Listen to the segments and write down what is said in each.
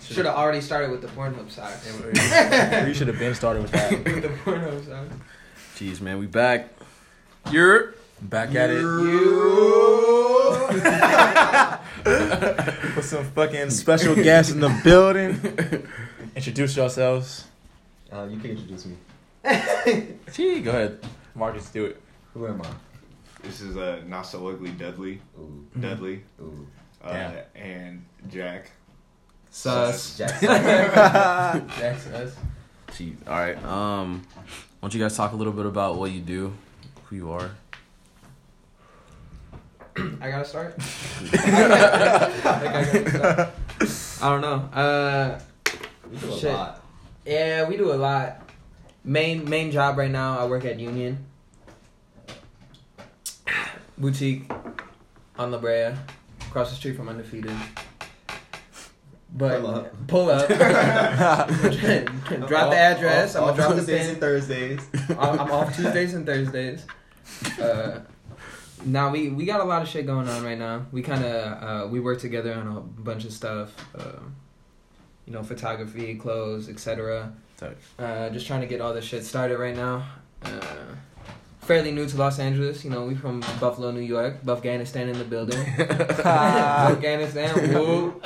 Should have already started with the Pornhub socks. you should have been started with that. with the Pornhub socks. Jeez, man, we back. You're Back at it You. with some fucking special guests in the building. Introduce yourselves. Uh, you can introduce me. Gee, go ahead. Marcus, do it. Who am I? This is uh, not so ugly Dudley. Ooh, Dudley. ooh. Uh, Damn. and Jack. Sus. Jackson. That's us. Gee, all right. Um, why don't you guys talk a little bit about what you do, who you are? I gotta start. I gotta start. I don't know. Uh, we do a Shit. lot. yeah, we do a lot. Main main job right now. I work at Union boutique on La Brea, across the street from Undefeated. But Pull up. pull up. drop the address. I'm gonna drop off the Tuesdays pin. and Thursdays. I'm I'm off Tuesdays and Thursdays. Uh, now we we got a lot of shit going on right now. We kind of uh, we work together on a bunch of stuff. Uh, you know, photography, clothes, etc. Uh, just trying to get all this shit started right now. Uh, fairly new to Los Angeles. You know, we from Buffalo, New York. Afghanistan in the building. Afghanistan. Woo.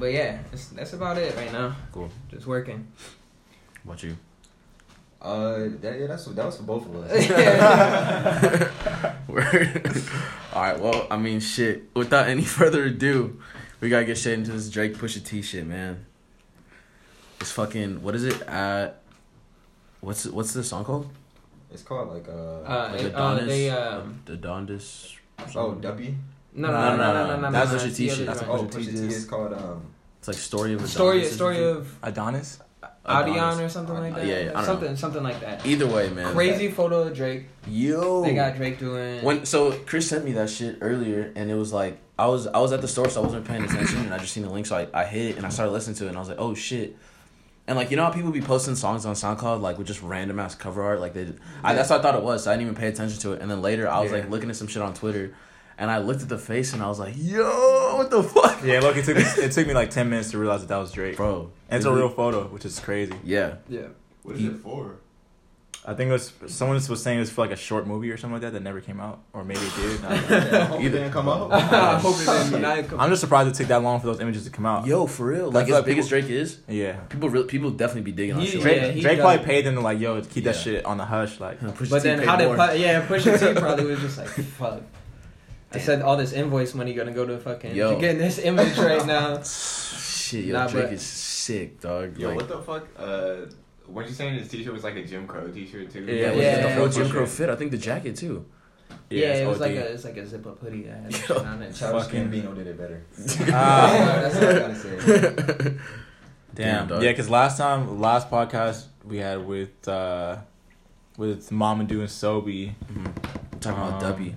but yeah, that's, that's about it right now. Cool. Just working. What about you? Uh, that, yeah, that's that was for both of us. Word. all right. Well, I mean, shit. Without any further ado, we gotta get shit into this Drake Pusha T shit, man. It's fucking. What is it? Uh, what's what's the song called? It's called like uh, Uh, Like it- uh, Adonis? they um The Dondis. oh W. no no no no no no no. That's no, Pusha it's T the shit. other That's joint. Oh, Pusha Pusha T T is- is called um. It's like story of Adonis. story or story something. of Adonis? Adion Adonis. or something like that. Yeah, yeah, I don't something know. something like that. Either way, man. Crazy photo of Drake. Yo. They got Drake doing. When so Chris sent me that shit earlier, and it was like I was I was at the store, so I wasn't paying attention, and I just seen the link, so I, I hit it and I started listening to it, and I was like, oh shit. And like you know how people be posting songs on SoundCloud like with just random ass cover art like they, I, that's what I thought it was. So I didn't even pay attention to it, and then later I was Yeah. like looking at some shit on Twitter, and I looked at the face and I was like, yo, what the fuck, Yeah, look, it took me, it took me like 10 minutes to realize that that was Drake. bro? And it's a real photo, which is crazy. Yeah, yeah. What is He- it for? I think it was someone was saying it was for like a short movie or something like that that never came out, or maybe it did. I don't know. I hope it Either. didn't come out. I hope it didn't. Now it come- I'm just surprised it took that long for those images to come out. yo, for real, That's like as like big as Drake is, Yeah. people real people definitely be digging on He- shit. Drake, Yeah, he Drake does. probably paid them to like, yo, keep that Yeah. shit on the hush. Like, Pusha But T then paid how did more. Pu- yeah Pusha T probably was just like fuck. I said all this invoice money gonna go to fucking. Yo. You're getting this image right now. Shit, yo, Nah, Drake but- is sick, dog. Yo, like, what the fuck? Uh, weren't you saying his t-shirt was like a Jim Crow t-shirt too? Yeah, yeah, it was Yeah. the full Jim Crow fit. I think the jacket too. Yeah, it's it was OD. like a it's like a zip up hoodie that had that shit on it. Childish Fucking- Gambino did it better. Ah. That's all I gotta say. Damn, Damn. dog. yeah, because last time, last podcast we had with uh with Mamadou and Sobi, Talking about Um, Duppy.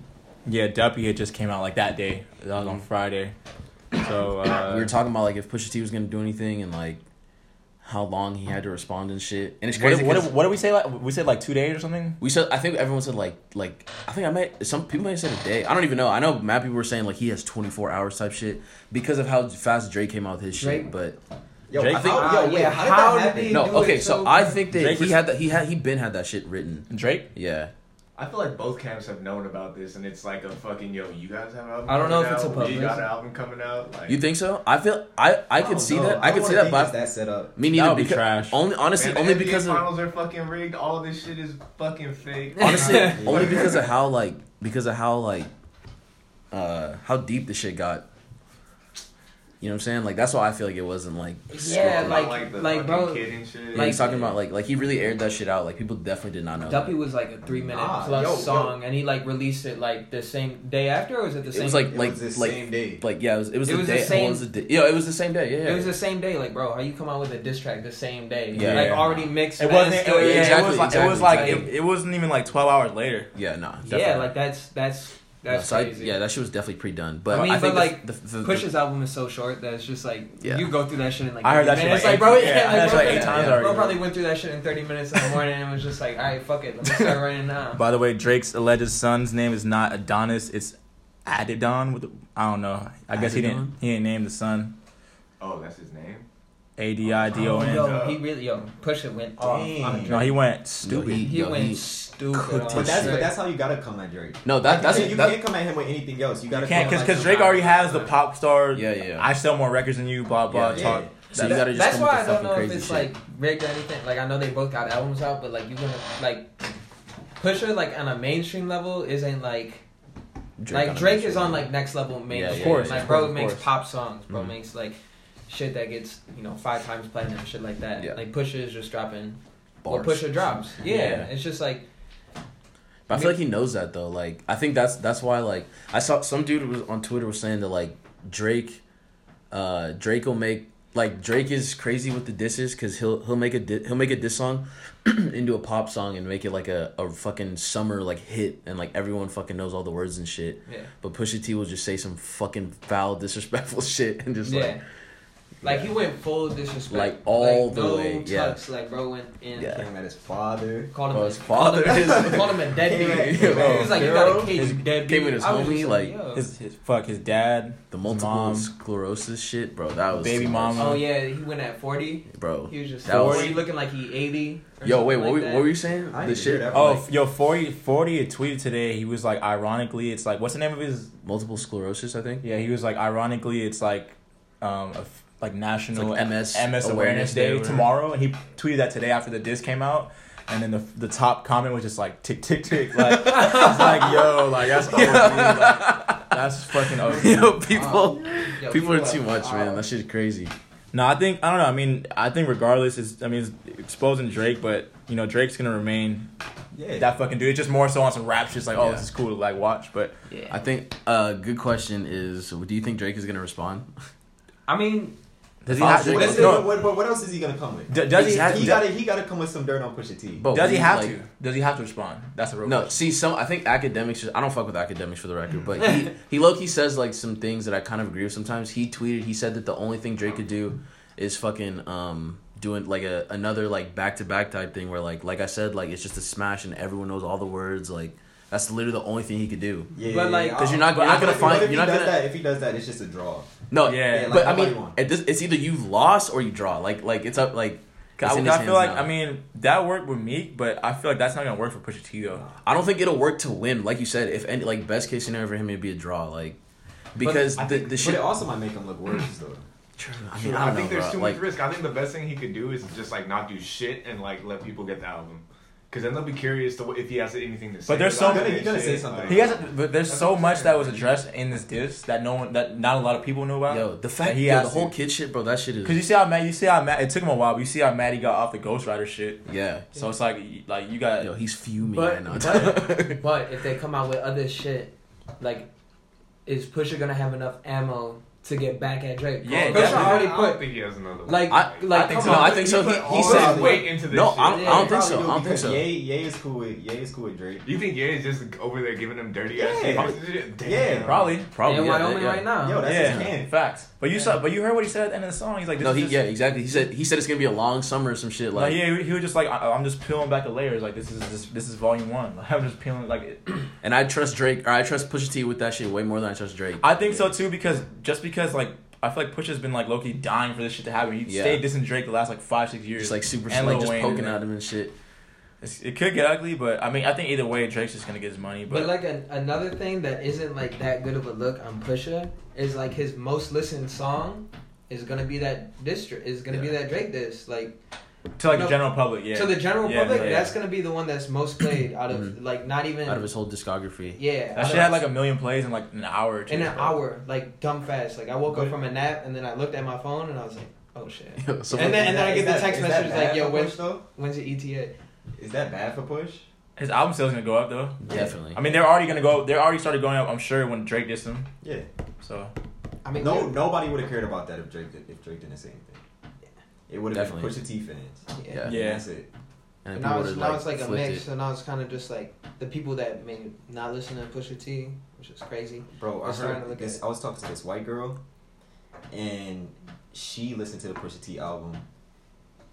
yeah, Duppy had just came out like that day. That was on Friday. So uh, we were talking about like if Pusha T was gonna do anything and like how long he had to respond and shit. And it's What, crazy. did- what, 'cause did- what did we say? Like we said like two days or something. we said I think everyone said like like I think I might some people might have said a day. I don't even know. I know mad people were saying like he has twenty four hours type shit because of how fast Drake came out with his shit. Drake- But Yo, Drake- I think, Ah, yo, wait, yeah, how did that happen? no, okay. So so I think that Drake he was- had that he had he been had that shit written. Drake. Yeah. I feel like both camps have known about this, and it's like a fucking yo. You guys have an album. I don't know coming if it's a public- We got an album coming out. Like You think so? I feel I I could see know. that. I don't could see that. But that set up. me That neither. would be Because trash. only honestly Man, only NBA because of finals are fucking rigged. All this shit is fucking fake. honestly only because of how like because of how like uh how deep the shit got you know what i'm saying like that's why i feel like it wasn't like Yeah, scripted. About, like- the like, fucking bro, kid and shit. like he's talking about like like he really aired that shit out like people definitely did not know Duppy that. was like a three minute Nah, plus yo, yo. song, and he like released it like the same day after, or was it the it same? was like It like was the like same day. like yeah it was it was It the was the day same- what was the day? yeah it was the same day yeah, yeah. It was the same day, like bro. How you come out with a diss track the same day? Yeah. like Yeah. already mixed. It wasn't. It, yeah, exactly, it was like, it, was exactly, like it, it wasn't even like twelve hours later. yeah no yeah, like that's that's No, that's so I- yeah that shit was definitely pre-done but I mean, think but, like, the, the, the, Push's album is so short that it's just like Yeah. you go through that shit in like. I heard 30 that shit minutes. like like, bro, eight- yeah, yeah, like, that bro, like eight yeah, times bro already. probably went through that shit in thirty minutes in the morning and was just like, all right, fuck it, let me start writing now. By the way, Drake's alleged son's name is not Adonis. It's Adidon with I don't know. I guess he didn't. He didn't name the son. Oh, that's his name. A D I D O N. Yo, he really yo Pusha went off Dang. No, he went stupid. he- He Yo, went he stupid. cooked on his But that's but that's how you gotta come at Drake. No, that that's you that, can't come at him with anything else. You gotta You can't come because at because like Drake already has the pop star. Yeah, yeah. I sell more records than you. Blah blah. Yeah, talk. yeah. So you gotta just That's come why I with the don't fucking know if crazy it's shit. like rigged or anything. Like I know they both got albums out, but like you gonna like Pusha like on a mainstream level isn't like like Drake is on like next level mainstream. yeah, course, like bro makes pop songs. Bro Mhm. makes like shit that gets you know five times platinum, shit like that. Yeah. Like Pusha is just dropping. Bars. Well, Pusha drops. Yeah, Yeah. it's just like But I feel like he knows that though. Like I think that's that's why like I saw some dude was on Twitter was saying that like Drake, uh Drake will make like Drake is crazy with the disses because he'll he'll make a di- he'll make a diss song into a pop song and make it like a, a fucking summer like hit and like everyone fucking knows all the words and shit. yeah, But Pusha T will just say some fucking foul disrespectful shit and just yeah. like Like he went full disrespect, Like, all the no way, yeah. tucks, Like bro went in, Yeah. Came at his father. called him Bro, a, his father called him, called him a deadbeat. Came he was like, you Bro, got a kid, his- you deadbeat. came with his I was homie, just like. His, his fuck his dad, the multiple mom. sclerosis shit, bro. That was Baby mama. Oh yeah, he went at forty. bro. He was just That was- forty, looking like he eighty. Yo, wait, what, like were- what were you saying? I The didn't hear shit. that. Oh, Like- yo, 40, 40 had tweeted today. He was like, ironically, it's like, what's the name of his? Multiple sclerosis, I think. Yeah, he was like, ironically, it's like, um, a f- like National like MS MS Awareness Awareness Day Day tomorrow, and he tweeted that today after the disc came out. And then the the top comment was just like tick tick tick, like it's like yo, like that's OD, like, that's fucking OD. Yo, people, Oh, Yo, people are too much, man. wild. That shit's crazy. No, I think I don't know. I mean, I think regardless, is I mean, it's exposing Drake, but you know, Drake's gonna remain Yeah. that fucking dude. It's just more so on some rap shit. Like, oh, Yeah. this is cool to like watch, but Yeah. I think a uh, good question is: Do you think Drake is gonna respond? I mean, does he Oh, have Drake What, to? is is- it- No, what, what, what else is he gonna come with? d- does he? Exactly. He gotta he gotta come with some dirt on Pusha T. But Does he have like- to? Does he have to respond? That's a real No, question. see, some I think Akademiks. I don't fuck with Akademiks for the record, but he he low key says like some things that I kind of agree with. Sometimes he tweeted. He said that the only thing Drake could do is fucking um doing like a another like back to back type thing where like like I said like it's just a smash and everyone knows all the words like that's literally the only thing he could do. Yeah, But, like- Because you're not you're not gonna find if you're he not does gonna that. If he does that, it's just a draw. No Yeah, like, but I mean it, this, it's either you've lost or you draw like like it's up like I, it's in I feel hands like now. I mean that worked with Meek, but I feel like that's not gonna work for Pusha T though. I don't think it'll work to win. Like you said, if any like best case scenario for him, it'd be a draw. Like because I the think, the but shit. it also might make him look worse though. I I, mean, I don't think know, there's bro. too Like much risk. I think the best thing he could do is just like not do shit and like let people get the album, because then they'll be curious to if he has anything to say. But there's so about many- it He's gonna say something. He hasn't. But there's That's so much that was addressed in this diss that no one, that not a lot of people knew about. yo, the fact that he yo, has the whole kid shit, bro. That shit is Cause you see how mad you see how mad it took him a while, but you see how mad he got off the Ghost Rider shit. yeah. So it's like like you got Yo, he's fuming But- right now. but- but if they come out with other shit, like, is Pusha gonna have enough ammo to get back at Drake? Yeah, Pusha definitely. already I don't think he has another. one. like I- like I think come so. no, on. I think so. put He, he said weight into this. no. shit. I don't, I don't think Yeah, so. I don't think Because so. Ye, Ye is cool with Ye is cool with Drake. You think Ye is just over there giving him dirty ass Yeah. shit? Yeah. probably. Probably in yeah, Wyoming yeah. right now. Yo, that's yeah, his can. facts. But you Yeah. saw, but you heard what he said at the end of the song. He's like, this No, is he just, yeah, exactly. He said he said it's gonna be a long summer or some shit. Like, yeah, he was just like, I, I'm just peeling back the layers. Like this is this, this is volume one. Like, I'm just peeling like. It. and I trust Drake or I trust Pusha T with that shit way more than I trust Drake. I think so too because just because like I feel like Pusha's been like low key dying for this shit to happen. He Yeah. stayed dissing Drake the last like five six years. just like super And like Lil just Wayne poking at him and shit. It's, it could get ugly, but I mean I think either way Drake's just gonna get his money. But, But like an, another thing that isn't like that good of a look on Pusha is like his most listened song is gonna be that district is gonna be that Drake diss like to like no, the general public, yeah. to the general Yeah, public yeah. that's gonna be the one that's most played out of Mhm. like not even Out of his whole discography. yeah that out shit had like a million plays in like an hour or two. in an bro. hour like dumb fast like I woke up from a nap and then I looked at my phone and I was like oh shit so And then- Is that- I get the text message like, yo, for when- when's your ETA Is that bad for Push? His album sales gonna go up though. definitely. I mean they're already gonna go. They're already started going up. I'm sure when Drake did him. Yeah. So I mean No, yeah, nobody would have cared about that if Drake did, if Drake didn't say anything. It would have been Definitely. Pusha T fans. yeah. Yeah. Yeah. That's it. and And now it's, now it's like a mix, it. so now it's kind of just like the people that may not listen to Pusha T, which is crazy. Bro, I We're to heard look this. at- I was talking to this white girl, and she listened to the Pusha T album,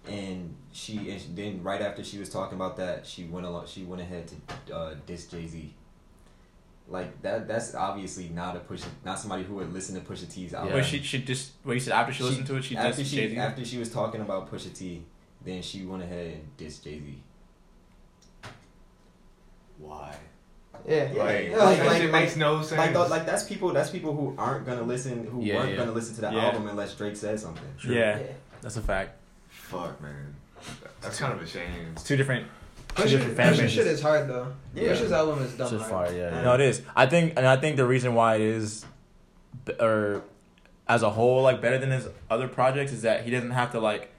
and she and she, then right after she was talking about that, she went along. She went ahead to uh, diss Jay Z, like that. That's obviously not a push, not somebody who would listen to Pusha T's album. Wait, she she just what you said after she, listened to it, she after dissed she Jay Z. after she was talking about Pusha T, then she went ahead and dissed Jay Z. Why? Yeah. Yeah, Like, like- that like- shit makes no sense. Like, th- like that's people. That's people who aren't gonna listen. Who Yeah, weren't yeah. gonna listen to the Yeah. album unless Drake said something. Yeah, Yeah. that's a fact. Fuck, man. That's kind of a shame. It's two different. Two Pusha, different fan Pusha bases. shit is hard though. Yeah. Pusha's album is dumb It's just hard. fire, yeah. No, it is. I think, and I think the reason why it is, or as a whole, like better than his other projects, is that he doesn't have to like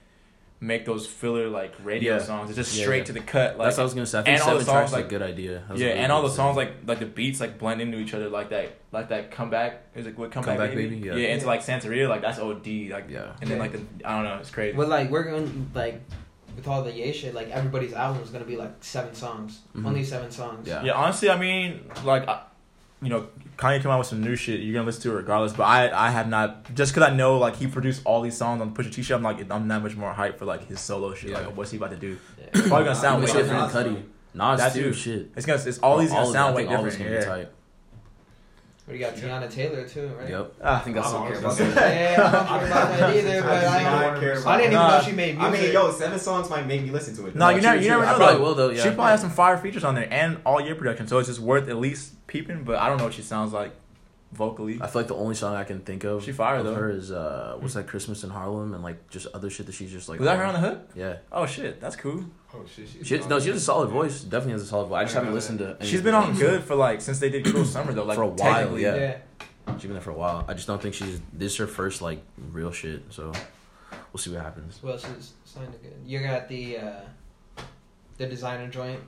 make those filler like radio Yeah. songs. It's just Yeah, straight yeah. to the cut. Like That's what I was gonna say. I think and all the songs, like- a good idea. That yeah, and all good the songs like like the beats like blend into each other like that like that comeback is it what comeback, Comeback baby? Baby, yeah. yeah into Yeah. like Santeria like that's OD like Yeah. and then like the I don't know it's crazy. But like we're going like with all the Ye shit, like everybody's album is gonna be like seven songs, Mhm. only seven songs. Yeah. Yeah, honestly, I mean, like, I, you know, Kanye came out with some new shit. You're gonna listen to it regardless. But I, I have not just because I know like he produced all these songs on Pusha T shit. I'm like, I'm that much more hyped for like his solo shit. Yeah. Like, what's he about to do? Yeah. It's probably gonna sound Even way shit different. from Nas, Cudi. Nas That too. too. Shit. It's gonna, it's all these gonna of it, sound I way think all of it's different. Yeah. Be tight. We got Teyana Taylor too, right? Yep. Ah, I think that's I don't care about about that. Yeah, I don't care about that either, but I I, don't care about I didn't even Nah. know she made music. I mean, yo, seven songs might make me listen to it. No, you true, never, you true. never know. probably though. will, though, She probably has some fire features on there and all year production, so it's just worth at least peeping. But I don't know what she sounds like vocally. I feel like the only song I can think of She fire, of though. her is uh what's that Christmas in Harlem and like just other shit that she's just like Was that her on the hook? Yeah. Oh shit, that's cool. Oh shit, she's She, no, she has a solid voice. Definitely has a solid voice. I just I haven't know listened to. any She's of been on good for like since they did Cruel Summer though. Like For a while, yeah. yeah. She's been there for a while. I just don't think she's. This is her first like real shit. So we'll see what happens. Well, she's signed to good. You got the uh, the Desiigner joint.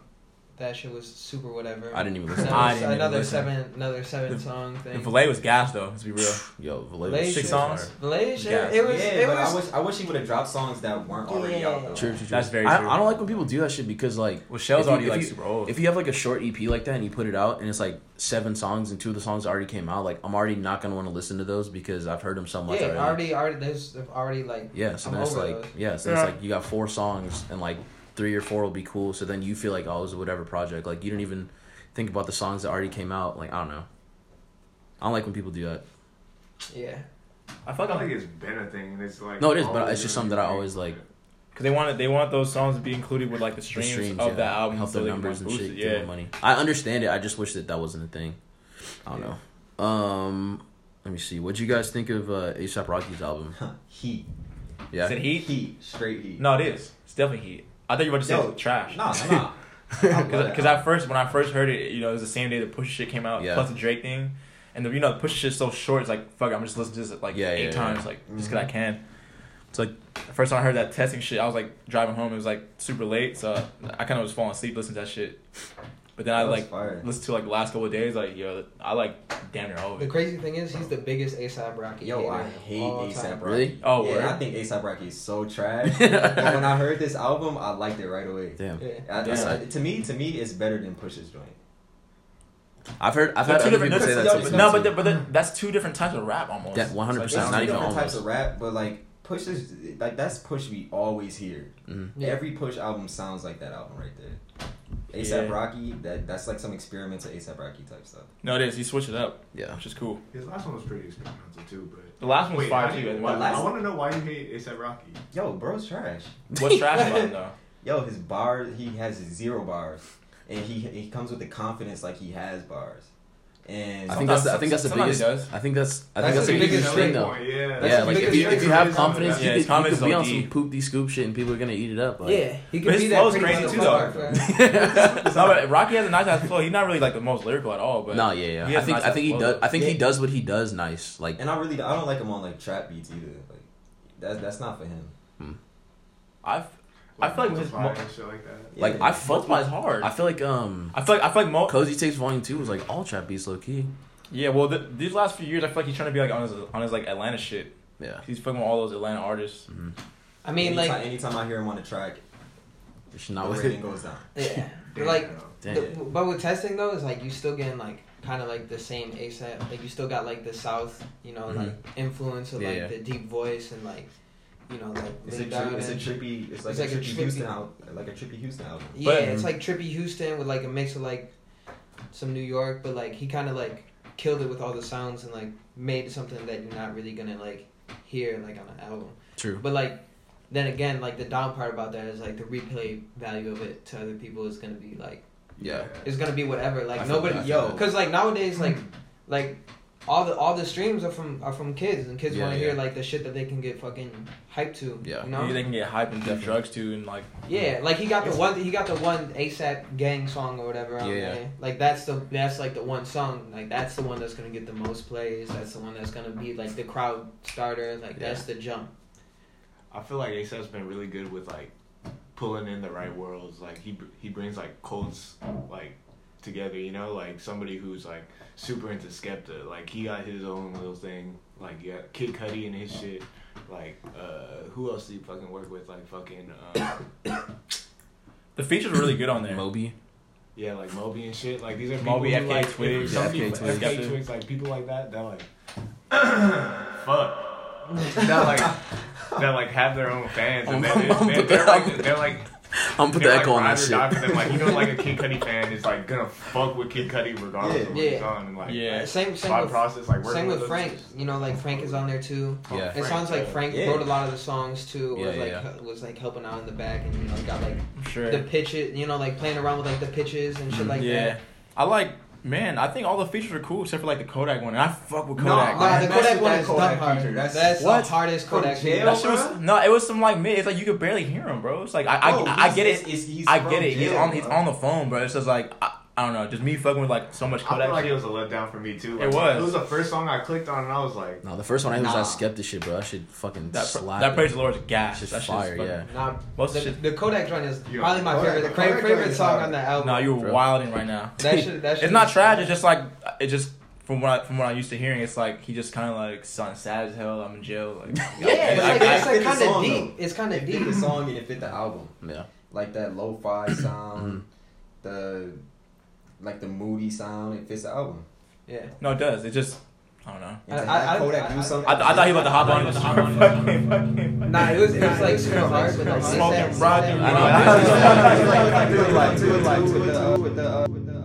That shit was super whatever. I didn't even listen. Another, to I didn't even another listen. seven, another seven The- song The thing. Valet was gas though. Let's be real. Yo, Valet Valet was Six shit songs? fire. Malaysia, Yes. it was, yeah, it but was. I wish I wish he would have dropped songs that weren't already Yeah. out though. True, true, true. That's very I, true. I don't like when people do that shit because like Well, Shell's If you- already if like you- super old. if you have like a short EP like that and you put it out and it's like seven songs and two of the songs already came out, like I'm already not gonna want to listen to those because I've heard them so much yeah, already. already, already, there's already like. Yeah, so I'm then it's over like those. yeah, so Yeah. it's like you got four songs and like three or four will be cool. So then you feel like oh, it was a whatever project. Like you don't even think about the songs that already came out. Like I don't know. I don't like when people do that. Yeah. I I feel feel like like it's been a thing. and It's like No, it is, but it's just something that I always like. because they want it, they want those songs to be included with like the The streams, streams of yeah, that album, help so their numbers and boost shit, it. give Yeah, money. I understand it. I just wish that that wasn't a thing. I don't know. Um, let me see. What'd you guys think of uh, ASAP Rocky's album? Heat, Yeah, Is it Heat? heat, straight heat. No, it is. It's definitely Heat. I thought you were about to say Yo, it's trash. Nah, nah, nah. Because at first, when I first heard it, you know, it was the same day the Push shit came out, Yeah. plus the Drake thing, and the you know the Push shit's so short. It's like fuck, it, I'm just listening to this like Yeah, eight yeah, times, yeah. like just because I can. So like the first time I heard that testing shit, I was like driving home. It was like super late, so I kind of was falling asleep listening to that shit. But then I That was like fire. listened to like the last couple of days, like yo, I like damn near all of The crazy thing is, he's the biggest ASAP Rocky. Yo, hater I hate ASAP. Rocky. Really? Oh, yeah, word? I think ASAP Rocky is so trash. but when I heard this album, I liked it right away. Damn. Yeah. I, Damn. I- to me, to me, it's better than Push's joint. I've heard. I've They're had two other different- people say that that's- too. no, but the, but the, that's two different types of rap almost. Yeah, 100%, It's not two even different types of rap, but like Push is like that's Push we always hear. Mhm. Yeah. Every Push album sounds like that album right there. ASAP Yeah. Rocky, that that's like some experimental ASAP Rocky type stuff. No, it is. He switched it up, Yeah. which is cool. His last one was pretty experimental too, but The last one was wait, fire too. you- and what, what- last- I want to know why you hate ASAP Rocky. Yo, bro's trash. What's trash about him though? Yo, his bars, he has zero bars, and he he comes with the confidence like he has bars. And I think that's. The, I think that's the biggest. he does. I think that's. I think That's that's the the biggest biggest thing though. Yeah, Yeah, like if you, if you have confidence, album. you, Yeah, could, you could be on OD. some poopy scoop shit and people are gonna eat it up. Like, Yeah, he But could his be that flow's pretty crazy too, apart, though. fam. no, but Rocky has a nice ass flow. He's not really like the most lyrical at all, but no, yeah, yeah. I think nice I think he ass does. I think he does what he does nice. Like and I really I don't like him on like trap beats either. Like that's that's not for him. Hmm. I've I feel like his mo- shit like that. Like, Yeah. I fuck multiply with- is hard. I feel like um, I feel like I feel like mo- Cozy Tapes Volume Two was like all trap beats low key. Yeah, well, th- these last few years, I feel like he's trying to be like on his on his like Atlanta shit. Yeah. He's fucking with all those Atlanta artists. Mm-hmm. I mean, anytime, like, anytime I hear him on the track, It's the not with rating it. goes down. yeah, Damn. like, the, but with testing though, it's like you still getting like kind of like the same ASAP. Like you still got like the South, you know, like influence of Yeah, like yeah. the deep voice and like, you know, like It's a, laid tri- down it's a trippy. It's like It's a like a trippy trippy- Houston album, like a trippy Houston album. Yeah, But- it's like Trippy Houston with like a mix of like some New York, but like he kind of like killed it with all the sounds and like made something that you're not really gonna like hear like on an album. True. But like then again, like the down part about that is like the replay value of it to other people is gonna be like Yeah. it's gonna be whatever. Like I nobody, that, I feel yo, because like nowadays, like like all the all the streams are from are from kids, and kids Yeah, want to yeah. hear like the shit that they can get fucking hyped to. Yeah. you know. They can get hyped and do Definitely. Mm-hmm. drugs too, and like Yeah, like he got the one he got the one ASAP gang song or whatever. On Yeah. Like that's the that's like the one song. Like that's the one that's gonna get the most plays. That's the one that's gonna be like the crowd starter. Like Yeah. that's the jump. I feel like ASAP's been really good with like pulling in the right worlds. Like he he brings like cults like together. You know, like somebody who's like super into Skepta. Like he got his own little thing. Like yeah, Kid Cudi and his shit. Like uh, who else do you fucking work with? Like fucking um, the features are really good on there. Moby. yeah, like Moby and shit. Like these are people Moby, who, FKA like, Twigs. Some Yeah, people, FKA FKA Twigs. Twigs, like people like that. That like fuck. that like that like have their own fans and I'm- they're, they're, they're, like they're like I'm put they're the like echo on that or die for shit. them. Like you know, like a Kid Cudi fan is like gonna fuck with Kid Cudi regardless of what Yeah. he's on. And like Yeah. Same same with process, like working same with them. Frank. You know, like Frank is on there too. Yeah. It sounds like. Frank Yeah. wrote a lot of the songs too. Was Yeah, like yeah. was like helping out in the back and you know got like I'm sure. the pitches. You know, like playing around with like the pitches and shit mm-hmm. like yeah, that. I like. Man, I think all the features are cool except for like the Kodak one, and I fuck with Kodak. no, Nah, man. the that's- Kodak one that's is Kodak dumb hard. That's, That's- What? the hardest Kodak jail? feature. That shit was no, it was some like mid. It's like you could barely hear him, bro. It's like I, I, Bro, I, he's- get it. it's- he's I from get it. He's jail, on, he's on the phone, bro. It's just like I, I don't know, just me fucking with like so much I Kodak. feel like shit. it was a letdown for me too. It was. It was the first song I clicked on, and I was like, No, the first one I was Nah. that Skepta shit, bro. I should fucking that slap. that praise the Lord's gas. Shit's That shit's fire, fucking- yeah. Nah, Most the, shit. the Kodak joint is You probably my Kodak- favorite. The the Kodak favorite joint is song hard. on the album. No, you're Bro. wilding right now. That shit. That shit it's not is- trash. It's just like it just from what I, from what I'm used to hearing. It's like he just kind of like sound sad as hell. I'm in jail. Like Yeah, it's like, it's like kind of song, deep. It's kind of fit deep. the song and it fit the album. Yeah. Like that lo-fi Mm-hmm. sound, the like the moody sound. It fits the album. Yeah. no, it does. It just I don't know. And to I- I- have Kodak I- do I- something. I, I thought he was about to hop on. Just fucking, fucking. Nah, it was it was like super hard, but like Smoking ASAP Roger. I know. like, like, like, like, like, with the, uh, with the,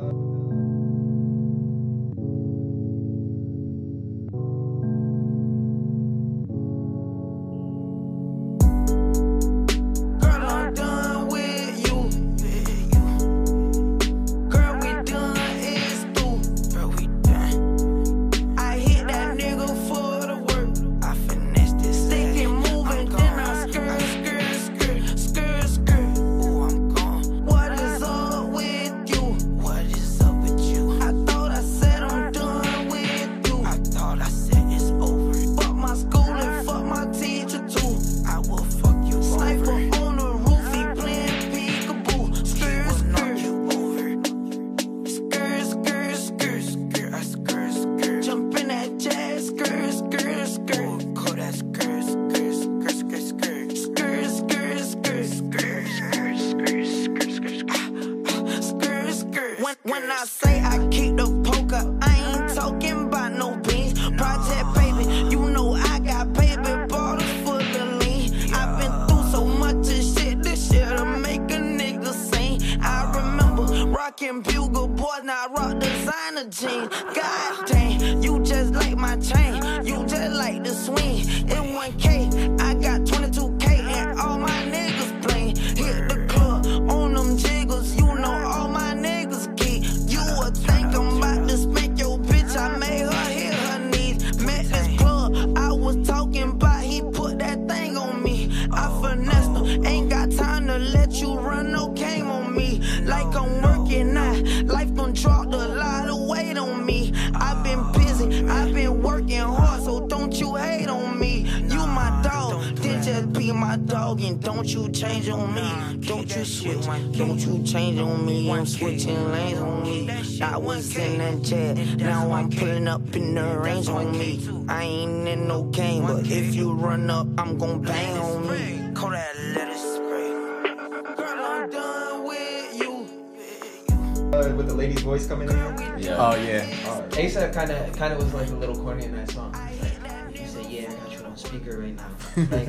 Like, like,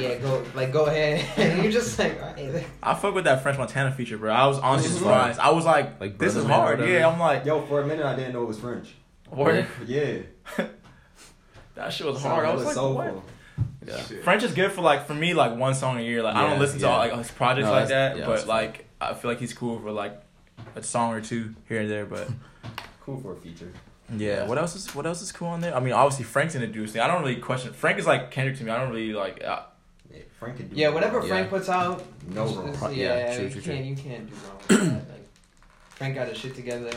yeah, go like go ahead. And you're just like, all right. I fuck with that French Montana feature, bro. I was honestly surprised. I was like, Like this is Brotha Man or hard. Yeah, I'm like, Yo, for a minute I didn't know it was French. word? Yeah. That shit was Sounded hard. I was hella like, soulful. what? Yeah. French is good for like for me like one song a year. Like I don't listen to yeah. all like his projects No, like that, yeah, but that's like I feel like he's cool for like a song or two here and there. But Cool for a feature. Yeah, what else is what else is cool on there? I mean, obviously Frank's introduced me. I don't really question. Frank is like Kendrick to me. I don't really like. Uh, Yeah, Frank could do Yeah, whatever Yeah. Frank puts out, No it's- wrong. it's- Yeah, yeah, true, you true, can't you can't do wrong. Like Frank got his shit together.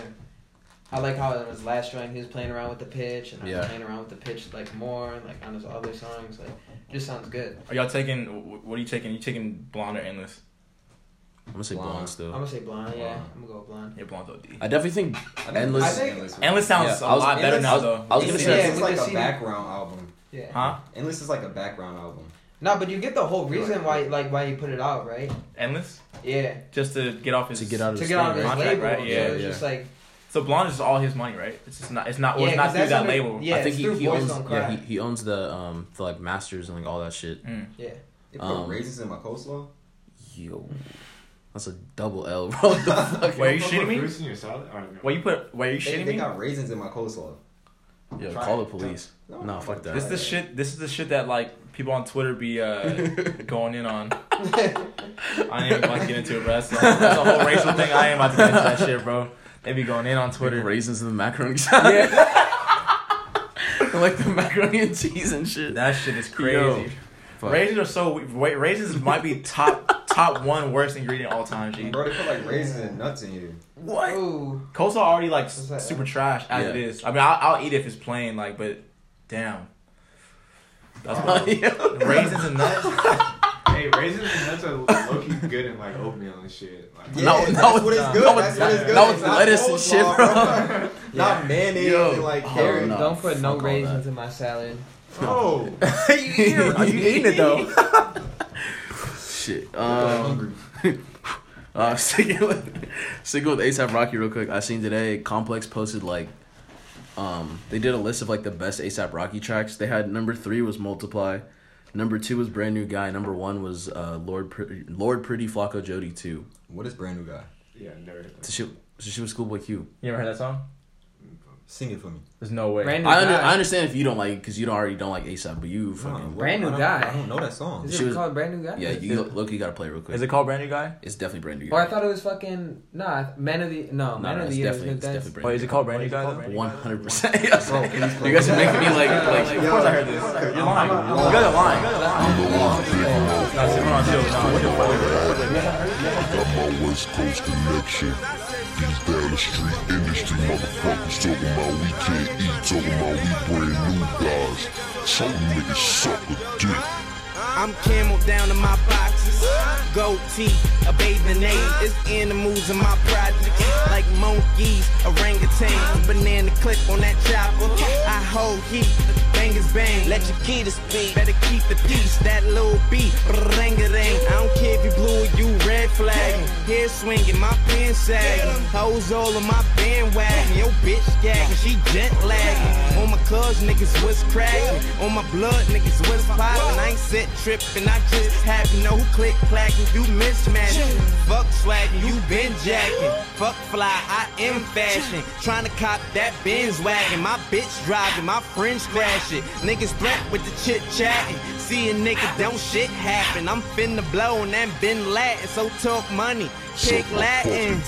I like how in his last joint he was playing around with the pitch, and I Yeah. was playing around with the pitch like more, and like on his other songs. Like, it just sounds good. are y'all taking? What are you taking? you taking blonde or endless? I'm gonna say Blonde. blonde I'm gonna say blonde. Yeah, Blonde. I'm gonna go blonde. Yeah, blonde OD. I definitely think Endless- I I think- Endless. Endless sounds Yeah, a I was- lot better Endless- now I was- though. I was gonna say yeah, it's like a CD. background album. Yeah. Huh? Endless is like a background album. No, but you get the whole reason why like why you put it out, right? Endless, Yeah, just to get off his To get out of to his get out of thing, his Contract, label. right? so Yeah, it's yeah. just like So blonde is all his money, right? It's just not. It's not. Well, Yeah, it's 'cause not through that under- label. yeah. I think it's he, through he Boys owns yeah he, he owns the um the like masters and like all that shit. Mm. yeah. They put Um, raisins in my coleslaw. Yo, that's a double L, bro. What the fuck? Wait, are you Don't shitting me? fruits in your salad? Or no? Wait, you put? Wait, are you They, shitting they me? got raisins in my coleslaw. Yo, Try call it. the police. No, No, fuck that. This is the shit. This is the shit that like people on Twitter be uh, going in on. I ain't even about to get into it, bro. That's, a- that's a whole racial thing. I ain't about to get into that shit, bro. They be going in on Twitter Twitter. raisins in the macaroni salad. Yeah, like the macaroni and cheese and shit. that shit is crazy. Yo. Fuck. Raisins are so. Wait, raisins might be top top one worst ingredient all time. G. Bro, they put like raisins and nuts in here. What? Ooh. Coleslaw already like that? super trash as Yeah. it is. I mean, I'll, I'll eat it if it's plain, like, but damn. That's what, Yeah. raisins and nuts. Hey, raisins and nuts are low key good in like oatmeal and shit. Like, Yeah, No, that's no, what it's no, good. no, that's what it's- it's good. no, It's it's not lettuce and shit, coleslaw, bro. Not mayonnaise Yo. and like Oh, no. Don't put no fuck raisins in my salad. Oh, you, eating, are you eating it though? Shit. I'm Um, hungry. uh, sticking with sticking with ASAP Rocky real quick. I seen today Complex posted like, um, they did a list of like the best ASAP Rocky tracks. They had number three was Multiply, number two was Brand New Guy, number one was uh Lord Pretty, Lord Pretty Flacko Jodye two. What is brand new guy? yeah, never heard So that. she, so she was Schoolboy Q. You ever heard that song? Sing it for me. There's no way. Brand new I, under, guy. I understand if you don't like because you don't already don't like ASAP, but you fucking No, Brand new I guy. I don't know that song. Is She it was- called brand new guy? yeah. You look, you gotta play real quick. Is it called Brand New Guy? It's definitely brand new. Or I thought it was fucking nah. Man of the no, No, man no, of it's the year. definitely, it's definitely brand Wait, new. is it called Brand New Guy? One hundred percent. Bro, please play You guys are making me like like. Of course I heard this. You're lying. You guys are lying. No, see, hold on, chill. No, chill. Got my West Coast connection. These down the street industry motherfuckers talking about we can't eat, talking about we brand new guys. Some niggas suck a dick. I'm camel down in my boxes. Gold tee, a bathing ape. It's animals in my projects. Like monkeys, orangutan. Banana clip on that chopper. I hold heat. Bangers bang. Let your kid speak. Better keep the peace. That little beat. Ring a. I don't care if you blue or you red flag. Hair swinging, my pants sagging. Hoes all on my bandwagon. Yo, bitch gagging. She jet lagging. On my cuz niggas was cracking. On my blood niggas was popping. I ain't set tripping. I just happen know who click clacking. You mismatching. Fuck swagging. You been jacking. Fuck fly. I am fashion. Trying to cop that Benz wagon. My bitch driving. My friends crash it. Niggas threat with the chit chatting. See a nigga don't shit happen. I'm finna blow and that been Latin. So talk money. Pick uh, Latin.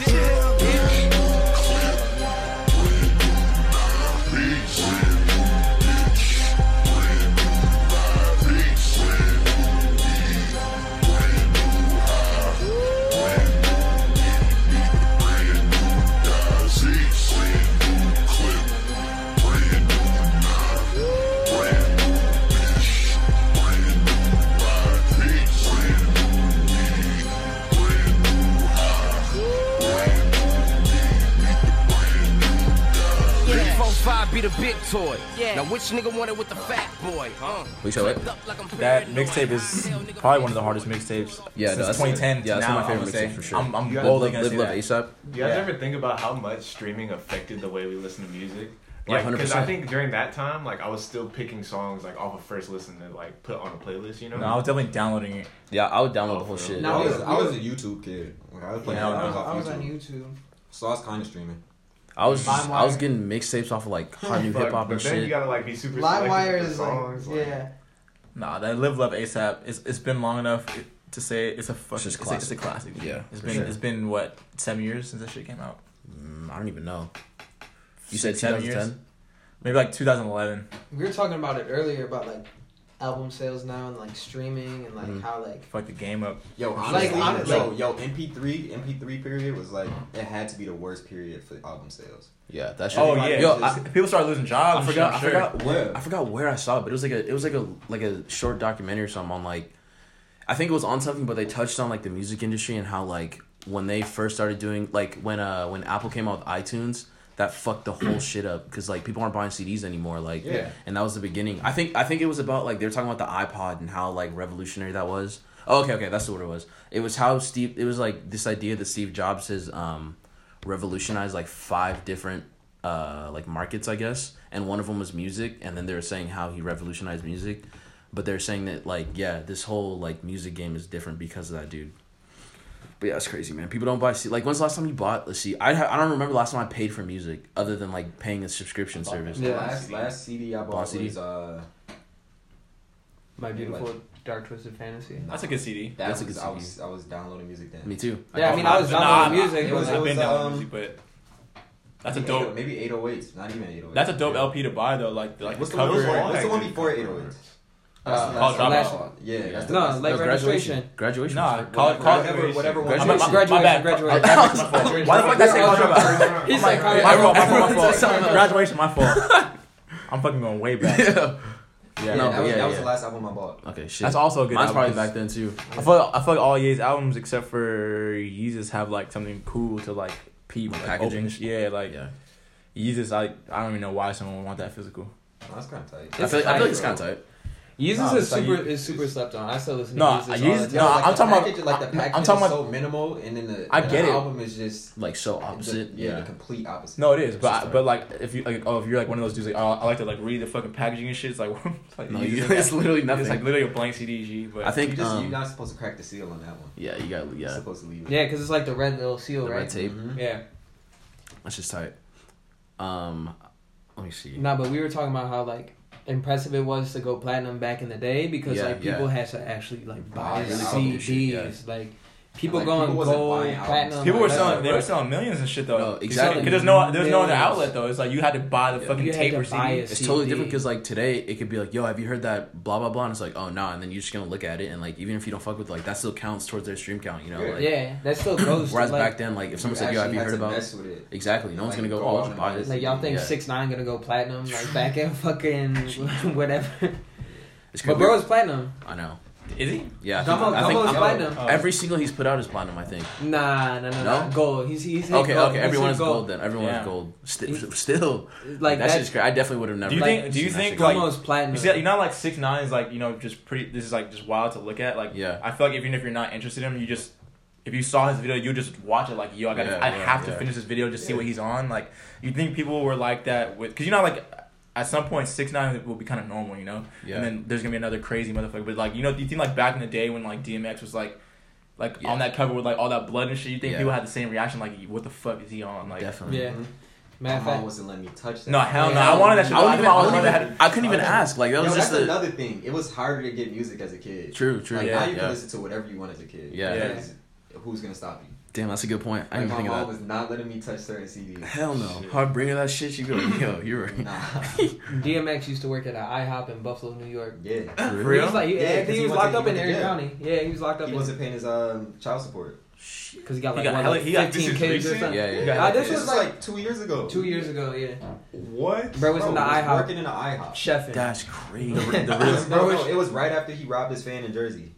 Be the big toy. Yeah. Now which nigga want it with the fat boy? Huh? We said what? Flipped up like I'm That mixtape is probably one of the hardest mixtapes Yeah, since no, that's- 2010. yeah, that's now, one of my favorite gonna mixtapes for sure. I'm, I'm You guys boldly Live, gonna live, say live that. ASAP. Do you guys Yeah. ever think about how much streaming affected the way we listen to music? Like, hundred because I think during that time, like I was still picking songs like off of first listen to like put on a playlist. You know. No, I was definitely downloading it. Yeah, I would download Oh, the whole oh, shit. real? I No, was. I was a YouTube kid. Like, I was playing Yeah, I albums I off was on YouTube. YouTube. So I was kind of streaming. I was just, I was getting mixtapes off of like hot new hip hop but and then you shit. gotta like be super. LimeWire is the like, songs, yeah. Nah, that Live Love ASAP. It's it's been long enough to say it's a fucking just it's, a, it's a classic. Yeah, it's for been sure. it's been what seven years since that shit came out. Mm, I don't even know. You said Seven years? 2010. Maybe like 2011. We were talking about it earlier about like album sales now and like streaming and like Mhm. how like Fuck the game up. Yo, Like, honestly, honest- yo, like- yo, MP3, MP3 period was like it had to be the worst period for album sales. Yeah, that shit. Oh yeah, Yo, I- people started losing jobs. I forgot. I I'm forgot Where? I forgot where I saw it, but it was like a it was like a like a short documentary or something on like I think it was on something, but they touched on like the music industry and how like when they first started doing like when uh when Apple came out with iTunes, that fucked the whole shit up because like people aren't buying CDs anymore. Like Yeah. and that was the beginning. I think I think it was about like they were talking about the iPod and how like revolutionary that was. Oh, okay, okay, that's what it was. It was how Steve. It was like this idea that Steve Jobs has um revolutionized like five different uh like markets, I guess, and one of them was music. And then they were saying how he revolutionized music, but they're saying that like yeah, this whole like music game is different because of that dude. But yeah, it's crazy, man. People don't buy C. Like, when's the last time you bought? Let's see. I ha- I don't remember the last time I paid for music other than like paying a subscription service. Yeah. last last CD I bought Boss CD? was uh my beautiful like- dark twisted fantasy. That's a good CD. that That's a was good I CD. was I was downloading music then. Me too. Yeah, I mean, I was downloading music. it was- I've been it downloading um, music, but that's a dope. maybe 808s, not even 808s. That's a dope Yeah. LP to buy though. Like like What's the the, cover. what's the one before 808s? That's Uh, the College last Dropout. one. Yeah, that's the No, last- late That was registration. Graduation. Nah, college, college, whatever, whatever one. I'm- I'm- Graduation. my bad. Graduation, Graduation, my fault. Why the fuck did I say college dropout? He said like, college my fault, my fault, my Everyone said something fault. else. Graduation, my fault. I'm fucking going way back. yeah. Yeah, No, that was, yeah, that was yeah. the last album I bought. Okay, shit. That's also a good. Mine's album. probably back then too. I feel I feel like all Ye's albums except for Yeezus have like something cool to like peep like, Packaging. open Yeah, like Yeah. Yeezus. I I don't even know why someone would want that physical. Oh, that's kind of tight. I feel, like, I feel like it's kind of tight. Yeezus Nah, is it's like super you- is super slept on. I still listen No, to I Yeezus. use- all the no, time. like I'm the talking about- package, like the I'm talking is about- so minimal, and then the, I the get it. album is just Like so opposite. The, yeah, yeah. the complete opposite. No, it is, but I, but like if you like oh if you're like one of those dudes like oh I like to like read the fucking packaging and shit. It's like, it's like No, you, is it's literally nothing. It's like literally a blank CDG. But I think you just, um, you're not supposed to crack the seal on that one. yeah, you got You're yeah. supposed to leave it. Yeah, because it's like the red little seal, The right? red tape. Mhm. Yeah. That's just tight. Um, let me see. No, but we were talking about how like impressive it was to go platinum back in the day because Yeah, like people yeah. had to actually like buy CDs. yeah. Like people Like, going people wasn't gold, platinum. people were selling they were selling millions and shit though. No, exactly. Because there's no there's no other outlet though. It's like you had to buy the fucking tape to or buy CD. It's totally different because like today it could be like, yo, have you heard that blah blah blah? And it's like, oh no, and then you're just gonna look at it and like even if you don't fuck with like that still counts towards their stream count, you know? Yeah. Like, Yeah, that still goes. Whereas like, back then, like if someone said, yo, have you heard about? mess it. Exactly, no one's gonna go, go oh, out just buy buy it. Like y'all think six nine gonna go platinum like back in fucking whatever. It's But crazy. bro is platinum. I know. Is he? Yeah, I think, Gummo, I think Gummo's I'm- platinum. Oh. every single he's put out is platinum. I think. Nah, no, no, No? no. Gold. He's he's hit Okay, gold. okay, He's everyone hit is gold then. Everyone Yeah. is gold. Sti- He's- still, Like that that. shit's crazy. I definitely would have never. Do you Like, think? Do you seen that think shit. like Gummo's platinum. you see, you know, like six nine is like you know just pretty. This is like just wild to look at. Like Yeah. I feel like even if you're not interested in him, you just if you saw his video, you just watch it. Like yo, I got, to Yeah, I yeah, have to yeah. finish this video just see what he's on. Like you think people were like that with because you know like. At some point, six nine will be kind of normal, you know. Yeah. And then there's gonna be another crazy motherfucker. But like, you know, do you think like back in the day when like DMX was like, like Yeah. on that cover with like all that blood and shit, you think Yeah. people had the same reaction? Like, what the fuck is he on? Like, definitely. Yeah. Mhm. Matter My of mom fact, wasn't letting me touch that. no, hell no. I wanted that shit. I, I, wouldn't even, I, was wouldn't had even, I couldn't even ask. Like that was that's just the another thing. It was harder to get music as a kid. true, true. Like Yeah, now you yeah. can listen to whatever you want as a kid. Yeah. Yeah. Who's gonna stop you? Damn, that's a good point. I Like, didn't think of that. my think mom of was not letting me touch certain CDs. Hell no. Shit. Hard bring her that shit. She'd be like, yo, you're right. Nah. DMX used to work at an IHOP in Buffalo, New York. Yeah. For He real? was like, Yeah, yeah, I 'cause think he he was went to- locked up he in Erie. County. Yeah, he was locked up He in wasn't paying his um, child support. because he got He like got what, hella- like he got- 15 is kids or something. Yeah, yeah. Yeah. Uh, this This was was like like two years ago. two years ago. Yeah, What? bro was in the Bro, was IHOP working in the IHOP. chefing. That's crazy. The- the no, no, no, it was right after he robbed his fan in Jersey.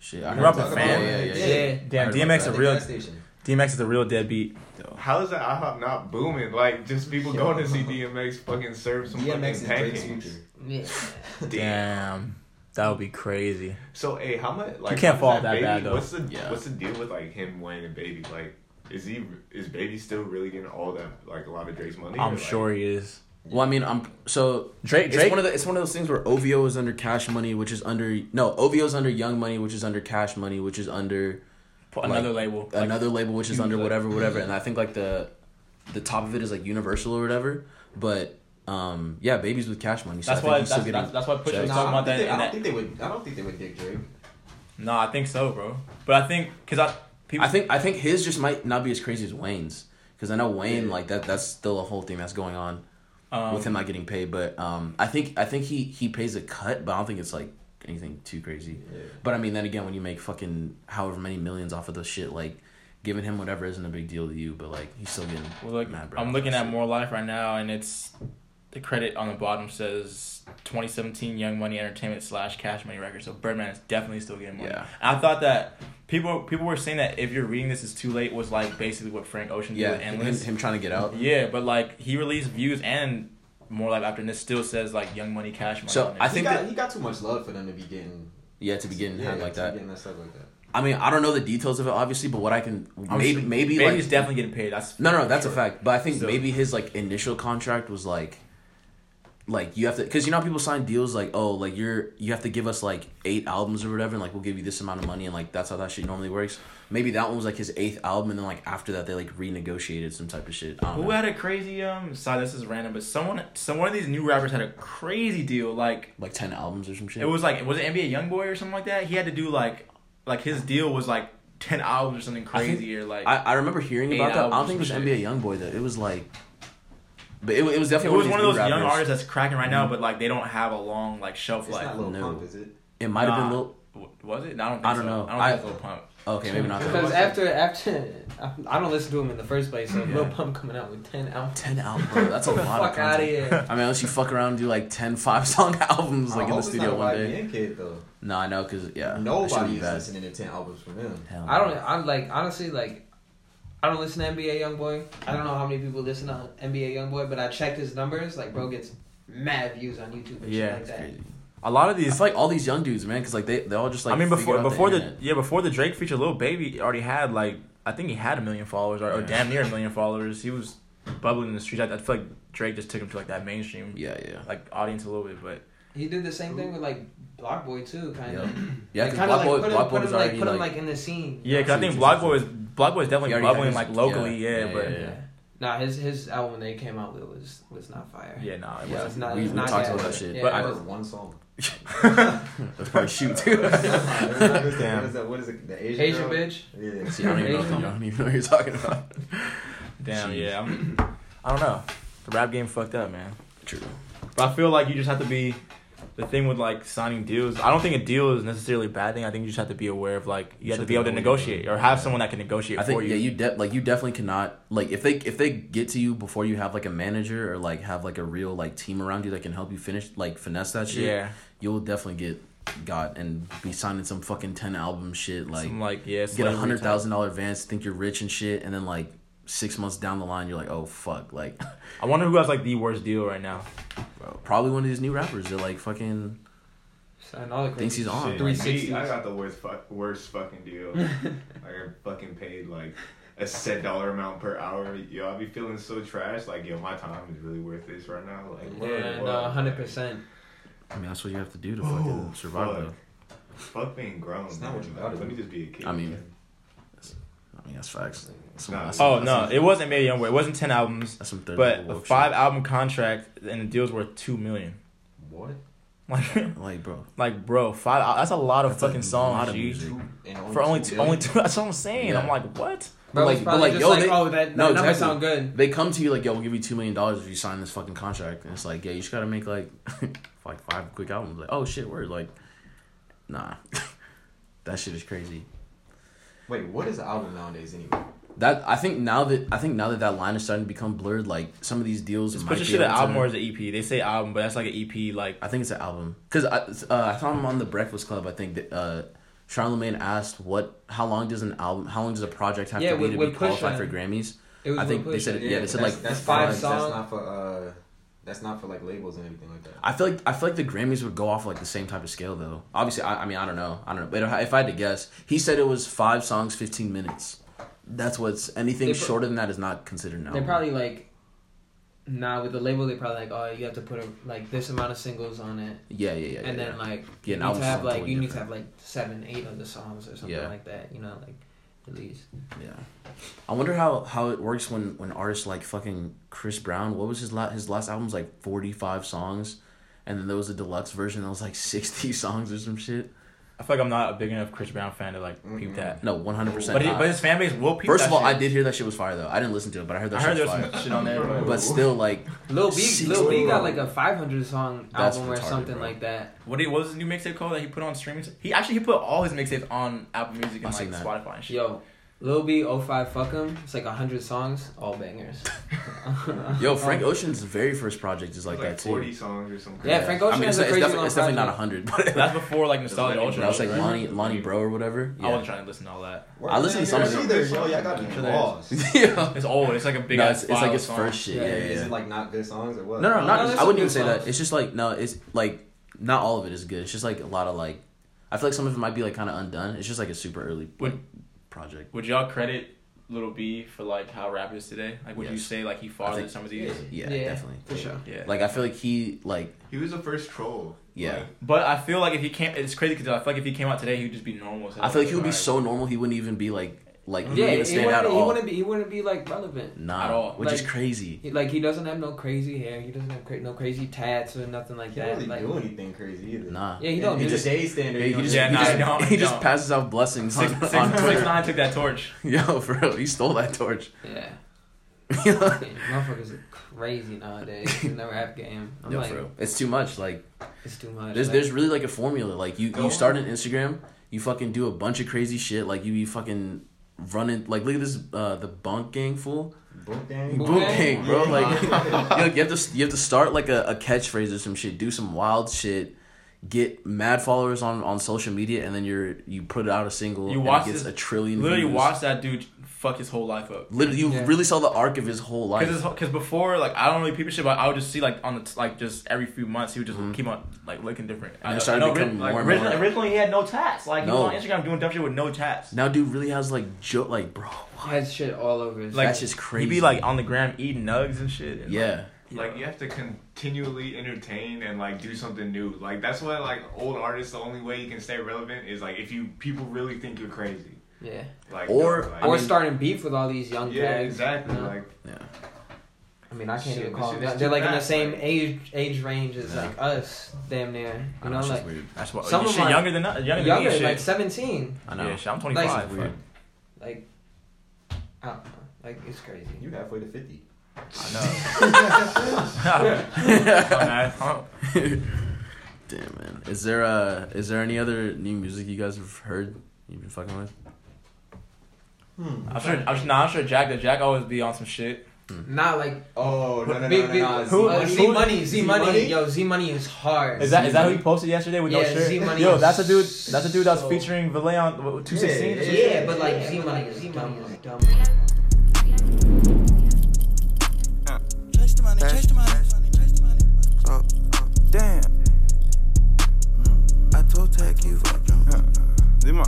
Shit, I grew up robbed about a fan? Yeah, yeah, yeah. Yeah. yeah. Damn, DMX about a real. DMX is a real deadbeat. How is that IHOP not booming? Like just people going to see DMX fucking serve some DMX fucking pancakes. Yeah. Damn, that would be crazy. So hey, how much? Like you can't fall that baby, bad, though. What's the Yeah. what's the deal with like him winning baby? Like, is he is baby still really getting all that like a lot of Drake's money? I'm like- sure he is. Well, I mean, I'm so Drake. Drake? It's one of the, it's one of those things where OVO is under Cash Money, which is under no OVO is under Young Money, which is under Cash Money, which is under another like, label. Like, another label, which is under whatever, whatever. And I think like the the top of it is like Universal or whatever. But um, yeah, babies with Cash Money. So I that's think why. he's That's, still that's, getting. that's why Pusha was Nah, talking I about that. think they, I don't that think they would. I don't think they would dick Drake. no, I think so, bro. But I think because I people. I think I think his just might not be as crazy as Wayne's because I know Wayne Yeah. like that. That's still a whole thing that's going on um, with him not getting paid. But um, I think I think he he pays a cut, but I don't think it's like anything too crazy. Yeah. But I mean, then again, when you make fucking however many millions off of the shit, like giving him whatever isn't a big deal to you, but like he's still getting. Well, look, mad, bro. I'm looking at More Life right now, and it's the credit on the bottom says 2017 Young Money Entertainment slash Cash Money Records. So Birdman is definitely still getting money. Yeah. And I thought that people people were saying that if you're reading this is too late was like basically what Frank Ocean did Yeah, with him, Endless. him trying to get out. Yeah, but like he released views and More Life after, and this still says like Young Money Cash Money. So, on there. I he think got that- he got too much love for them to be getting. Yeah, to be getting yeah, had like to that. Be getting messed up like that. I mean, I don't know the details of it, obviously, but what I can I'm maybe sure- maybe Baby's like he's definitely getting paid. That's No, no, that's sure. a fact. But I think So- maybe his like initial contract was like, like you have to, because you know people sign deals like, oh, like you're you have to give us like eight albums or whatever, and like we'll give you this amount of money, and like that's how that shit normally works. Maybe that one was like his eighth album, and then like after that they like renegotiated some type of shit. Who know. had a crazy um? Sorry, this is random, but someone, some one of these new rappers had a crazy deal. Like like ten albums or some shit. it was like was it NBA YoungBoy or something like that? He had to do like, like his deal was like ten albums or something I think- crazy or like. I, I remember hearing about that. I don't think it was or NBA YoungBoy though. It was like, but it, it was definitely. it was one of those new young artists that's cracking right now, mm-hmm. but like they don't have a long like shelf It's life. not Lil no. Pump, is it? It might have been Nah. Lil. Was it? No, I don't. Think I don't so. know. I don't I- think it's Lil Pump. Okay, maybe not. Because after after I don't listen to him in the first place, so Yeah. Lil Pump coming out with ten albums. Ten albums, bro. That's a Get the lot of fuck out of here. I mean, unless you fuck around and do like 10 five song albums like I in the studio one day. Kid though. No, I know because yeah, that should Nobody is listening to ten albums from him. Hell I don't. I'm like honestly like. I don't listen to NBA YoungBoy. I don't know how many people listen to NBA YoungBoy, but I checked his numbers. Like, bro gets mad views on YouTube and Yeah, shit like that. crazy. A lot of these. feel like all these young dudes, man, because like they they all just like. I mean, before out before the, internet. yeah before the Drake feature, Lil Baby already had like I think he had a million followers or, or damn near a million followers. He was bubbling in the streets. I, I feel like Drake just took him to like that mainstream yeah, yeah, like audience a little bit, but He did the same thing with like BlocBoy too, kind of. yeah. Because kind Block of Boy, like put him, BlocBoy put was him like already put him like, like in the scene. yeah, because I think BlocBoy is BlocBoy is definitely already bubbling had like locally, yeah, yeah, yeah, but yeah, Yeah. Nah, his his album when they came out with was was not fire. yeah, nah, it Yeah, wasn't. we- it's we not talked about that shit. Yeah, But I- That was- was one song. That's probably shoot too. what, is that, Damn. what is that? What is it? The Asian, Asian girl? bitch. Yeah. See, I don't even know. I don't even know what you're talking about. Damn, Jeez. yeah. I'm, I don't know. The rap game fucked up, man. True. But I feel like you just have to be the thing with like signing deals. I don't think a deal is necessarily a bad thing. I think you just have to be aware of like you, You have to be able to know what you're negotiate or have Yeah. someone that can negotiate I think for you. yeah, you de- like you definitely cannot like if they if they get to you before you have like a manager or like have like a real like team around you that can help you finish like finesse that shit. yeah, you'll definitely get got and be signing some fucking ten album shit like some like yeah, get a hundred thousand dollar advance, think you're rich and shit, and then like six months down the line you're like, oh fuck, like I wonder who has like the worst deal right now. bro, probably one of these new rappers. They're like fucking Sign all the thinks he's on. Shit, like, 360s. me, I got the worst, fuck, worst fucking deal. like I fucking paid like a set dollar amount per hour. Yo, I be feeling so trash. Like yo, my time is really worth this right now. Like Yeah, what? no, hundred percent. I mean that's what you have to do to fucking Oh, survive fuck. though. Fuck being grown. It's not man. what you gotta Let me just be a kid. I mean. I mean that's facts. That's some, Nah. some, Oh no, some- it wasn't made Youngboy. It wasn't ten albums, That's some but a woke five album contract and the deal's worth two million. What? Like. Like bro, like bro, five. Uh, that's a lot of That's fucking lot songs, of G. music. And For only two two, only two. That's what I'm saying. Yeah. I'm like, what? Bro, like- like, but like, yo, like, they- oh, that, that no, number exactly. sound good. they come to you like, yo, we'll give you two million dollars if you sign this fucking contract, and it's like, yeah, you just gotta make like like five quick albums. Like, oh shit, word, like, nah, that shit is crazy. Wait, what is an album nowadays anyway? That I think now that I think now that that line is starting to become blurred, like some of these deals Just might put be your shit an album or is an EP. They say album, but that's like an EP. Like I think it's an album because I uh, I saw him on the Breakfast Club. I think that uh, Charlemagne asked what how long does an album how long does a project have Yeah, to be with- to be qualified Pusha. for Grammys? It was I think they said- yeah, they said, that's, like, that's five songs. That's not for uh, that's not for like labels and everything like that. I feel like I feel like the Grammys would go off like the same type of scale though. Obviously, I, I mean I don't know, I don't know. But if I- if I had to guess, he said it was five songs, fifteen minutes. That's what's anything pro- shorter than that is not considered now. They're probably like Nah, with the label, they probably like, oh, you have to put a, like this amount of singles on it, Yeah, yeah, yeah. and yeah. then like Yeah, you need to have like totally you need to have like seven, eight of the songs or something Yeah. like that. You know, like at least. Yeah, I wonder how how it works when when artists like fucking Chris Brown. What was his last his last album's like forty five songs, and then there was a deluxe version that was like sixty songs or some shit. I feel like I'm not a big enough Chris Brown fan to like peep Mm-mm. that. No, one hundred percent. But he, but his fan base will peep. First that of all, I did hear that shit was fire though. I didn't listen to it, but I heard that I heard shit there was was fire. some shit on there, but, But still, like Lil B, Lil B got like a 500 song That's album or something bro. like that. what, did, what was his new mixtape called that he put on streaming? He actually he put all his mixtapes on Apple Music and like that. Spotify and shit. Yo, Lil B 05 Fuck 'em. It's like 100 songs, all bangers. yo, Frank Ocean's very first project is like, like that too. forty songs or something. Yeah, Frank Ocean I mean, has it's, a it's crazy definitely, long it's definitely not project. hundred, but That's before like Nostalgia Like, Ultra. that was like right? Lonnie Lonny Breaux or whatever. I wasn't Yeah, trying to listen to all that. I listened to some of it. Either, yo, y'all got Sure to there yeah. It's old. It's like a big. No, ass it's, it's like file his song. first shit. Yeah, yeah. Is yeah. it like not good songs or what? No, no, No, not. there's I some wouldn't good even say that. songs. It's just like no. It's like not all of it is good. It's just like a lot of like. I feel like some of it might be like kind of undone. It's just like a super early Would- project. Would y'all credit Little B for like how rap is today? Like, would you say like he I fathered some of these? Yeah, Yeah, definitely. For sure. Yeah. Like I feel like he like He was the first troll. Yeah. Like, But I feel like if he came, it's crazy because I feel like if he came out today, he'd just be normal. as. I feel like he would be so normal. He wouldn't even be like like he Yeah, wouldn't he even stand out wouldn't, at he wouldn't be. He wouldn't be like relevant. Nah, at all. which is crazy. He, like he doesn't have no crazy hair. He doesn't have cra- no crazy tats or nothing like He that. can't really like, do anything crazy either. Nah. Yeah, he In- don't. He just- today's standard, Yeah, you he know, just Yeah, he nah, just, I don't, he just don't. passes out blessings Six, on, six, on six, Twitter. nine took that torch. Yo, for real, he stole that torch. yeah. Yo, Yeah, Motherfuckers are crazy nowadays in the rap game. I'm like, for real. It's too much. Like it's too much. there's like, there's really like a formula. Like you you start on. an Instagram, you fucking do a bunch of crazy shit. Like you be fucking running. Like look at this uh the Boonk gang fool. Bunk dang. Boom, Boom gang. gang, bro. Yeah. Like you, you have to you have to start like a, a catchphrase or some shit. Do some wild shit. Get mad followers on, on social media, and then you're you put it out a single. You and watch it gets this- a trillion. Literally, views. watch that dude fuck his whole life up. Literally, you Yeah. really saw the arc of his whole life. Because before, like I don't really people shit, but I would just see like on the t- like just every few months he would just Mhm. keep on like looking different. And it I, started I know, becoming like, more originally, more. originally he had no tats. Like he No. was on Instagram doing dumb shit with no tats. Now, dude really has like jo- like bro. he has shit all over his. Like, That's just crazy. He'd be like on the gram eating nugs and shit. and, Yeah, Like you have to continually entertain and like do something new. Like that's why like old artists, the only way you can stay relevant is like if you people really think you're crazy. Yeah. Like Or- like, I or mean- starting beef with all these young yeah, kids. exactly. you know? Like yeah. I mean, I can't Shit, even call them. is They're too like in the same like- age age range as Yeah. like us, damn near. You know, know, like weird. That's what. Some you of shit my- younger than us, younger than younger, me. like shit. seventeen. I know. Yeah, shit, I'm Like- 25. Weird. Like, I don't know. Like it's crazy. You halfway to fifty. I know. My bad. Huh? Damn man. Is there uh is there any other new music you guys have heard you've been fucking with? Hmm. I'm sure. I'm sure. Nah, I'm sure Jack. That Jack always be on some shit. Not like Oh no no no big, no, big, no. Who- uh, Z Z Money? Money, Z Money, Z-Money? yo, Z Money is hard. Is that is that who he posted yesterday with no Yeah, shirt? Z-Money Yo, that's a dude. That's a dude that's so- featuring Valee on two sixteen. Yeah, Yeah, but like Z Money is dumb. is dumb. Chase the money, chase the money, chase the money. Oh, oh, damn. I told Tech you fuck them. Zima.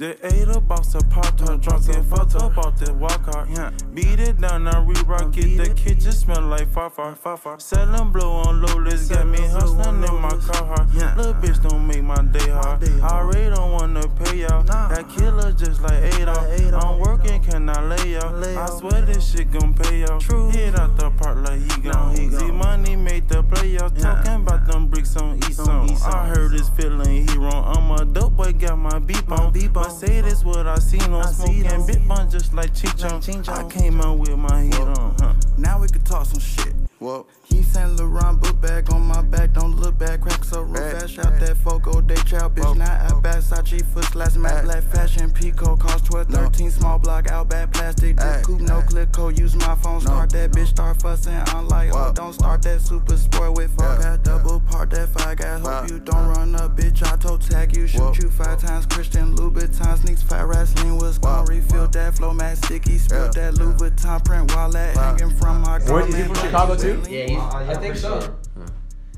The ate a boss a pop tart, drunk and fucked up off the walk out. Yeah. Beat it down, now re-rock it. The kitchen smell like far far. Selling blow on low, let's get me hustling in my car hard. Yeah. Little bitch don't make my day hard. I already don't wanna pay y'all. That killer just like Adolf. I'm working, can I lay y'all? Lay I swear this shit gon' pay y'all. True. Hit out the park like he gone. See money made the play y'all. Talking about them bricks on East On Zone. I heard this feeling he wrong. I'm a dope boy, got my beep on. Beep But say this what I seen on I seen smoking on. bit bun just like Chichon. Like I came out with my heat on. Huh. Now we can talk some shit. Whoa. He Saint Laurent book bag on my back, don't look back, crack so real Back. fast. Shot that Fogo, they chow, bitch. Whoa. Now at Versace, foot slash matte Act. black fashion, Pico, cost 12, 13, small block, out back plastic, dip coupe, no Act. click code, use my phone, start that bitch, start fussing. I'm like, oh, don't start that super sport with fuck, Yeah. got double part that five gas. Hope you don't run up, bitch. I told tag you, shoot you five times. Christian Louboutin sneaks, fat wrestling was gone. Wow. Refill that flow, mat sticky, spill Yeah. that Louis Vuitton print while that Wow. hanging from my Where- is he garment. from Chicago too? Yeah, he's, I think so. sure.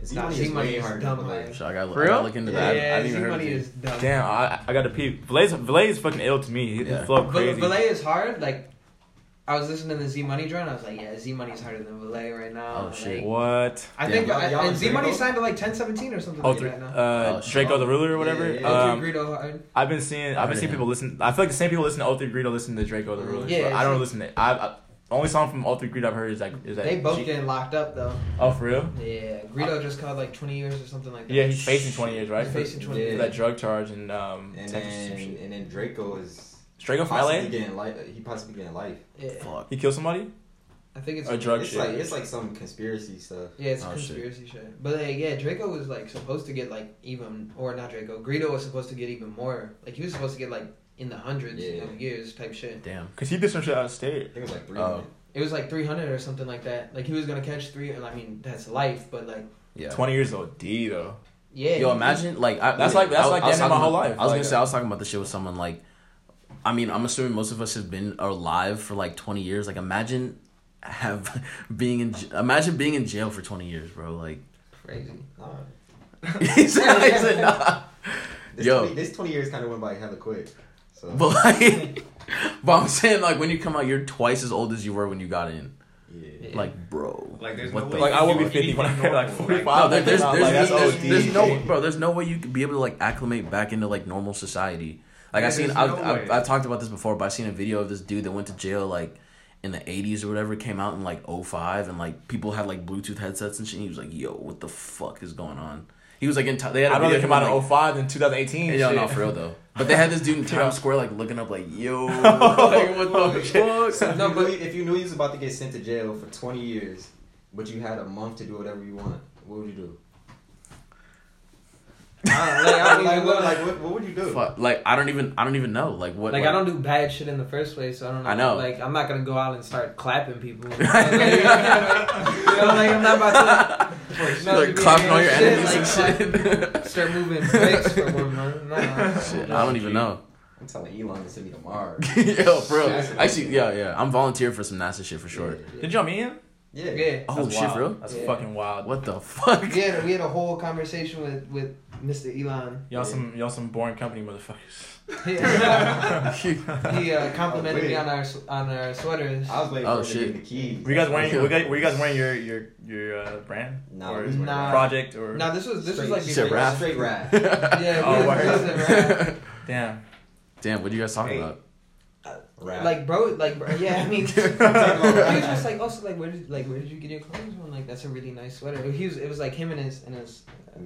Z Nah, Money Z is Money way is dumb, than. So I got For I gotta real? look into that. I Yeah, haven't Z even heard Money is dumb. Damn, I I got to peep. Valee's Valee is fucking ill to me. His Yeah. flow Val- crazy. Valee is hard. Like I was listening to the Z Money joint. I was like, yeah, Z Money's harder than Valee right now. Oh, Like, shit. What? I Yeah. think Y'all- y'all and Z Money signed to like 1017 or something Oh, like three, that now. uh, Oh, shit. Drakeo the Ruler or whatever. Yeah, yeah, Oh, Um, Greedo hard. I've been seeing, I've been seeing him. people listen. I feel like the same people listen to 03 Greedo listen to Drakeo the Ruler. Yeah, but I don't see- listen to. I, I the only song from all three Greedo I've heard is like is that. They both G- getting locked up though. Oh, for real? Yeah, Greedo just caught like 20 years or something like that. Yeah, he's facing 20 years, right? He's facing 20 Yeah. Years. that drug charge and um. And Texas or some then and then Drakeo is Drakeo from possibly LA. getting life. He possibly getting life. Yeah, Fuck. He killed somebody. I think it's A drug It's shit. like it's like some conspiracy stuff. Yeah, it's Oh, shit. conspiracy shit. But like, yeah, Drakeo was like supposed to get like even, or not Drakeo. Greedo was supposed to get even more. Like he was supposed to get like in the hundreds Yeah. of years type shit. Damn. Cause he did some shit out of I state. think it was like three. Oh. It was like 300 or something like that. Like he was gonna catch three, I mean that's life, but like Yeah. 20 years old. D though. yeah. Yo, imagine like I, That's like- that's I- like I was in my talking whole life, I was like- gonna say I uh, was talking about this shit with someone like, I mean, I'm assuming most of us have been alive for like 20 years. Like, imagine have being in j- imagine being in jail for 20 years, bro. Like, crazy. Nah. he said, he said nah. This Yo. 20, this twenty years kind of went by hella quick. So But like, but I'm saying like when you come out, you're twice as old as you were when you got in. yeah. Yeah. Like, bro. Like, there's what no the way Like I will be 50 when I you- hit like like, 45. No, there, there's, Like, there's, there's, there's no, bro. There's no way you could be able to like acclimate back into like normal society. Like I Yeah, seen, there's I've, no I've. I've talked about this before, but I seen a video of this dude that went to jail like in the 80s or whatever. Came out in like 05 and like people had like Bluetooth headsets and shit. And he was like, "Yo, what the fuck is going on?" He was like in. T- they had a I'd rather video come of out him, in 05 than 2018. like, yeah, shit. no, for real though. But they had this dude in Yeah. Times Square like looking up like, "Yo, like, what the fuck?" So No, but- if you knew he was about to get sent to jail for 20 years, but you had a month to do whatever you want, what would you do? I, like, I don't like, even what, like, what, what would you do? Fuck, like I don't even, I don't even know. Like what? Like like, I don't do bad shit in the first place, so I don't know. I know. Like I'm not gonna go out and start clapping people. you know, like, I'm not about to. not like to be clapping all your shit, enemies like, and shit. Start moving bricks for one month. Nah. Shit, I don't even know. I'm telling Elon to send me to Mars. Yo, bro. real. Actually, yeah, yeah. I'm volunteering for some NASA shit for sure. Did y'all meet him? Yeah. Yeah. Oh That's shit, wild. for real? That's Yeah. fucking wild. What the fuck? Yeah, we had a whole conversation with with Mr. Elon. Y'all some y'all some boring company motherfuckers. He, he uh, complimented me on our on our sweaters. I was waiting Oh, for him to shit. the keys. Were you guys wearing? Were you guys, were you guys wearing your your your uh, brand No, or we Nah. project or? No, this was this was like Shit, before. rap. Straight rap. Yeah, Oh, we was, we was in rap. Damn. Damn, what are you guys talking Hey. about? Rap. Like bro, like bro, yeah. I mean, he was just like, also like, where did like where did you get your clothes from? Like that's a really nice sweater. He was, it was like him and his and his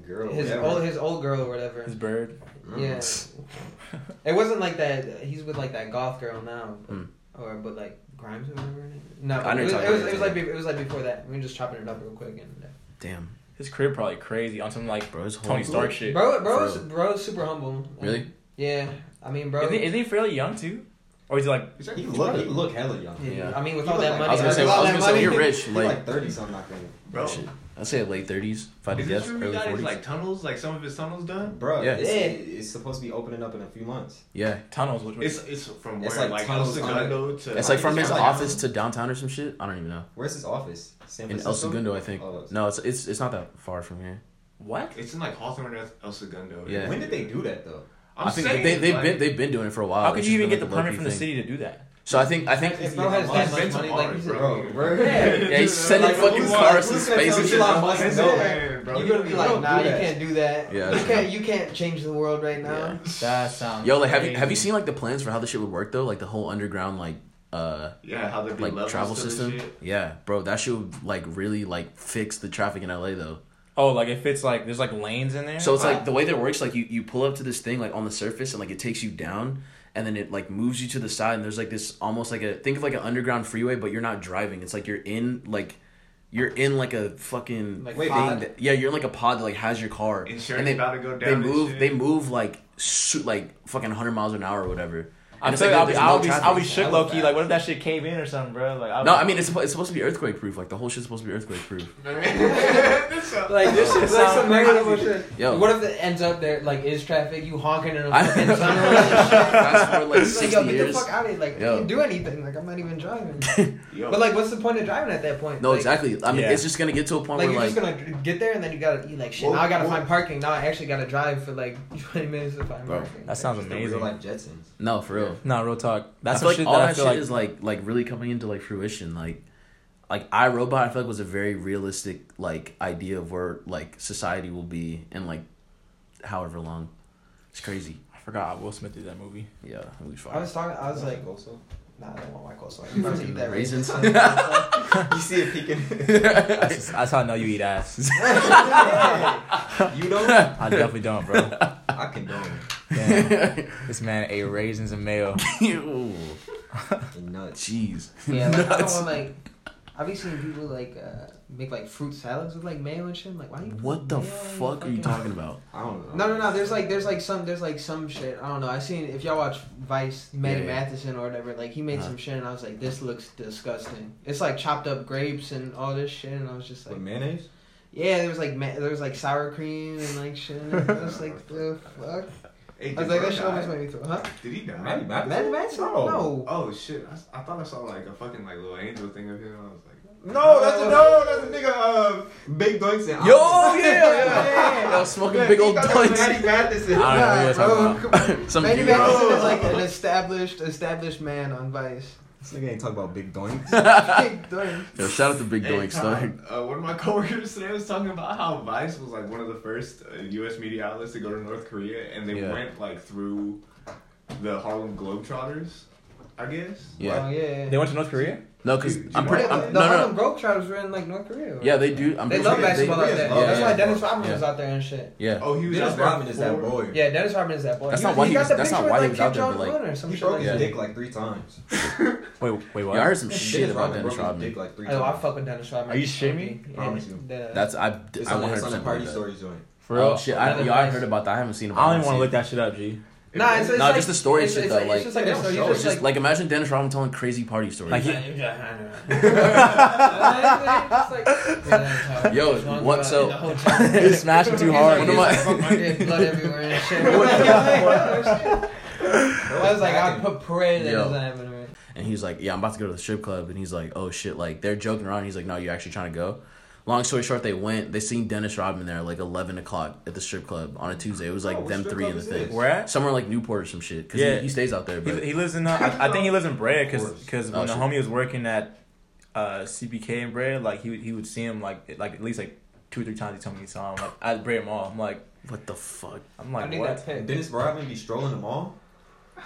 girl. his whatever. old his old girl or whatever. His bird. Mm. Yeah, it wasn't like that. He's with like that goth girl now, Mm. or but like Grimes or whatever. No, I it was, it was, it was like it was like before that. We were just chopping it up real quick and. uh, Damn, His crib probably crazy on some like bro, it's Tony horrible. Stark shit. Bro, bro, For is, bro, super humble. Really? Yeah, I mean, bro. Isn't he, isn't he fairly young too? Or is he like? He look, he look hella young. yeah, Yeah. I mean, with He all that like- money, I was gonna say, with I was gonna say, you're rich. He Like, like 30 something, I think. Bro, shit. I'd say late thirties. If I had to guess, this true? He early got his forties. like tunnels, like some of his tunnels done. Bro, Yeah. it's, Yeah. it's supposed to be opening up in a few months. yeah, Tunnels. Which, It's it's from It's where like like, El tunnels under- Segundo to. it's like from his like- office to downtown or some shit. I don't even know. Where's his office? San In El Segundo, I think. Oh, No, it's it's it's not that far from here. what? It's in like Hawthorne, El- El Segundo. Yeah. When did they do that though? I'm I think saying, they they've like, been they've been doing it for a while. How could you even been, get the like, a permit from low-key the city to do that? So I think I think If bro has that much money, like he's a, bro. Bro, word. yeah, he's sending Like, fucking cars to who's space tell and Elon shit. Musk no? there, bro. you're gonna be like, don't nah, you can't do that. Yeah, you can't, you can't change the world right now. That sounds. Yo, like have you have you seen like the plans for how this shit would work though? Like the whole underground like uh Yeah, how they be like travel system. Yeah, bro, that shit would like really like fix the traffic in LA though. Oh, like if it's like there's like lanes in there. So it's like uh. the way that it works, like you, you pull up to this thing like on the surface and like it takes you down and then it like moves you to the side and there's like this almost like a think of like an underground freeway, but you're not driving. It's like you're in like you're in like a fucking Like thing pod? that- yeah, you're in like a pod that like has your car. Insurance and they, about to go down. they move they move like su- like fucking 100 miles an hour or whatever. I'm And it's telling like you, I'll be, there's I'll no be, traffic. I'll be shook Hella low key. Like, what if that shit cave in or something, bro? Like, I'll No, be- I mean it's supposed, it's supposed to be earthquake proof. Like the whole shit's supposed to be earthquake proof. Like this shit like some crazy. incredible shit. Yo. What if it ends up there like is traffic? You honking in a I- fucking sunroof and shit. Fast forward like It's like, 60 yo, get the fuck out of here. Like, Yo. I can't do anything. Like, I'm not even driving. But, like, what's the point of driving at that point? No, Like, exactly. I mean, Yeah. it's just gonna get to a point Like, where you're like, just gonna get there and then you gotta eat like shit. Now I gotta find parking. Now I actually gotta drive for like 20 minutes to find parking. That sounds amazing. Real life Jetsons. No, for real. No, real talk. That's I feel like shit all that that shit like. is like like really coming into like fruition. Like like I Robot, I feel like was a very realistic like idea of where like society will be in like however long. It's crazy. I forgot Will Smith did that movie. Yeah, it was fine. I was talking. I was like, also. nah, I don't want my coleslaw. You about to eat that Raisins. you see it peeking. That's, that's how I know you eat ass. you don't? I definitely don't, bro. I condone Damn. This man ate raisins and mayo. Ew. it. Nuts. Jeez. yeah, like, I don't Nuts. want like. I've been seeing people like uh, make like fruit salads with like mayo and shit. I'm like, why do you? What the mayo on your fuck are you talking about? I don't know. No, no, no. There's like, there's like some, there's like some shit. I don't know. I seen if y'all watch Vice, Matty Yeah, yeah. Matheson or whatever. Like he made Uh-huh. some shit, and I was like, this looks disgusting. It's like chopped up grapes and all this shit, and I was just like, With mayonnaise? yeah, there was like, ma- there was like sour cream and like shit. And I was like, the fuck. Hey, I was did like, that shit almost made me throw. Huh? Did he die? Matty Matheson? Matty Matheson? No. No. Oh shit! I, s- I thought I saw like a fucking like little angel thing of him. I was like, No, that's a no. That's a nigga. Uh, big doinks and Yo, yeah, Yo, smoking big old doinks. doinks. Matty Matheson. I don't know what you're talking about. come on. Some Matty dude- Matheson is like an established, established man on Vice. This nigga ain't talking about big doinks. Big doink. Yo, shout out to Big Hey, Doinks, Tom, dog. uh, one of my coworkers today was talking about how Vice was like one of the first uh, U.S. media outlets to go to North Korea, and they Yeah. went like through the Harlem Globetrotters, I guess. Yeah. Oh, yeah. They went to North Korea? No, because I'm pretty. Yeah, I'm, the no, no, Harlem no. Globetrotters were in like North Korea. Yeah, they do. I'm They love sure basketball they- out there. Yeah, Yeah, that's why. Dennis Rodman Yeah. was out there and shit. Yeah. Oh, he was Dennis out Rodman is that boy. Yeah, Dennis Rodman is that boy. That's He not why he he was- that's not why he like, was out there, but, like, He broke his that. dick like three times. Wait, wait, what? Yeah, I heard some shit about Dennis Rodman. dick like three Oh, I fuck with Dennis Rodman. Are you shitting Promise you. That's I. I on, the- 100 it's percent party believe stories joint. For real? Shit! I, Another yeah, I heard about that. I haven't seen I don't even wanna want to see look that shit up, G. Nah, it's, it's No, like, just the story it's, shit, it's, though, It's like- just like Yeah, a they story. don't You show just Just like, like imagine Dennis Rodman telling crazy party stories. Like he- Yo, what- so- He's smashing too hard. One of my- blood everywhere and shit. I was like, I put pray that Yo. doesn't happen to me. and he's like, "Yeah, I'm about to go to the strip club," and he's like, "Oh shit!" Like they're joking around. He's like, "No, you're actually trying to go." Long story short, they went. They seen Dennis Rodman there like 11 o'clock at the strip club on a Tuesday. It was like Oh, them three in the thing. Where at? Somewhere like Newport or some shit. Because Yeah. he, he stays out there. He, But he lives in. Uh, I, I think he lives in Brea because Of course. because Oh, when the shit. homie was working at uh, CBK in Brea, like he would he would see him like like at least like two or three times. He told me he saw him like at Brea Mall. I'm like what the fuck? I'm I like need what? that pic. Dennis Rodman be strolling the mall?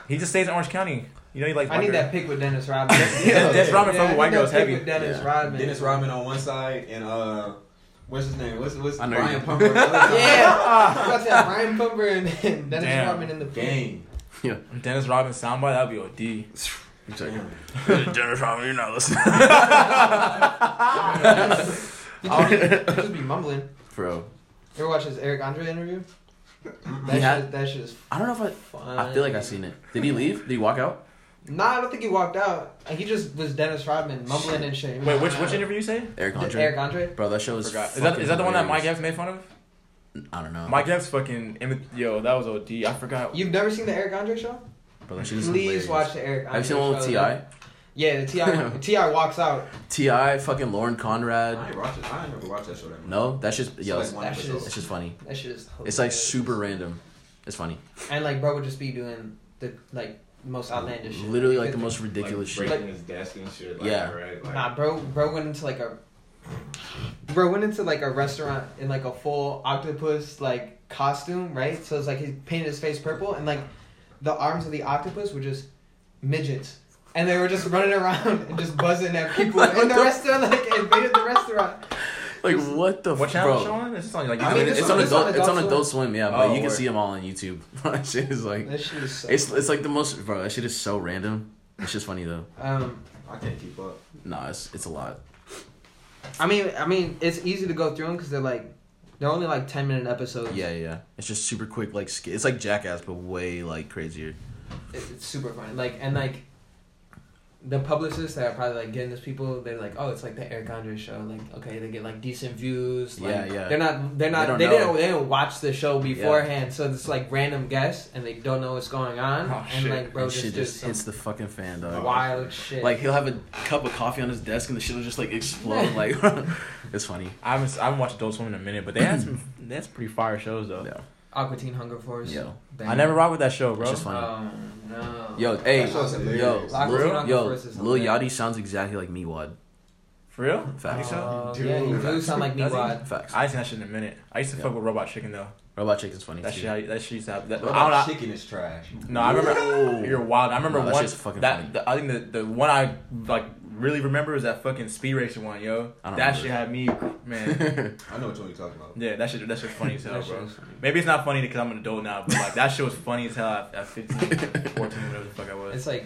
He just stays in Orange County. You know he like. I need that pic with Dennis Rodman. Yeah, Dennis Rodman Yeah, from need White Girls Heavy. With Dennis Yeah. Rodman. Dennis Rodman on one side and uh, what's his name? What's what's I know Brian you- Pumper? on the? Yeah, I was about to say Brian Pumper and, and Dennis Damn. Rodman in the pic. Gang. Dennis Rodman soundbite. That'd be OD. He's. Dennis Rodman, you're not listening. He just, he just be mumbling. Bro, You ever watch his Eric Andre interview? That He shit, had- that shit is I don't know if I. fun. I feel like I've seen it. Did he leave? Did he walk out? Nah, I don't think he walked out. Like, He just was Dennis Rodman mumbling and shit. Wait, which which interview you say? Eric Andre. Eric Andre. Bro, that show was. Forgot. Is that is that the one that Mike Epps made fun of? I don't know. Mike Epps fucking imi- yo, that was OD. I forgot. You've never seen the Eric Andre show? Bro, that shit is Please hilarious. watch the Eric Andre Have you seen the one with show. Ti? Yeah, the Ti. Ti walks out. Ti, fucking Lauren I Conrad. ain't watch it. I ain't never watched that show that. No, that's just yo. like It's, one that episode. it's just funny. That shit is. It's like super random. It's funny. And like, bro would just be doing the like most outlandish shit. Literally like the most ridiculous like, shit. breaking his desk and shit. Like, Yeah. right? Like, Nah, bro, bro went into like a. Bro went into like a restaurant in like a full octopus like costume, right? So it's like he painted his face purple, and like the arms of the octopus were just midgets, and they were just running around and just buzzing at people in the restaurant, like invaded the restaurant. Like what the What f- channel bro? is showing? It's just on like I I mean, mean, it's, it's on on- it's on adult. It's on Adult Adult Swim, yeah, but Oh, you can word. see them all on YouTube. that shit is like, That shit is so. it's it's like the most, bro. That shit is so random. It's just funny though. um, I can't keep up. Nah, it's it's a lot. I mean, I mean, it's easy to go through them because they're like, they're only like ten minute episodes. Yeah, yeah. It's just super quick. Like it's like Jackass, but way like crazier. It's super funny. Like and like, the publicists that are probably like getting this people, they're like, oh, it's like the Eric Andre show. Like, okay, they get like decent views. Like, Yeah, yeah. They're not. They're not. don't They, know. didn't. They didn't watch the show beforehand, so it's like random guests, and they don't know what's going on. Oh, and shit. like, bro, and just, shit just just some hits the fucking fan, dog. wild shit. Like he'll have a cup of coffee on his desk and the shit will just like explode. like it's funny. I haven't I haven't watched Adult Swim in a minute, but they had some that's pretty fire shows though. Yeah. Aqua Teen Hunger Force. Yo. I never rock with that show, bro. It's just funny. Oh no. Yo, hey, That show's yo, hilarious. Aqua yo, Lil. Yachty sounds exactly like Meatwad. For real? Facts. Oh, Dude, yeah, you do sound like me, Does he? Facts. I ain't seen that shit in a minute. I used to Yeah. fuck with Robot Chicken though. Robot Chicken's funny That too. shit, that shit used to have. That, What I about don't know. chicken is trash. No, I remember. Whoa. You're wild. I remember No, that one. shit's fucking that funny. the, I think the the one I like really remember is that fucking Speed Racer one, yo. I don't That remember. shit had me, man. I know which one you're talking about. yeah, that shit. That shit's funny as hell, That shit bro. is funny. Maybe it's not funny because I'm an adult now, but like that shit was funny as hell at, at 15, 14, whatever the fuck I was. It's like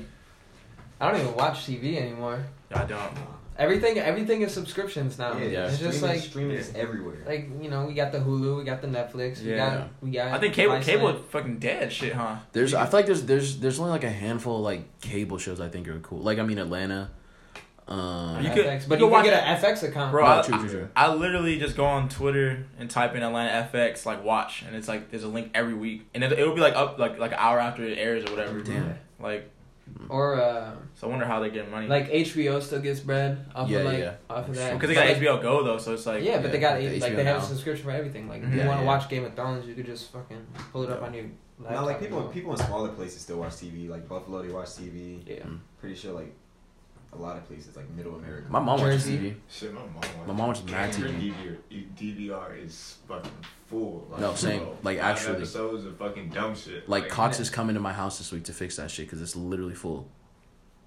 I don't even watch TV anymore. Yeah, I don't. Everything everything is subscriptions now. Yeah. It's just like streaming is everywhere. like you know we got the Hulu, we got the Netflix, we Yeah. got we got. I think cable Viceland. cable fucking dead shit, huh? There's, I feel like there's, there's, there's only like a handful of like cable shows I think are cool. Like I mean Atlanta. Um, You FX, could- but you you could can get an FX account. Bro, No, I, true, true, true. I literally just go on Twitter and type in Atlanta FX like watch, and it's like there's a link every week, and it, it'll be like up like like an hour after it airs or whatever. Damn. Like, Or uh, so I wonder how they get money. like HBO still gets bread off Yeah, of like yeah. off of that. because they got But, HBO Go though, so it's like yeah, but they yeah, got the like HBO they have now. a subscription for everything. Like if you Yeah, want to yeah. watch Game of Thrones, you could just fucking pull it up Yeah. on your. Now, like people, people in smaller places still watch TV. Like Buffalo, they watch TV. Yeah. Pretty sure like a lot of places, like Middle America. My mom watches Jersey. TV. Shit, my mom. Watches My mom watches mad Her TV. DVR, DVR is fucking full. Like, No, same. bro, Like, actually. episodes of fucking dumb shit. Like Cox yeah. is coming to my house this week to fix that shit because it's literally full.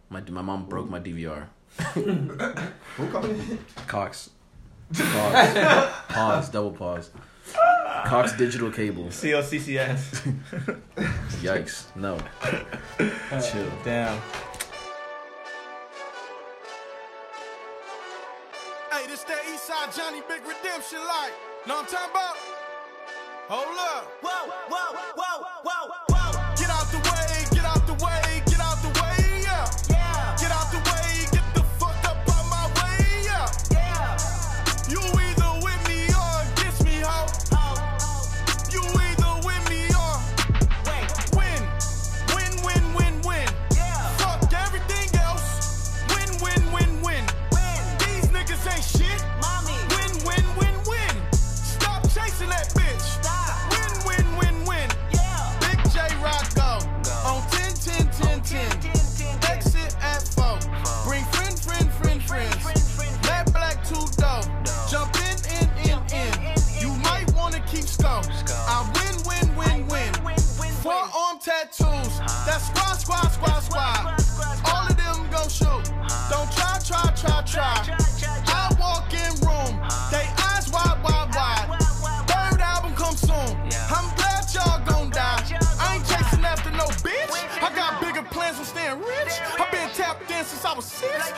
My my mom broke my DVR. Who coming? Cox. Pause. pause. Double pause. Cox Digital Cable. CLCCS. Yikes. No. Uh, Chill. Damn. Johnny Big Redemption like. Know what I'm talking about? Hold up. Whoa, whoa, whoa, whoa, whoa.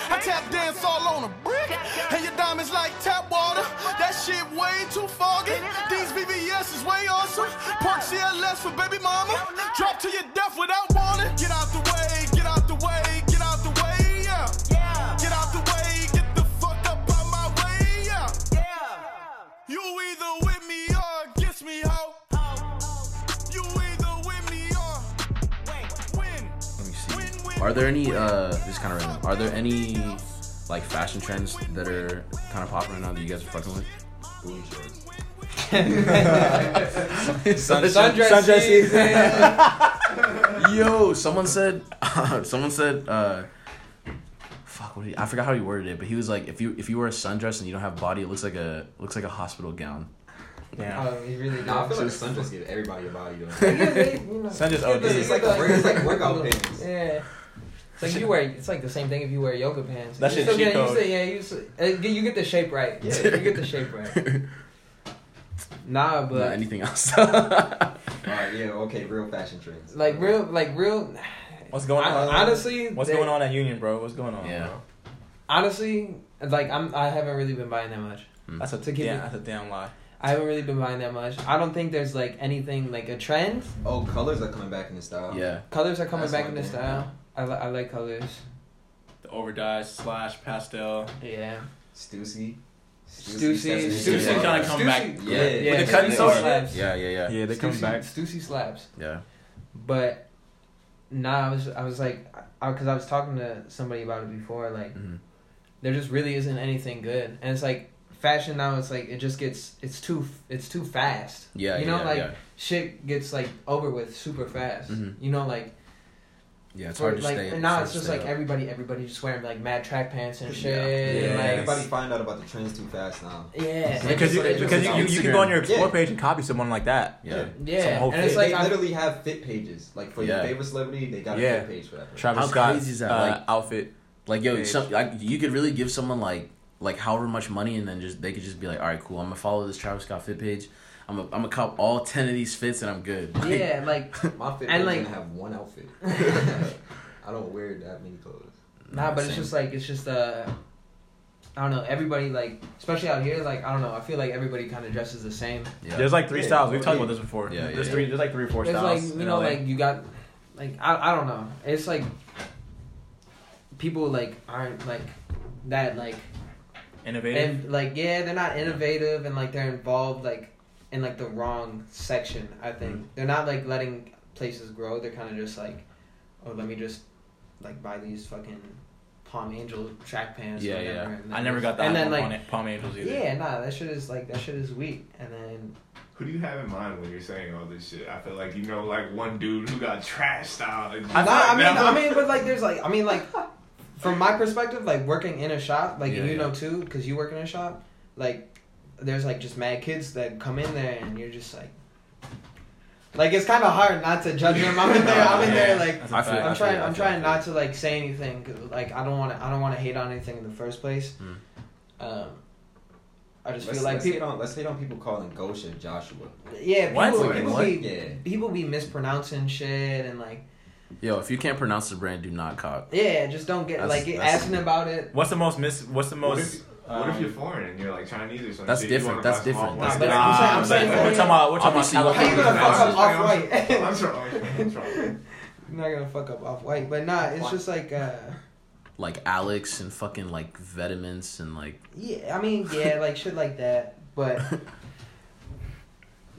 I tap dance all on a brick. And your diamonds like tap water. That shit way too foggy. These BBS is way awesome. Park CLS for baby mama. Drop to your death without warning. Get out Are there any uh this kind of random. Are there any like fashion trends that are kind of popping right now that you guys are fucking with? Booty shorts. Sun- Sundress sundress season. Yo, someone said someone said uh fuck what he, I forgot how he worded it, but he was like if you if you wear a sundress and you don't have body, it looks like a looks like a hospital gown. Yeah. Oh, he really Nah, I feel like does. sundress gives everybody a body though. Yeah, they- you know, Sun just OD. It's like get a- the- it's like workout pants. Yeah. It's like you wear. It's like the same thing if you wear yoga pants. That You shit still cheat get- you code. still- yeah, you, still- uh, you get the shape right. Yeah, you get the shape right. Nah, Not but anything else. Alright, yeah, okay, real fashion trends. like real, like real. What's going I- on? honestly, what's they- going on at Union, bro? What's going on? Yeah. bro? Honestly, like I'm. I haven't really been buying that much. That's a To keep damn. it- That's a damn lie. I haven't really been buying that much. I don't think there's like anything like a trend. Oh, colors are coming back into style. yeah. Colors are coming That's back one into thing. style. I, li- I like colors. the Overdose slash Pastel. Yeah. Stussy. Stussy. Stussy Stussy kinda come back. Yeah. Yeah. With the cutting Stussy soda? Yeah, yeah, yeah, Yeah, they come Stussy- back. Stussy slaps. yeah. But nah, I was I was like, because I was talking to somebody about it before. Like, Mhm. there just really isn't anything good, and it's like fashion now. It's like it just gets it's too it's too fast. Yeah, you know, yeah, like yeah. shit gets like over with super fast. Mhm. You know, like Yeah, it's for- hard to like stay. and now hard it's just like up. everybody everybody just wearing like mad track pants and shit. Yeah. and, like, Everybody find out about the trends too fast now. yeah, Because you, because you, you, you can go on your explore Yeah. page and copy someone like that. Yeah. yeah, some whole and it's they, like they I'm- literally have fit pages. Like for Yeah. your favorite celebrity, they got a fit page for that. Travis How Scott crazy is that? uh, Like- outfit. Like yo, some, like you could really give someone like like however much money, and then just they could just be like, all right, cool, I'm gonna follow this Travis Scott fit page. I'm gonna I'm gonna cop all ten of these fits, and I'm good. Like, yeah, like My fit And, page like- have one outfit. I don't wear that many clothes. Nah, but it's just like it's just uh I don't know, everybody like especially out here, like I don't know, I feel like everybody kinda dresses the same. yeah. There's like three Yeah. styles. We've talked about this before. Yeah, yeah, there's yeah. three. There's like three or four It's styles. like you know, LA. like you got like I I don't know. It's like people like aren't like that like innovative. and like yeah, they're not innovative and like they're involved like in like the wrong section, I think. Mm-hmm. They're not like letting places grow, they're kinda just like, Oh, let me just like buy these fucking Palm Angel track pants. or Yeah, whatever, yeah. I never got that And then Palm, like Palm Angels either. Yeah, nah, that shit is like that shit is weak. And then Who do you have in mind when you're saying all this shit? I feel like you know, like one dude who got trash style. and- nah, I mean, I mean, but like, there's like, I mean, like, from my perspective, like working in a shop, like Yeah, you yeah. know too, because you work in a shop, like, there's like just mad kids that come in there, and you're just like, like it's kind of hard not to judge them. I'm in there, I'm in there, like. That's a I feel- I'm trying. I I'm trying not to like say anything. 'cause, like I don't want to. I don't want to hate on anything in the first place. Mm. Um, I just Let's, feel like let's hate people. on let's hate on people calling Gosha Joshua. Yeah, people, Wait, people what? be Yeah. people be mispronouncing shit and like Yo, if you can't pronounce the brand, do not cop. yeah, just don't get That's- like that's- asking about it. What's the most miss? What's the What most? If, what if um, you're foreign and you're like Chinese or something? That's shit, you different, that's different, that's Nah, but I'm saying- I'm saying- we're talking about. We're talking about. How you gonna fuck up off white? I'm sorry. I'm not gonna fuck up off white, but nah, it's just like uh Like Alex and fucking like Vitamins and like yeah, I mean yeah, like shit like that, but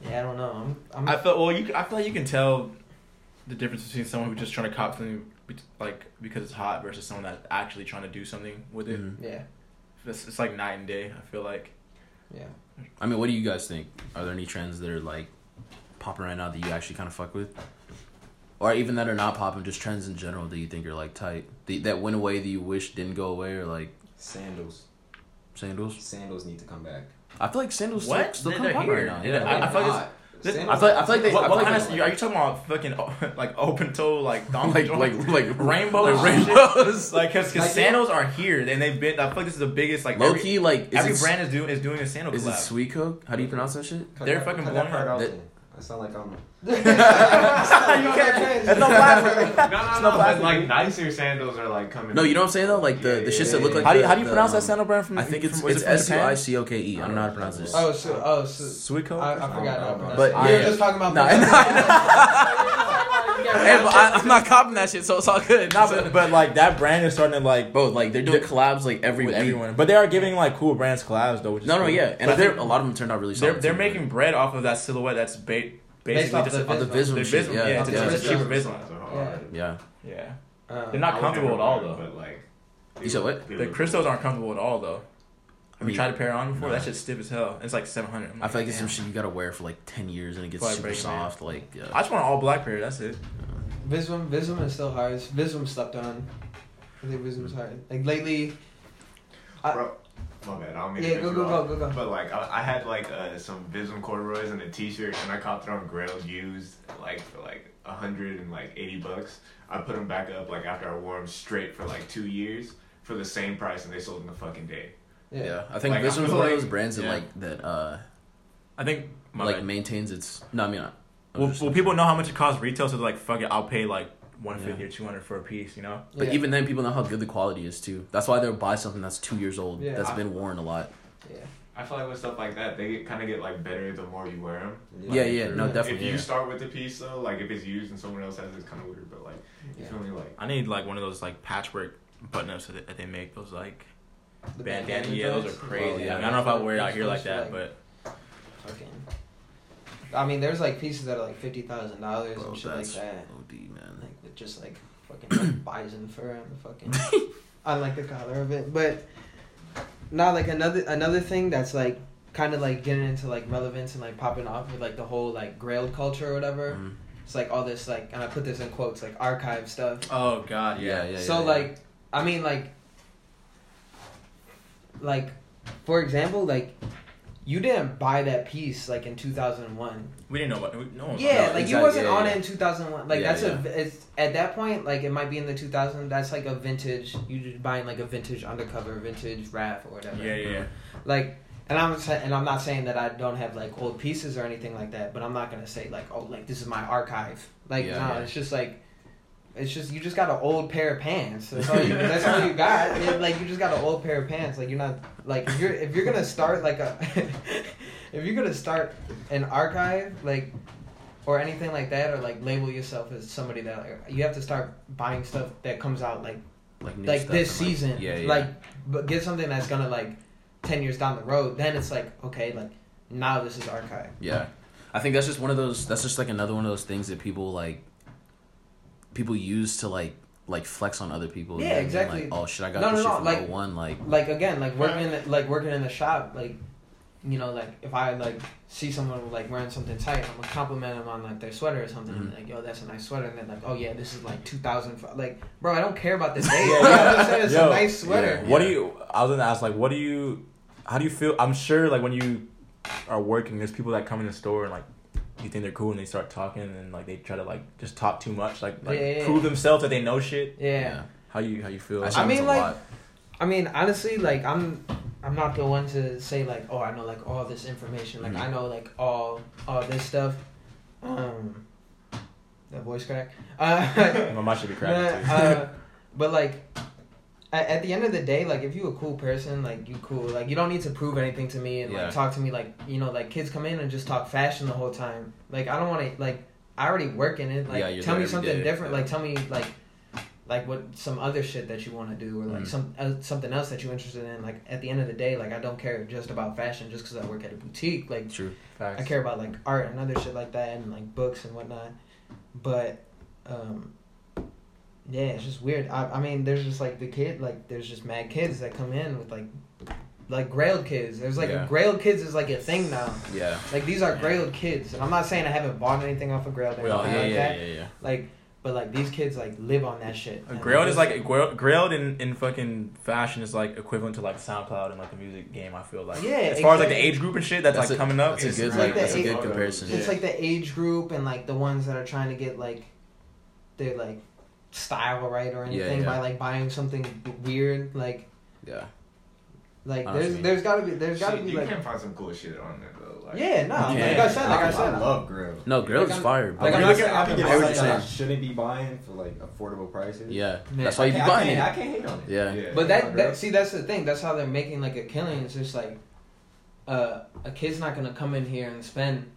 yeah, I don't know. I'm I'm I feel well. You, I feel like you can tell the difference between someone who's just trying to cop something, like because it's hot, versus someone that's actually trying to do something with it. Mhm. yeah It's, it's like night and day. I feel like. yeah. I mean, what do you guys think? Are there any trends that are like popping right now that you actually kind of fuck with? Or even that are not popping, just trends in general that you think are like tight, that, that went away that you wish didn't go away, or like Sandals. sandals. Sandals need to come back. I feel like sandals What? still, still They're- come pop right now. Yeah, Yeah, I- I feel like Hot. This- I feel, I feel like they. What, what feel kind like of? Are you talking about fucking like open toe like thong like joints? like like rainbows, like and rainbows. Like, cause, cause Like, sandals are here and they've been. I feel like this is the biggest like Low every, key, like every it, brand is doing is doing a sandal is it collab. Suicoke? How do you pronounce that shit? They're that- fucking cut blowing that part up. out That- then. I sound like I'm. you can't. That's no blasphemy. No, no, no. no but like nicer sandals are like coming. No, you know what I'm saying though. Like the Yeah, the shits yeah, that look yeah. like. How do you the- how do you the, pronounce that um, sandal brand from? I think it's from, was it's it from S U Japan? I C O K E. I don't know how to pronounce it. Oh, so oh, so Sweet I, I forgot. I how to pronounce But it. yeah, we were yeah. just talking about. Nah, Hey, but I, I'm not copping that shit, so it's all good. Nah, but, but like that brand is starting to like both. like they're doing collabs like every with week. everyone, but they are giving like cool brands collabs though. Which is No, no, cool. yeah, and But I think a lot of them turned out really they're solid. they're too, making bread off of that silhouette. That's ba- basically off just the a, on the Visma. Visvim shit. Yeah, yeah, it's, yeah. it's a cheaper Visvim. Visvim. Yeah. yeah. Yeah, Um, they're not comfortable at all though. But like, You said what? The crystals aren't comfortable at all though. Have you mean, tried to pair it on before? no. That shit's stiff as hell. It's like seven hundred. I feel like it's some shit you gotta wear for like ten years and it gets Probably super break, man. soft. Like, yeah. I just want an all black pair. That's it. Visvim, Visvim is still hard. Visvim slept on. I think Visvim's hard. Like lately, I- Bro, my bad. I don't mean Yeah, to go, go, go, go, go. But like, I, I had like uh, some Visvim corduroys and a T-shirt, and I copped it on Grailed used, like for like a hundred and like eighty bucks. I put them back up like after I wore them straight for like two years for the same price, and they sold in a fucking day. Yeah. yeah, I think Like, I Visvim is feel one of those brands that yeah. like that uh I think my like bad. maintains its. No, I mean, I, I was well, just- well, people know how much it costs retail, so they're like, fuck it, I'll pay like one fifty Yeah. or two hundred for a piece. You know. But yeah. even then, people know how good the quality is too. That's why they'll buy something that's two years old Yeah. that's been worn a lot. yeah. I feel like with stuff like that, they kind of get like better the more you wear them. Yeah, yeah, no, definitely. If you yeah. start with the piece though, like if it's used and someone else has it, it's kind of weird. But like, you Yeah. feel me? Like, I need like one of those like patchwork button-ups that that they make. Those like The bandana. bandana Yeah, those are crazy. Oh, yeah. I, mean, I don't know if I wear it out here like that, like- but Fucking. I mean, there's like pieces that are like fifty thousand dollars Bro, and shit like that's that. OD, man. Like with just like fucking like bison fur on the fucking I like the color of it. But not like another another thing that's like kind of like getting into like relevance and like popping off with like the whole like grail culture or whatever. Mhm. It's like all this like and I put this in quotes like archive stuff. oh god, Yeah, yeah. yeah. so yeah. like I mean like like for example like you didn't buy that piece like in 2001 we didn't know what. we- No one yeah, No, like you wasn't yeah, on yeah. it in 2001. Like Yeah, that's yeah. a it's at that point like it might be in the 2000. That's like a vintage. You just buying like a vintage undercover, vintage Raf or whatever. Yeah, yeah. Like, and I'm and I'm not saying that I don't have like old pieces or anything like that. But I'm not gonna say like oh like this is my archive. Like Yeah, no, yeah. it's just like. It's just you just got an old pair of pants. That's all you. that's all you got. It- like you just got an old pair of pants. Like you're not like if you're if you're gonna start like a if you're gonna start an archive like or anything like that or like label yourself as somebody that like, you have to start buying stuff that comes out like like, like this like- season Yeah, yeah. like but get something that's gonna like 10 years down the road then it's like okay like now this is archive Yeah. I think that's just one of those that's just like another one of those things that people like people use to like like flex on other people. Yeah, you know what I mean? exactly. Like, oh shit, I got No, this no, shit no, like- one like like again like working in the, like working in the shop like you know like if i like see someone like wearing something tight i'm gonna compliment them on like their sweater or something and Mhm. like yo that's a nice sweater and they're like oh yeah this is like two thousand. like bro i don't care about this. date Yeah, Bro, yeah. I'm just it's Yo, a nice sweater What do you? I was gonna ask, like, what do you? How do you feel? I'm sure, like, when you are working, there's people that come in the store and like you think they're cool and they start talking and like they try to like just talk too much, like like Yeah, yeah, yeah. prove themselves that they know shit. yeah. How you how you feel? I, I mean, mean, like- lot. I mean, honestly, like I'm, I'm not the one to say like, oh, I know like all this information. Like Mhm. I know like all all this stuff. Um, that voice crack. Uh, My mic should be cracking too. uh, but like, at, the end of the day, like if you a cool person, like you cool. Like you don't need to prove anything to me and Yeah. like talk to me like you know like kids come in and just talk fashion the whole time. Like I don't want to like I already work in it. Like Yeah, tell me something day. different. Like tell me like like what some other shit that you want to do or like Mhm. some uh, something else that you're interested in. Like at the end of the day, like I don't care just about fashion just because I work at a boutique. Like True. I care about like art and other shit like that and like books and whatnot. But um yeah, it's just weird. I I mean there's just like the kid like there's just mad kids that come in with like like grailed kids. There's like Yeah. grailed kids is like a thing now. Yeah. Like these are grailed kids. And I'm not saying I haven't bought anything off of grailed or Well, anything yeah, like yeah, that. yeah, yeah. Like but like these kids like live on that shit. A Grailed is just- like grailed, grailed in, in fucking fashion is like equivalent to like SoundCloud and like the music game. I feel like Yeah, as far as like the age group and shit that's, That's like a- coming up. That's a it's good like like the that's a good comparison. It's like the age group and like the ones that are trying to get like they're like style right or anything yeah. by like buying something weird. Like yeah. like I know what you there's there's gotta be there's gotta Shit, be you like can find some cool shit on there though. Like, yeah no You like can. I said like I I, said love grill. No, Grill's Like, I'm- fire. like, But I'm I not think saying- I think I it's hear what that I shouldn't be buying for like affordable prices. yeah, Man, that's why you I be can't, I buying can't, I can't hate on it. Yeah. Yeah. but that, that see that's the thing that's how they're making like a killing. It's just like uh, a kid's not gonna come in here and spend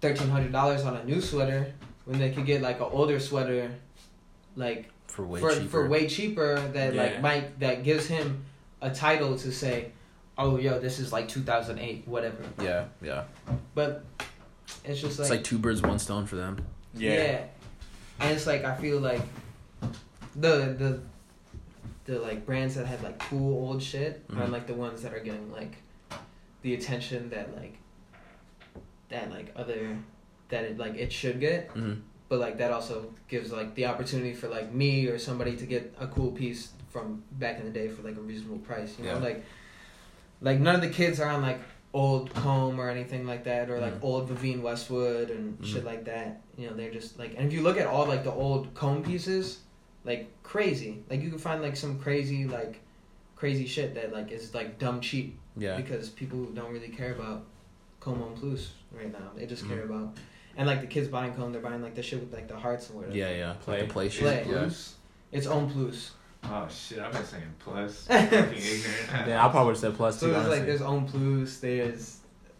thirteen hundred dollars on a new sweater when they could get like an older sweater like For way for cheaper. for way cheaper that Yeah. like might that gives him a title to say, oh yo, this is like 2008, whatever. yeah, yeah. But it's just like, It's like two birds, one stone for them. yeah. and it's like I feel like the the the like brands that have like cool old shit are Mhm. like the ones that are getting like the attention that like that like other that it like it should get hmm but like that also gives like the opportunity for like me or somebody to get a cool piece from back in the day for like a reasonable price you know Yeah. like like none of the kids are on like old Comme or anything like that or like Mhm. old Vivienne Westwood and Mhm. shit like that you know they're just like and if you look at all like the old Comme pieces like crazy like you can find like some crazy like crazy shit that like is like dumb cheap Yeah. because people don't really care about Comme Homme Plus right now they just Mhm. care about and like the kids buying Comme they're buying like the shit with like the hearts and whatever Yeah, yeah. Play. Like the play shit. Play. Yeah. Plus? it's Homme Plus Oh shit, I've been saying plus. Fucking ignorant. Yeah, I probably would have said plus so too. there's like there's Homme Plus there's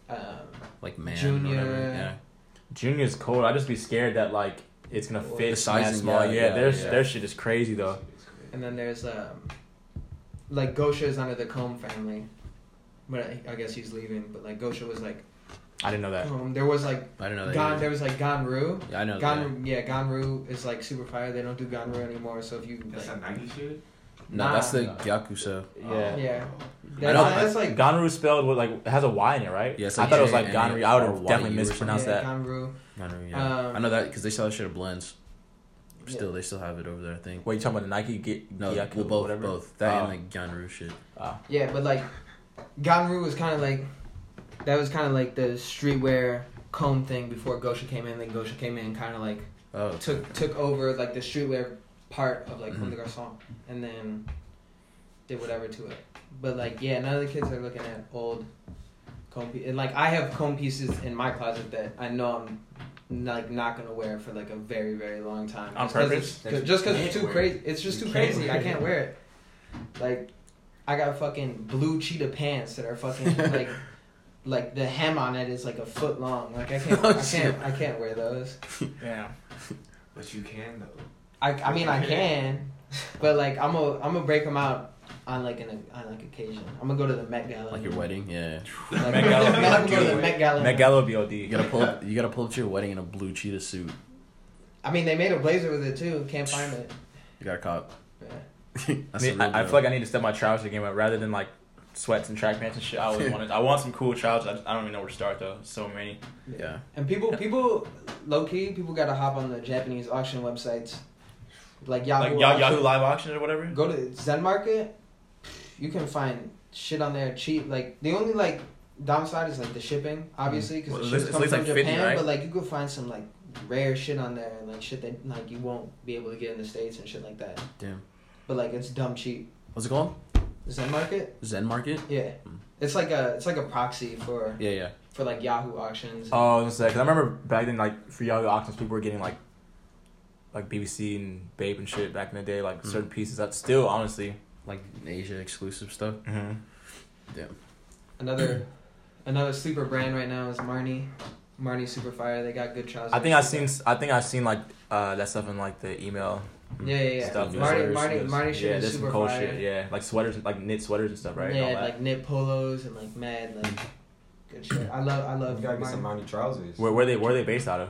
um Like man. Junior. Whatever. Yeah. Junya's cold. I'd just be scared that like it's gonna Well, fit the size that small. yeah, Yeah, yeah, their yeah. their shit is crazy though. and then there's um like Gosha is under the Comme family, but I, I guess he's leaving. But like Gosha was like, I didn't know that. um, there was like I didn't know that. Gon, either. there was like Ganryu. Yeah, I know that. Gan, yeah, Ganryu is like super fire. They don't do Ganryu anymore. So if you That's like, that Nike shit. No, that's the Nah. Gyakusou. Yeah. yeah, I know- that's like Ganryu spelled with like it has a Y in it, right? Yeah, it's I like thought it was like J-N-A Ganryu. I would have definitely or mispronounced yeah, that. Ganryu. I know, yeah. Um, I know that because they sell that shit at Blends. Yeah. Still, they still have it over there. I think. Wait, you talking about the Nike get No, Gyaku well, both, whatever? both that Oh. and like Ganryu shit. Ah. Yeah, but like Ganryu was kind of like that was kind of like the streetwear Comme thing before Gosha came in. Then Gosha came in and kind of like Oh, took took over like the streetwear part of like. Comme des mm-hmm. Garçons, and then did whatever to it. But like yeah, none of the kids are looking at old Comme pieces. And like I have Comme pieces in my closet that I know I'm like not gonna wear for like a very very long time. On Just 'cause purpose? it's- 'cause- just because it's too crazy. It's just You too crazy. I can't wear it. Like I got fucking blue cheetah pants that are fucking like. Like the hem on it is like a foot long. Like I can't, Oh, I can't, I can't wear those. Yeah. But you can though. I, I mean I can, but like I'm gonna I'm gonna break them out on like an on like occasion. I'm gonna go to the Met Gala. like your wedding, yeah. Like, Met Gala. I'm gonna go to the Met Gala. Met Gala BOD. You gotta pull up. You gotta pull up to your wedding in a blue cheetah suit. I mean they made a blazer with it too. Can't find it. You got a cop. Yeah. That's I, a mean, I, I feel like I need to step my trouser game up rather than like sweats and track pants and shit. I always wanted. I want some cool trousers. I, just- I don't even know where to start though. So many. Yeah. And people people low key people gotta hop on the Japanese auction websites, like Yahoo. like Yah- auction. Yahoo Live Auction or whatever. Go to Zen Market. You can find shit on there cheap. Like the only like downside is like the shipping, obviously, mm. because Well, the it's- shit it's comes like from 50, Japan. right? But like you could find some like rare shit on there, and like shit that like you won't be able to get in the states and shit like that. Damn. But like it's dumb cheap. What's it called? Zen Market. Zen Market. Yeah, Mm. it's like a it's like a proxy for Yeah, yeah. for like Yahoo auctions. Oh, I was gonna say, 'cause I remember back then, like for Yahoo auctions, people were getting like, like BBC and BAPE and shit back in the day, like Mhm. certain pieces that still honestly. Like Asia exclusive stuff. Mm-hmm. Yeah. Another another sleeper brand right now is Marni. Marni Super Fire. They got good trousers. I think I've seen. I think I've seen like uh that stuff in like the email Yeah, yeah, yeah. stuff. Marni, sweaters, Marni, shoes. Marni shit yeah, is there's super some cool fire. shit. Yeah, like sweaters, like knit sweaters and stuff, right? and all Yeah, that. like knit polos and like mad like good shit. I love I love You gotta get Marni. some Mountie trousers. where where they where they based out of?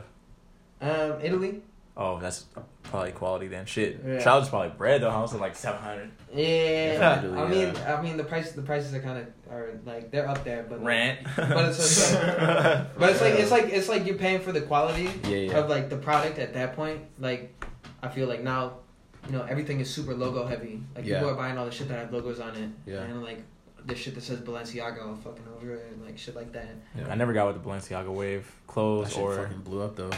Um, Italy. Oh, that's probably quality then. Shit, Yeah. trousers probably bread though. I was like seven hundred. Yeah, Yeah, I mean, yeah. I mean the price the prices are kind of are like they're up there, but like, Rant. But it's just like, but it's like it's like it's like you're paying for the quality Yeah, yeah. of like the product at that point. Like, I feel like now, you know, everything is super logo heavy. Like Yeah. people are buying all the shit that have logos on it. Yeah. And like the shit that says Balenciaga all fucking over it and like shit like that. I never got with the Balenciaga wave That clothes shit or. fucking blew up though.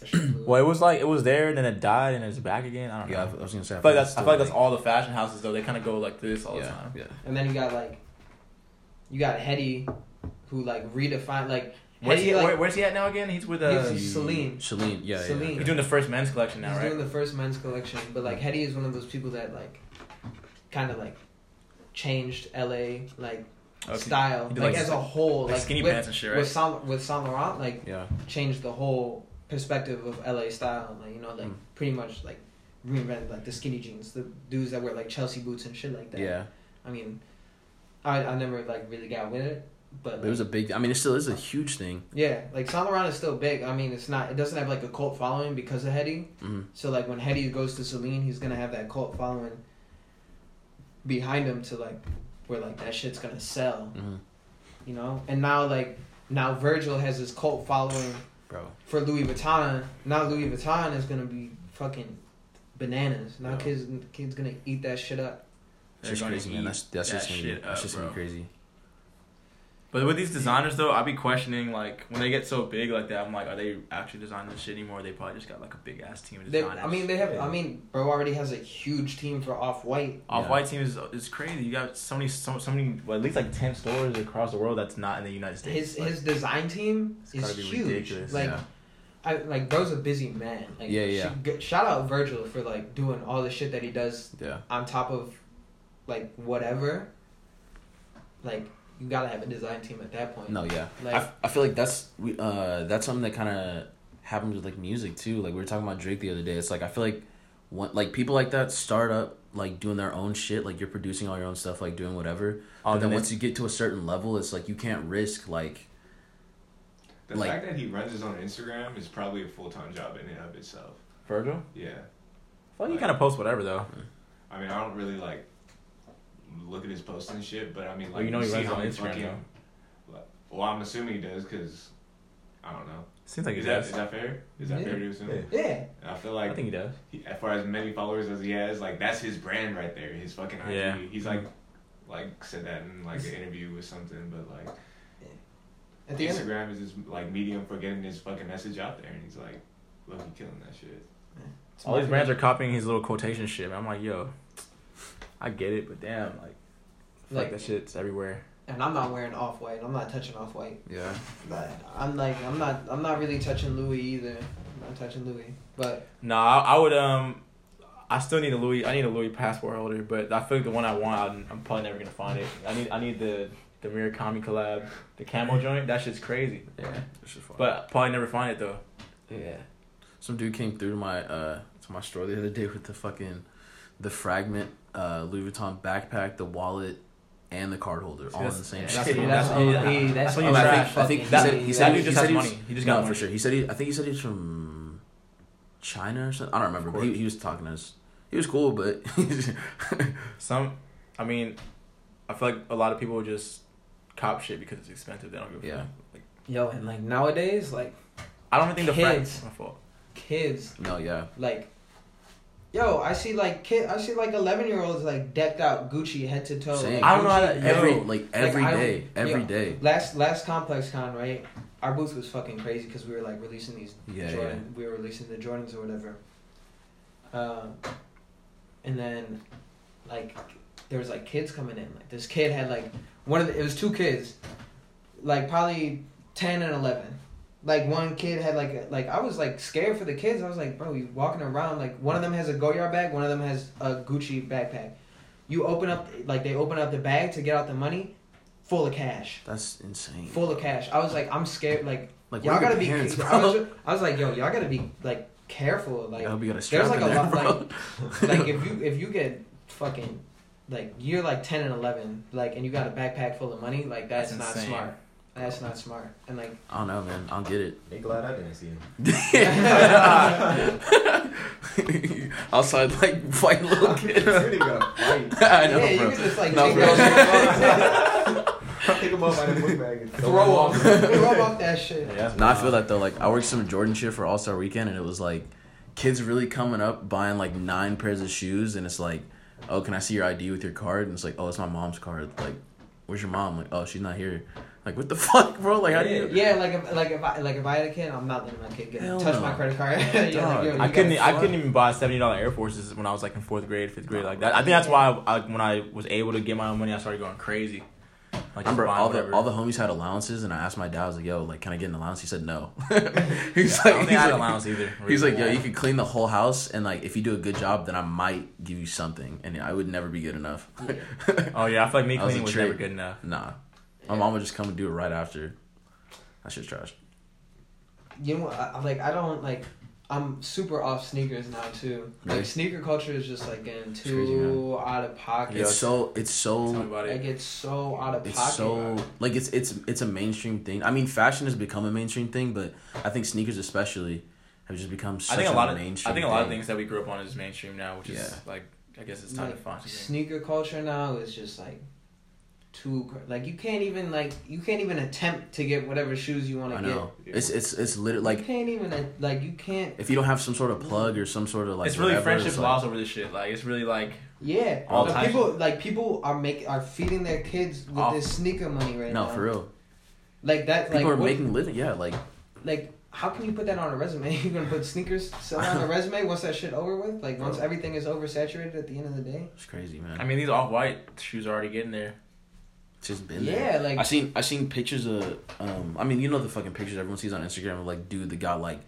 That shit blew Well, it was like it was there and then it died and it's back again. I don't Yeah, I was gonna say. I feel like that's I feel like that's all the fashion houses though. They kind of go like this all the time. yeah. And then you got like, you got Hedi, who like redefined like Where's Hedi he, like where, where's he at now again? He's with uh. He's- Celine. Celine, yeah, Celine. He's doing the first men's collection now, he's right? doing the first men's collection, but like Hedi is one of those people that like, kind of like, changed LA like Okay. style like, like, as a whole like like skinny with, pants and shit, with right? Saint with Saint Laurent like yeah, changed the whole perspective of LA style like you know like Mm. pretty much like reinvented like the skinny jeans the dudes that wear like Chelsea boots and shit like that yeah. I mean I I never like really got with it but It was a big. I mean, it still is a huge thing. yeah like Saint Laurent is still big I mean it's not it doesn't have like a cult following because of Hedi hmm so like when Hedi goes to Celine, he's gonna have that cult following behind him to like where like that shit's gonna sell, hmm you know. And now like now Virgil has his cult following Bro, for Louis Vuitton. Now Louis Vuitton is gonna be fucking bananas. Now Yeah. kids kids gonna eat that shit up. They're just crazy, man. That's that's that just gonna be, shit that's just gonna be crazy. But with these designers though, I'd be questioning like when they get so big like that. I'm like, are they actually designing this shit anymore? They probably just got like a big ass team of They, designers. I mean they have. I mean bro already has a huge team for Off White. Off White team is is crazy. You got so many so, so many well, at least like ten stores across the world that's not in the United States. His Like, his design team is huge. ridiculous. Like yeah, I like bro's a busy man. Like, Yeah, yeah. sh- g- shout out Virgil for like doing all the shit that he does yeah. on top of like whatever. Like you gotta have a design team at that point. No, yeah. Like- I, f- I feel like that's we uh that's something that kind of happens with like music too. Like we were talking about Drake the other day. It's like I feel like one like people like that start up like doing their own shit, like you're producing all your own stuff, like doing whatever. Oh, but then then once you get to a certain level, it's like you can't risk like The Like- fact that he runs his own Instagram is probably a full time job in and of itself. Virgil. Yeah. Well, you kind of post whatever though. I mean, I don't really like look at his posts and shit, but I mean, like, Well, you know he see runs how on he Instagram, fucking- like- Well, I'm assuming he does because I don't know. Seems like he is that does. is that fair? Is that Yeah. fair to assume? Yeah. Yeah. I feel like I think he does. he, as far as many followers as he has, like that's his brand right there. His fucking IG. Yeah. He's like, mm-hmm. like said that in like an interview with something, but like At the end, Instagram is his like medium for getting his fucking message out there, and he's like, look, he killing that shit. it's All these brands are copying his little quotation shit. Man. I'm like, yo, I get it, but damn, like, like Like- that shit's everywhere. and I'm not wearing off white. I'm not touching off white. yeah. But I'm like, I'm not, I'm not really touching Louis either. I'm not touching Louis. But No, I, I would um, I still need a Louis. I need a Louis passport holder, but I feel like the one I want, I'm, I'm probably never gonna find it. I need I need the the Murakami collab, the camo joint. That shit's crazy, Yeah. It's just fun. but probably never find it though. yeah, Some dude came through to my uh to my store the other day with the fucking the fragment uh Louis Vuitton backpack, the wallet, and the card holder all in the same that's shit. what you- that's, that's- all- that's That's what all you I trash think, I think he fucking said he said dude he, just said has he was- money. He just got no, money. for sure. He said he I think he said he's from China or something. I don't remember, but he, he was talking to us. He was cool, but Some, I mean, I feel like a lot of people just cop shit because it's expensive. They don't give a Yeah. fuck. Like, Yo, and like nowadays, like I don't even think the Kids. My fault. kids, no, yeah. like, yo, I see like kid, I see like eleven year olds like decked out Gucci head to toe. Same. like, I don't know how Gucci- to- Every Yo. like every I don't- day, every yo, day. Last last ComplexCon right, our booth was fucking crazy because we were like releasing these Yeah, Jordan, we were releasing the Jordans or whatever. Um, and then, like, there was like kids coming in. Like this kid had like one of the, it was two kids, like probably ten and eleven. Like one kid had like a, like I was like scared for the kids. I was like, bro, you walking around like one of them has a Goyard bag, one of them has a Gucci backpack. You open up like they open up the bag to get out the money, full of cash, That's insane. full of cash. I was like, I'm scared. Like Like y'all gotta your be. parents, I, was, I was like, yo, y'all gotta be like careful. Like, I hope you got a there's like a there, lot. bro. Like, like if you if you get fucking like you're like ten and eleven, like, and you got a backpack full of money, like that's, That's not smart. That's not smart. And like, I don't know, man. I don't get it. They glad I didn't see him. Outside, like fighting little kids. You ain't gonna. I know, yeah, you bro. can just like No, take bro. that Pick him up by the book bag and shit, throw off, throw off that shit. Yeah, that's No, I feel that though. Like I worked some Jordan shit for All Star Weekend, and it was like kids really coming up buying like nine pairs of shoes, and it's like, oh, can I see your ID with your card? And it's like, oh, it's my mom's card. Like, where's your mom? Like, oh, she's not here. Like, what the fuck, bro? Like, how do you? Yeah, like if like if I like if I had a kid, I'm not letting my kid get Hell touch no. my credit card. yeah, like, yo, you I couldn't I couldn't even buy seventy dollar Air Forces when I was like in fourth grade, fifth grade, like that. I think that's why I, I, when I was able to get my own money, I started going crazy. Like I remember buying all the all the homies had allowances, and I asked my dad, I was like, "Yo, like, can I get an allowance?" He said no. he's I like, don't think he's I had like, allowance either. he's like, "Yo, you can clean the whole house, and like, if you do a good job, then I might give you something, and I would never be good enough." Oh yeah, I feel like me That was cleaning was never good enough. Nah, my mom would just come and do it right after. That shit's trash. you know, I, I- like I don't like. I'm super off sneakers now too. Like Really? sneaker culture is just like getting crazy, too out of pocket. It's so it's so about like it. it's so out of it's pocket. so like it's it's it's a mainstream thing. I mean, fashion has become a mainstream thing, but I think sneakers especially have just become such I think a lot of. I think a lot of things that we grew up on is mainstream now, which is like I guess it's time like, to find sneaker culture now is just like too like you can't even like you can't even attempt to get whatever shoes you want to get. I know it's it's it's literally like you can't even like you can't. if you don't have some sort of plug or some sort of like it's really whatever, friendship it's like- laws over this shit. Like it's really like Yeah, All but types people like people are make are feeding their kids with Oh. this sneaker money right No, now. for real. Like that. People like, are what- making living. Yeah, like like how can you put that on a resume? You're gonna put sneakers sell on a resume once that shit over with? Like once everything is oversaturated at the end of the day? it's crazy, man. I mean these off white shoes are already getting there. Just been there. Yeah, like I seen I seen pictures of um I mean you know the fucking pictures everyone sees on Instagram of like dude that got like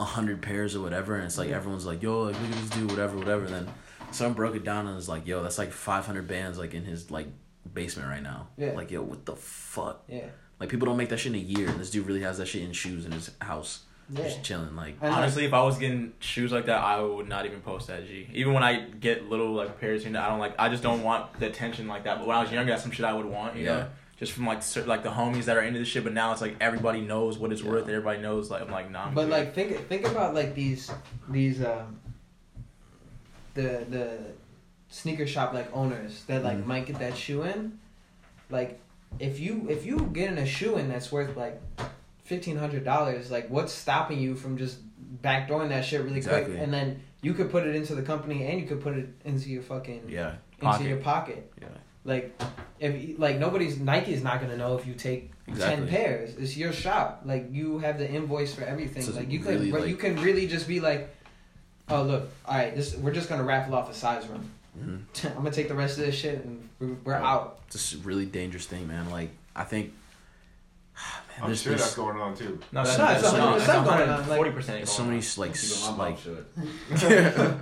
a hundred pairs or whatever and it's like everyone's like yo like look at this dude whatever whatever and then someone broke it down and was like yo that's like five hundred bands like in his like basement right now Yeah. like yo what the fuck yeah. like people don't make that shit in a year and this dude really has that shit in shoes in his house Yeah. just chilling. Like And, like, Honestly, if I was getting shoes like that, I would not even post that G. Even when I get little like pairs, you know, I don't like. I just don't want the attention like that. But when I was younger, that's some shit I would want. You Yeah. know, just from like cer- like the homies that are into this shit. But now it's like everybody knows what it's Yeah. worth. Everybody knows. Like I'm like nah. I'm But good. like think think about like these these um the the sneaker shop like owners that like Mhm. might get that shoe in. Like if you if you get in a shoe in that's worth like fifteen hundred dollars, like what's stopping you from just backdooring that shit really Exactly. quick and then you could put it into the company and you could put it into your fucking yeah, into your pocket. yeah, Like if like nobody's Nike's not gonna know if you take Exactly. ten pairs. It's your shop. Like you have the invoice for everything. So like you really, can like- you can really just be like, oh look, all right, this we're just gonna raffle off a size run. hmm I'm gonna take the rest of this shit and we're, we're Right. out. it's a really dangerous thing, man. Like I think. Man, I'm there's, sure there's, that's going on too. no, No, that's, it's that's 100% going on, like- Forty percent. there's so many like s- like.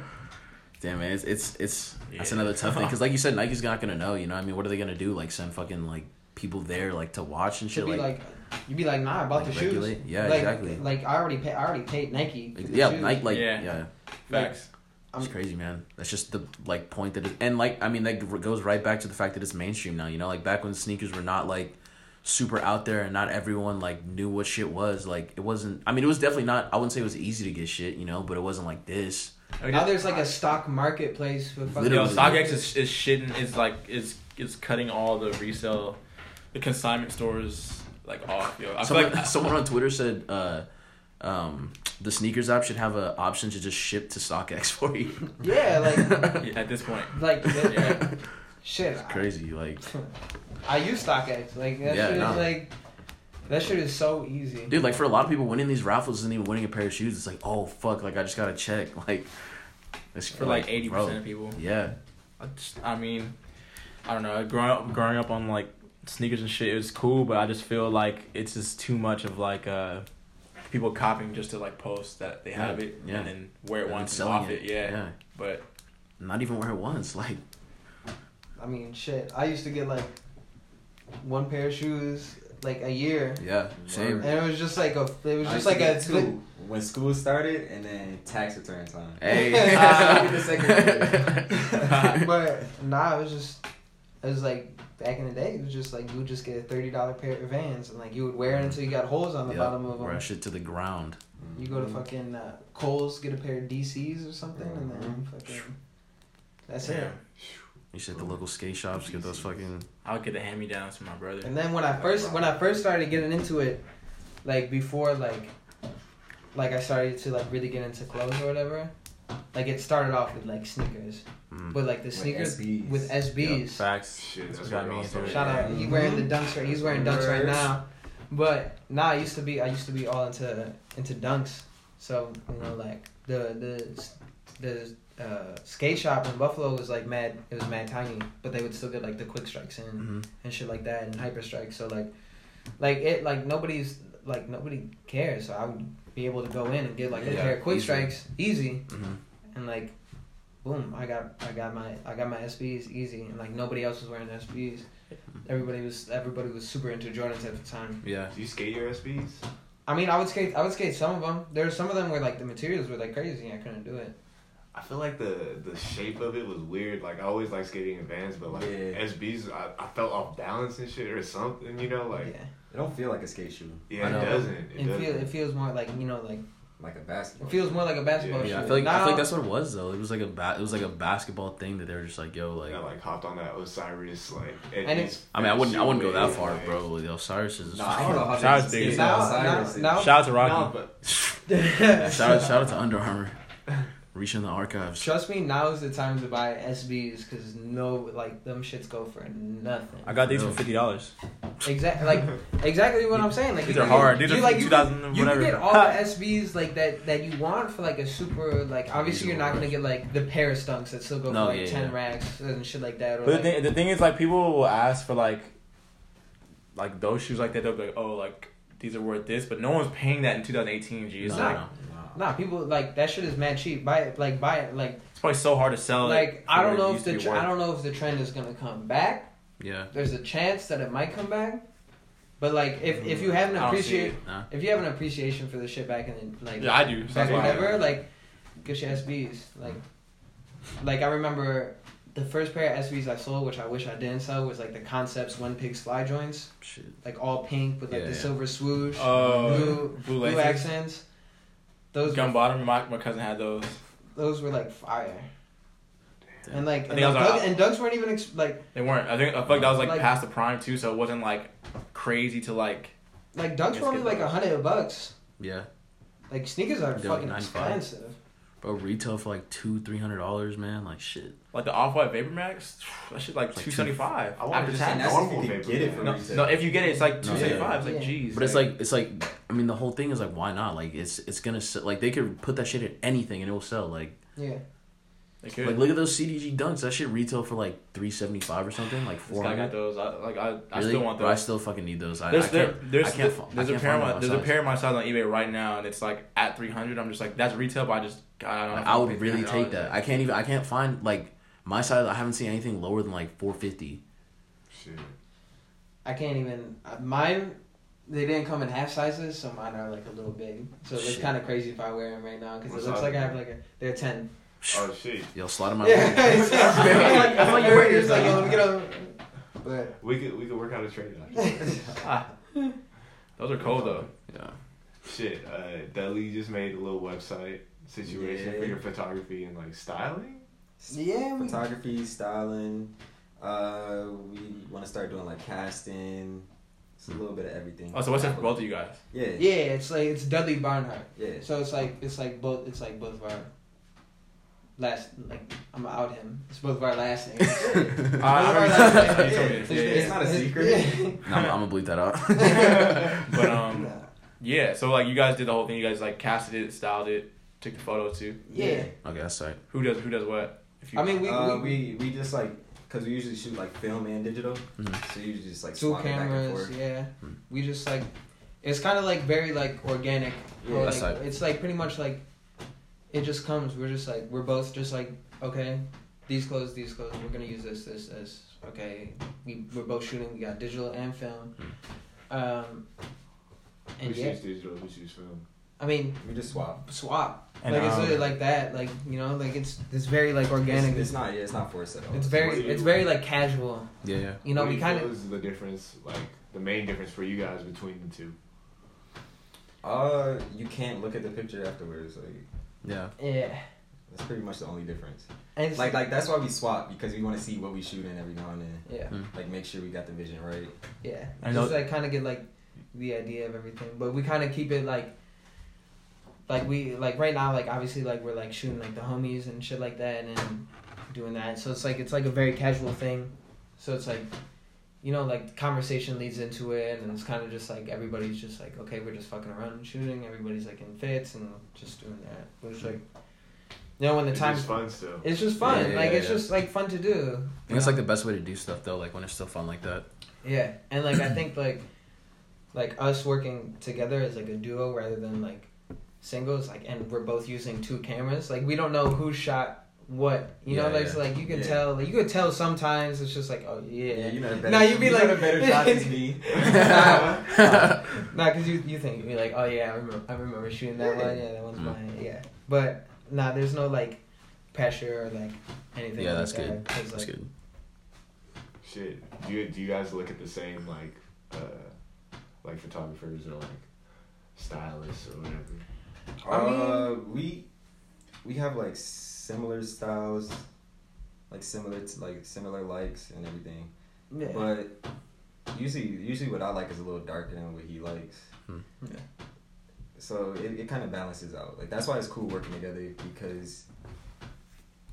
Damn man, it's it's it's that's another tough thing because like you said, Nike's not gonna know. You know, what I mean, what are they gonna do? Like send fucking like people there like to watch and Should shit. be Like, like, you'd be like, nah, I bought like, the regulate? shoes. Yeah, like, exactly. Like I already paid. I already paid Nike. For the yeah, shoes. Nike like Yeah. yeah. facts. It's I'm- crazy, man. That's just the like point that it, and like I mean that goes right back to the fact that it's mainstream now. You know, like back when sneakers were not like super out there and not everyone like knew what shit was. Like it wasn't. I mean, it was definitely not. I wouldn't say it was easy to get shit, you know, but it wasn't like this. Now there's like a stock marketplace for fucking. Yo, Literally. StockX is, is shitting is like is is cutting all the resale, the consignment stores like off. Yo, I feel Someone, like someone on Twitter said uh, um, the sneakers app should have an option to just ship to StockX for you. Yeah, like at this point, like Yeah. shit. Crazy, like I use StockX. Like that Yeah, shit no. is like that shit is so easy. dude, like for a lot of people, winning these raffles isn't even winning a pair of shoes. It's like, oh fuck, like I just gotta check, like. It's for like eighty bro, percent of people. Yeah, I, just, I mean, I don't know. Growing up, growing up on like sneakers and shit, it was cool, but I just feel like it's just too much of like uh people copying just to like post that they have it Yeah. and then wear it And once and selling off it. Yeah. yeah. but Not even where it once, like I mean, shit. I used to get like one pair of shoes like a year, yeah, same. and it was just like a. It was I just like a. get two when school started, and then tax return time. Hey, Maybe but nah, it was just. It was like back in the day. It was just like you would just get a thirty dollar pair of Vans, and like you would wear it until you got holes on the Yeah, bottom of them. rush it to the ground. You go to fucking uh, Kohl's, get a pair of DCs or something, and then fucking. That's it. Yeah. You should at the local skate shops get those fucking. I'll get the hand me downs from my brother. And then when I first when I first started getting into it, like before like like I started to like really get into clothes or whatever, like it started off with like sneakers. Mm. But like the sneakers with SBs. with SBs. Facts. Shit, That's that's what got me it into all it. Shout out he wearing the dunks right he's wearing dunks right now. But nah I used to be I used to be all into into dunks. So, you know, like the the the uh, skate shop in Buffalo was like mad it was mad tiny, but they would still get like the quick strikes in. hmm and shit like that and hyper strikes. so like like it like nobody's like nobody cares so i would be able to go in and get like a pair of quick easy. strikes easy hmm and like boom i got i got my i got my sbs easy and like nobody else was wearing sbs everybody was everybody was super into jordans at the time Yeah. Do you skate your SBs? i mean i would skate i would skate some of them there were some of them where like the materials were like crazy i couldn't do it I feel like the the shape of it was weird. Like I always like skating in Vans, but like Yeah. SBs, I, I felt off balance and shit or something. You know, like yeah It don't feel like a skate shoe, yeah, it doesn't. It, it, doesn't. feel, it feels more like you know like like a basketball. it feels more like a basketball Yeah, Yeah, I feel like I feel like that's what it was though. It was like a ba- it was like a basketball thing that they were just like, yo, like. I like hopped on that Osiris like. And Eddie's I mean, I wouldn't I wouldn't go that far, like- bro. Like, Osiris is. Nah, I don't know how Shout out to this Biggie. is. Now- Osiris Shout out to Rocky. No, but shout out shout out to Under Armour, reaching the archives. Trust me, now is the time to buy SBs because no, like them shits go for nothing. I got these for fifty dollars. Exactly, like exactly what I'm saying. Like These you are hard. Get, These you, are like, 2000 can, you whatever. can get all the SBs like that that you want for like a super like obviously you're not gonna get like the Paris dunks that still go No, for like yeah, ten yeah. racks and shit like that. Or But the thing, the thing is, like, people will ask for like, like those shoes like that. They'll be like, oh, like these are worth this, but no one's paying that in 2018. G. No, like no. Nah, people like that shit is mad cheap. Buy it, like buy it, like it's probably so hard to sell. like I don't know if the tr- I don't know if the trend is gonna come back. Yeah. There's a chance that it might come back, But like, if if you mm-hmm. have an I don't see appreciate. Nah. if you have an appreciation for the shit back in the, like Yeah, I do. Back that's why I- whatever, like get your SBs. Like, like I remember the first pair of SBs I sold, which I wish I didn't sell, was like the Concepts One Pig Fly joints, Shit. like all pink with like Yeah, the yeah. silver swoosh, Oh, blue, blue blue accents. Those Gun were, bottom. My my cousin had those. those were like fire. Damn. And like, and, think I like like- Doug, and Doug's weren't even ex- like They weren't. I think I feel like that was like, Like- past the prime too, so it wasn't like crazy to like. like Doug's Let's were only like a hundred bucks. Yeah. Like sneakers are They're fucking 95. expensive. Bro, retail for like two, three hundred dollars, man. Like shit. Like the off white Vapor Max, that shit like Like two seventy five I wanna just tax. That's normal if you can get it for No, retail. no, if you get it, it's like two seventy five. It's like, yeah. geez. But it's like it's like I mean the whole thing is like why not? Like it's it's gonna sell, like they could put that shit in anything and it will sell. Like Yeah. They could. like look at those CDG dunks. That shit retail for like three seventy five or something. Like this four guy got those. I, like I, I Really? still want Bro, I still fucking need those. I, There's I there, can't. there's I can't. fi- I there's a can't pair of find my, them there's a size. pair of my size on eBay right now, and it's like at three hundred. I'm just like that's retail, but I just God, I don't know. I would really take that. I can't even. I can't find like my size. I haven't seen anything lower than like four fifty. Shit. I can't even uh, mine. They didn't come in half sizes, so mine are like a little big. So it looks kind of crazy if I wear them right now because it looks like I have like a. They're ten. Oh shit. Yo, slide them out. Yeah, it's like, I'm you you're were just like, yo, let me get a. But We could we could work out a trade. actually. Those are cold though. Yeah. Shit. Uh, Dudley just made a little website situation for your photography and like styling. yeah, we, photography, styling. Uh, we want to start doing like casting. It's a little bit of everything. Oh, so what's that for both of you guys? Yeah, yeah, it's like it's Dudley Barnhart. yeah. So it's like it's like both it's like both of our last like I'm gonna out him. It's both of our last names. Uh, I Both of our last names. you told me this, It's- it's not a secret. yeah. I'm, I'm gonna bleep that out. But um, Nah. yeah. So like you guys did the whole thing. You guys like casted it, styled it, took the photos too. Yeah. okay, that's right. Who does who does what? If you, I mean, we, uh, we, we we just like because we usually shoot like film and digital, Mhm. so you just like two swap back and cameras. forth. Yeah, Hmm. we just like it's kind of like very like organic. Yeah, that's like, like- it's like pretty much like it just comes. We're just like we're both just like okay, these clothes, these clothes. We're gonna use this, this, this. Okay, we we're both shooting. We got digital and film. Um, We and yeah, choose digital. We choose film. I mean We just swap. swap. And, like it's um, really like that. Like you know, like it's it's very like organic. It's, it's not. Yeah, it's not forced at all. It's very What you- it's very like casual. Yeah, yeah. You know, what do we you kind of is the difference, like the main difference for you guys between the two. Uh, you can't look at the picture afterwards. Like Yeah. yeah. that's pretty much the only difference. And Like like that's why we swap because we want to see what we shoot in every now and then. yeah. Hmm. Like make sure we got the vision right. Yeah, I just know- like kind of get like the idea of everything, but we kind of keep it like, like we like right now, like obviously like we're like shooting like the homies and shit like that, and doing that. So it's like it's like a very casual thing. So it's like, you know, like conversation leads into it, and it's kind of just like everybody's just like, okay, we're just fucking around and shooting. Everybody's like in fits and just doing that. But it's like, you know, when the It's time's just fun still. it's just fun. Yeah, yeah, like yeah, it's yeah. just like fun to do. I think it's like the best way to do stuff though. Like when it's still fun like that. Yeah, and like I think like like us working together as like a duo rather than like singles. Like, and we're both using two cameras. Like, we don't know who shot what. You know, like yeah. so, like you can Yeah. tell. Like, you could tell sometimes. It's just like, oh yeah. Yeah, you know the better. Nah, you be you like- know the better shot is me. nah, nah, cause you you think you'd be like, oh yeah, I remember, I remember shooting that Yeah. one. Yeah, that one's Mm. mine. Yeah, but nah, there's no like pressure or like anything. Yeah, like that's that, good. 'cause, That's like, good. Shit. Do you do you guys look at the same like uh like photographers or like stylists or whatever? I mean- uh, we we have like similar styles, like similar to like similar likes and everything. Yeah. But usually, usually what I like is a little darker than what he likes. Hmm. Yeah. So it, it kind of balances out. Like that's why it's cool working together because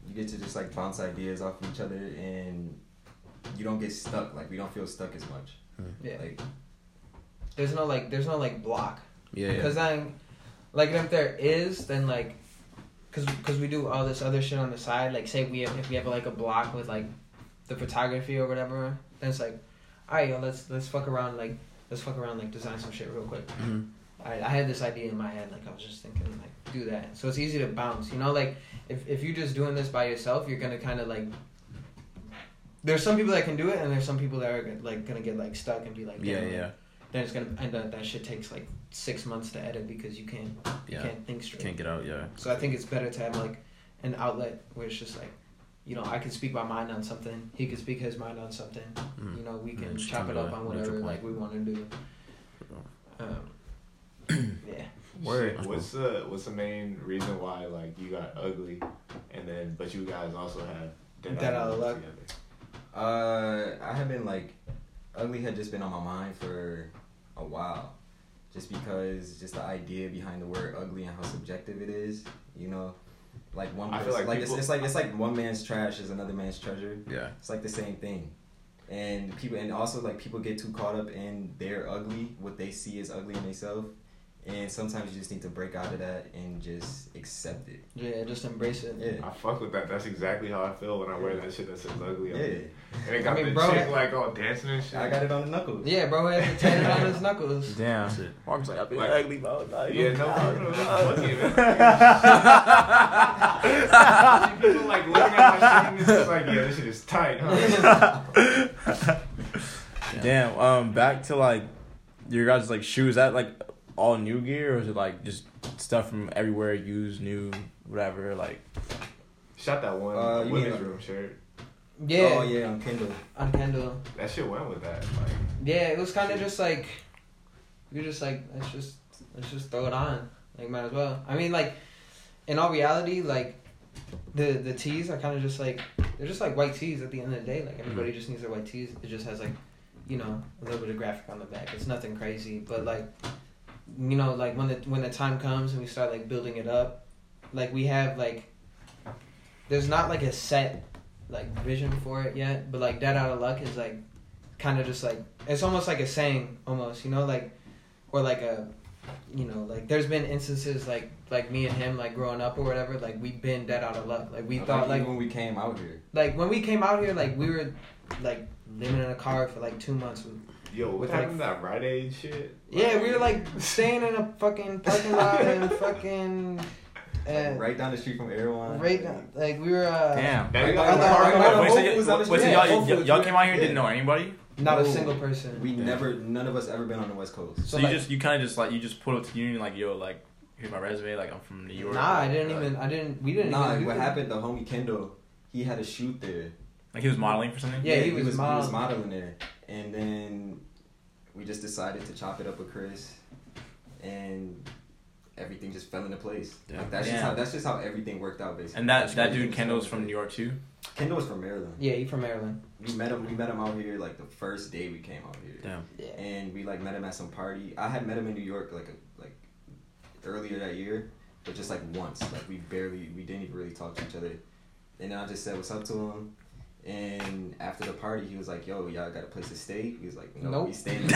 you get to just like bounce ideas off of each other and you don't get stuck. Like we don't feel stuck as much. yeah. Like There's no like, there's no like block. Yeah, yeah. Because then, like, if there is, then like, cause, cause we do all this other shit on the side. Like, say we have, if we have like a block with like the photography or whatever, then it's like, all right, yo, let's let's fuck around, like, let's fuck around, like, design some shit real quick. Mhm. I, I had this idea in my head, like, I was just thinking, like, do that. So it's easy to bounce, you know, like, if if you're just doing this by yourself, you're gonna kind of like. There's some people that can do it, and there's some people that are like gonna get like stuck and be like, Yeah, yeah. then it's gonna end up that shit takes like six months to edit because you can't you Yeah. can't think straight. Can't get out. Yeah. So I think it's better to have like an outlet where it's just like, you know, I can speak my mind on something. He can speak his mind on something. Mm. You know, we can just chop it up on whatever like we want to do. Um, yeah. Word. What's the what's the main reason why like you got ugly, and then but you guys also had Dead Out of Luck. together? Uh, I have been like, ugly had just been on my mind for a while, just because just the idea behind the word ugly and how subjective it is. You know, like one I person, feel like, like it's, it's like it's like one man's trash is another man's treasure. Yeah. It's like the same thing. And people, and also like people get too caught up in their ugly, what they see as ugly in themselves, and sometimes you just need to break out of that and just accept it. Yeah, just embrace it. Yeah. I fuck with that. That's exactly how I feel when I wear that shit that says ugly. on Yeah. me. And it got I mean, the bro, chick like all dancing and shit. I got it on the knuckles. Yeah, bro had it tatted on his knuckles. Damn. That's it. Mark's like, I've been Like- ugly, bro. Like, Yeah, no, no, no, no, fuck it, man. People like looking at my shit and it's just like, yeah, this shit is tight, huh? Damn. Um, back to like your guys' like shoes. That like all new gear, or is it like just stuff from everywhere, used, new, whatever? Like, Shot that one Uh, you women's mean- room shirt. Yeah, Oh yeah, on Kendall. on Kendall. That shit went with that. Like, Yeah, it was kind of just like we were just like let's just let's just throw it on. Like might as well. I mean, like in all reality, like the the tees are kind of just like they're just like white tees at the end of the day. Like everybody just needs their white tees. It just has like you know a little bit of graphic on the back. It's nothing crazy, but like you know like when the when the time comes and we start like building it up, like we have like there's not like a set like vision for it yet, but like Dead Out of Luck is like kind of just like it's almost like a saying almost, you know, like or like a you know, like there's been instances like like me and him like growing up or whatever, like we've been dead out of luck. Like we thought like when we came out here. like when we came out here like we were like living in a car for like two months with yo, what With, happened to that Rite Aid shit? Yeah, we were like staying in a fucking parking lot and fucking and right down the street from Erewhon. right down, like we were uh damn. That Right got by right Wait, so y- down the wait, so y'all, Whole y'all, Foods, y'all yeah. came out here and didn't know anybody? not a single person. We Yeah. never, none of us ever been on the West Coast. So, So, you like- just you kind of just like you just pulled up to Union like yo like here's my resume like I'm from New York. Nah, I didn't Like- even I didn't we didn't Nah, even do what happened? The homie Kendall, he had a shoot there. Like he was modeling for something. Yeah, he was he was modeling. modeling there, and then we just decided to chop it up with Chris, and everything just fell into place. Yeah. Like that's just how that's just how everything worked out basically. And that That's that dude Just Kendall's from New York too. place. Kendall was from Maryland. Yeah, he from Maryland. We met him. We met him out here like the first day we came out here. Damn. Yeah. and we like met him at some party. I had met him in New York like a, like earlier that year, but just like once. Like we barely, we didn't even really talk to each other. And then I just said what's up to him. And after the party, he was like, "Yo, y'all got a place to stay?" He was like, "No, Nope. we stayed." In he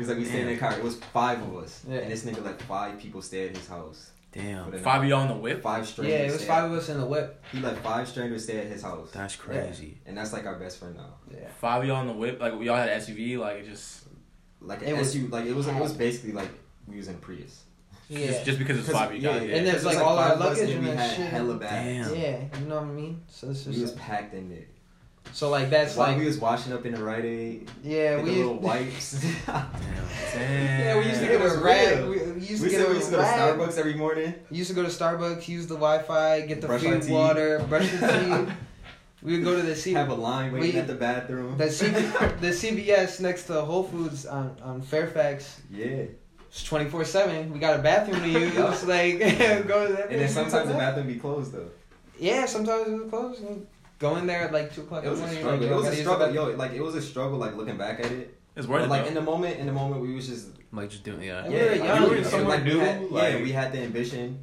was like, "We stayed in the car." It was five of us, Yeah. and this nigga like five people stay at his house. Damn. Five of y'all on the whip. Five strangers. Yeah, strangers. it was stayed- five of us in the whip. He let five strangers stay at his house, That's crazy. and that's like our best friend now. Yeah. Five of y'all on the whip. Like y'all had an SUV. Like it just Like It it was- was like it was it was basically like we was in Prius. Yeah. just, just because it's five of you guys. And there's, It was like, all our five of us, luggage and we had shit. hella bags. Damn. yeah, you know what I mean? So it's We just was like, packed in there. So like that's While like we was washing up in the Rite Aid, yeah we the little used, wipes. Damn. yeah we used to get a rag. We, we used we to get we used to go to. Starbucks every morning. Used to go to Starbucks, use the Wi-Fi, get the Brush free water, brush your teeth. we would go to the C Have a line waiting We- at the bathroom. the C the CVS next to Whole Foods on on Fairfax. yeah. It's twenty four seven. We got a bathroom to use. Like go to that. And then sometimes the bathroom be closed though. Yeah, sometimes it was closed. And go in there at like two o'clock It was a morning. struggle. like, It yo, was a struggle, yo. Like it was a struggle. Like looking back at it. It's worth But it. like though. in the moment, in the moment, we was just Like just doing yeah. We were yeah, like, We were and, somewhere like, we new, had, yeah, we had the ambition,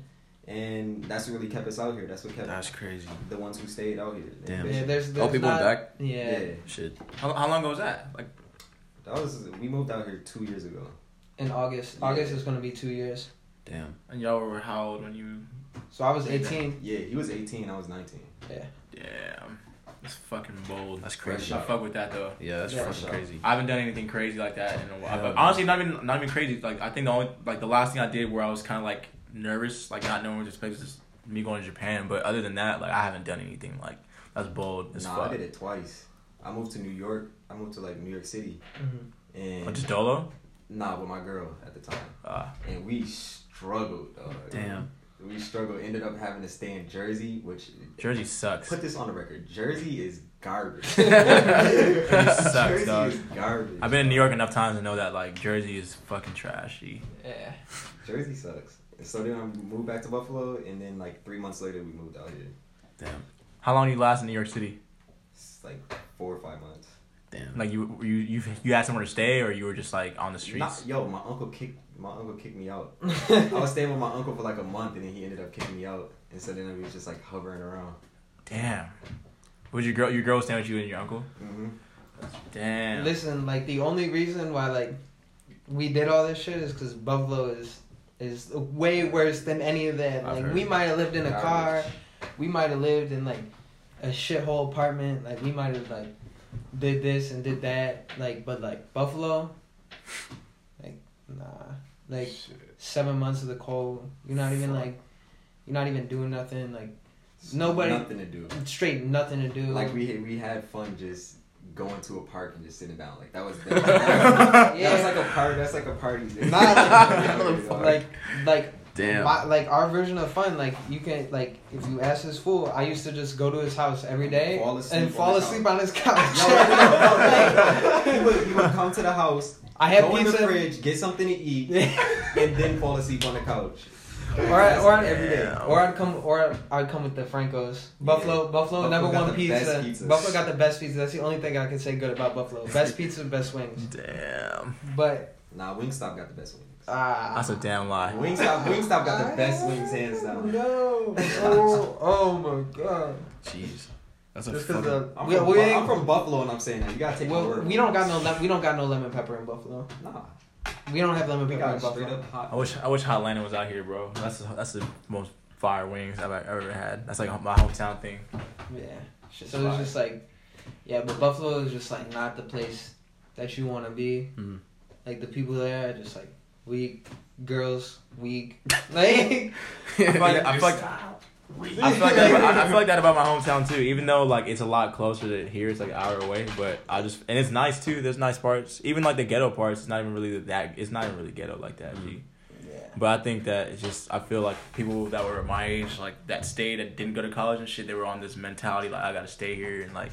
and that's what really kept us out here. That's what kept us. That's crazy. the ones who stayed out here. Damn. Yeah, ambition. there's, Oh, people not, back. Yeah. yeah. Shit. how, how long ago was that? Like That was we moved out here two years ago. in August. Yeah. August is gonna be two years. Damn. and y'all were how old when you? So I was eighteen. Yeah, he was 18. I was 19. Yeah. Damn, that's fucking bold. That's crazy. I fuck with that though. Yeah, that's Yeah, fucking sure. crazy. I haven't done anything crazy like that in a while. Hell But honestly, not even not even crazy. Like I think the only like the last thing I did where I was kind of like nervous, like not knowing what to expect, was me going to Japan. But other than that, like I haven't done anything like that's bold as Nah, fuck. I did it twice. I moved to New York. I moved to like New York City, Mm-hmm. and Oh, just dolo. Nah, with my girl at the time, Uh, and we struggled. Dog. Damn. We struggled. Ended up having to stay in Jersey, which Jersey sucks. Put this on the record. Jersey is garbage. sucks, Jersey dog. is garbage. I've been in New York enough times to know that like Jersey is fucking trashy. Yeah. Jersey sucks. So then I moved back to Buffalo, and then like three months later we moved out here. Damn. How long did you last in New York City? It's like four or five months. Damn. Like you you you you had somewhere to stay, or you were just like on the streets? Not, yo, my uncle kicked my uncle kicked me out. I was staying with my uncle for like a month, and then he ended up kicking me out. And so then we was just like hovering around. Damn. Would your girl your girl staying with you and your uncle? hmm Damn. Listen, like the only reason why like we did all this shit is because Buffalo is is way worse than any of that. I've Like we might have lived in a car, we might have lived in like a shithole apartment. Like we might have like did this and did that. Like but like Buffalo, like nah, like seven months of the cold. You're not even like you're not even doing nothing. Like Nobody- Nothing to do. straight nothing to do. Like we we had fun just going to a park and just sitting down. Like that was that, that was Yeah. like a party. That's like a party. Not like, like like Damn. My, like our version of fun, like you can like if you ask this fool, I used to just go to his house every day Fall asleep and on fall the asleep on his couch. No, no, no, no. he, would, he would come to the house, I had go in the fridge, get something to eat, and then fall asleep on the couch. or I, or I, every day. or I'd come or I'd come with the Francos. Buffalo, Buffalo, Buffalo number one the pizza. Buffalo got the best pizza. That's the only thing I can say good about Buffalo. Best pizza, best wings. Damn. But Nah, Wingstop got the best wings. ah, That's a damn lie. Wingstop, Wingstop got the best wings hands down. No, oh, oh my god. Jeez. That's a Just because fucking. I'm, we, from, we, ain't- I'm from Buffalo, and I'm saying that you gotta take my well, word. we don't got no lem- we don't got no lemon pepper in Buffalo. Nah, We don't have lemon we pepper in got straight Buffalo. up hot. I wish I wish Hot Landing was out here, bro. That's the, that's the most fire wings I've ever had. That's like my hometown thing. Yeah. Shit's So it's just like, yeah, but Buffalo is just like not the place that you want to be. Mhm. Like the people there are just like weak, girls weak. Like I feel like, I feel like, I feel like that about, I, feel like that about my hometown too. Even though like it's a lot closer to here, it's like an hour away. But I just and it's nice too. There's nice parts. Even like the ghetto parts, it's not even really that. It's not even really ghetto like that. G. yeah. But I think that it's just I feel like people that were my age, like that stayed that didn't go to college and shit, they were on this mentality like I gotta stay here and like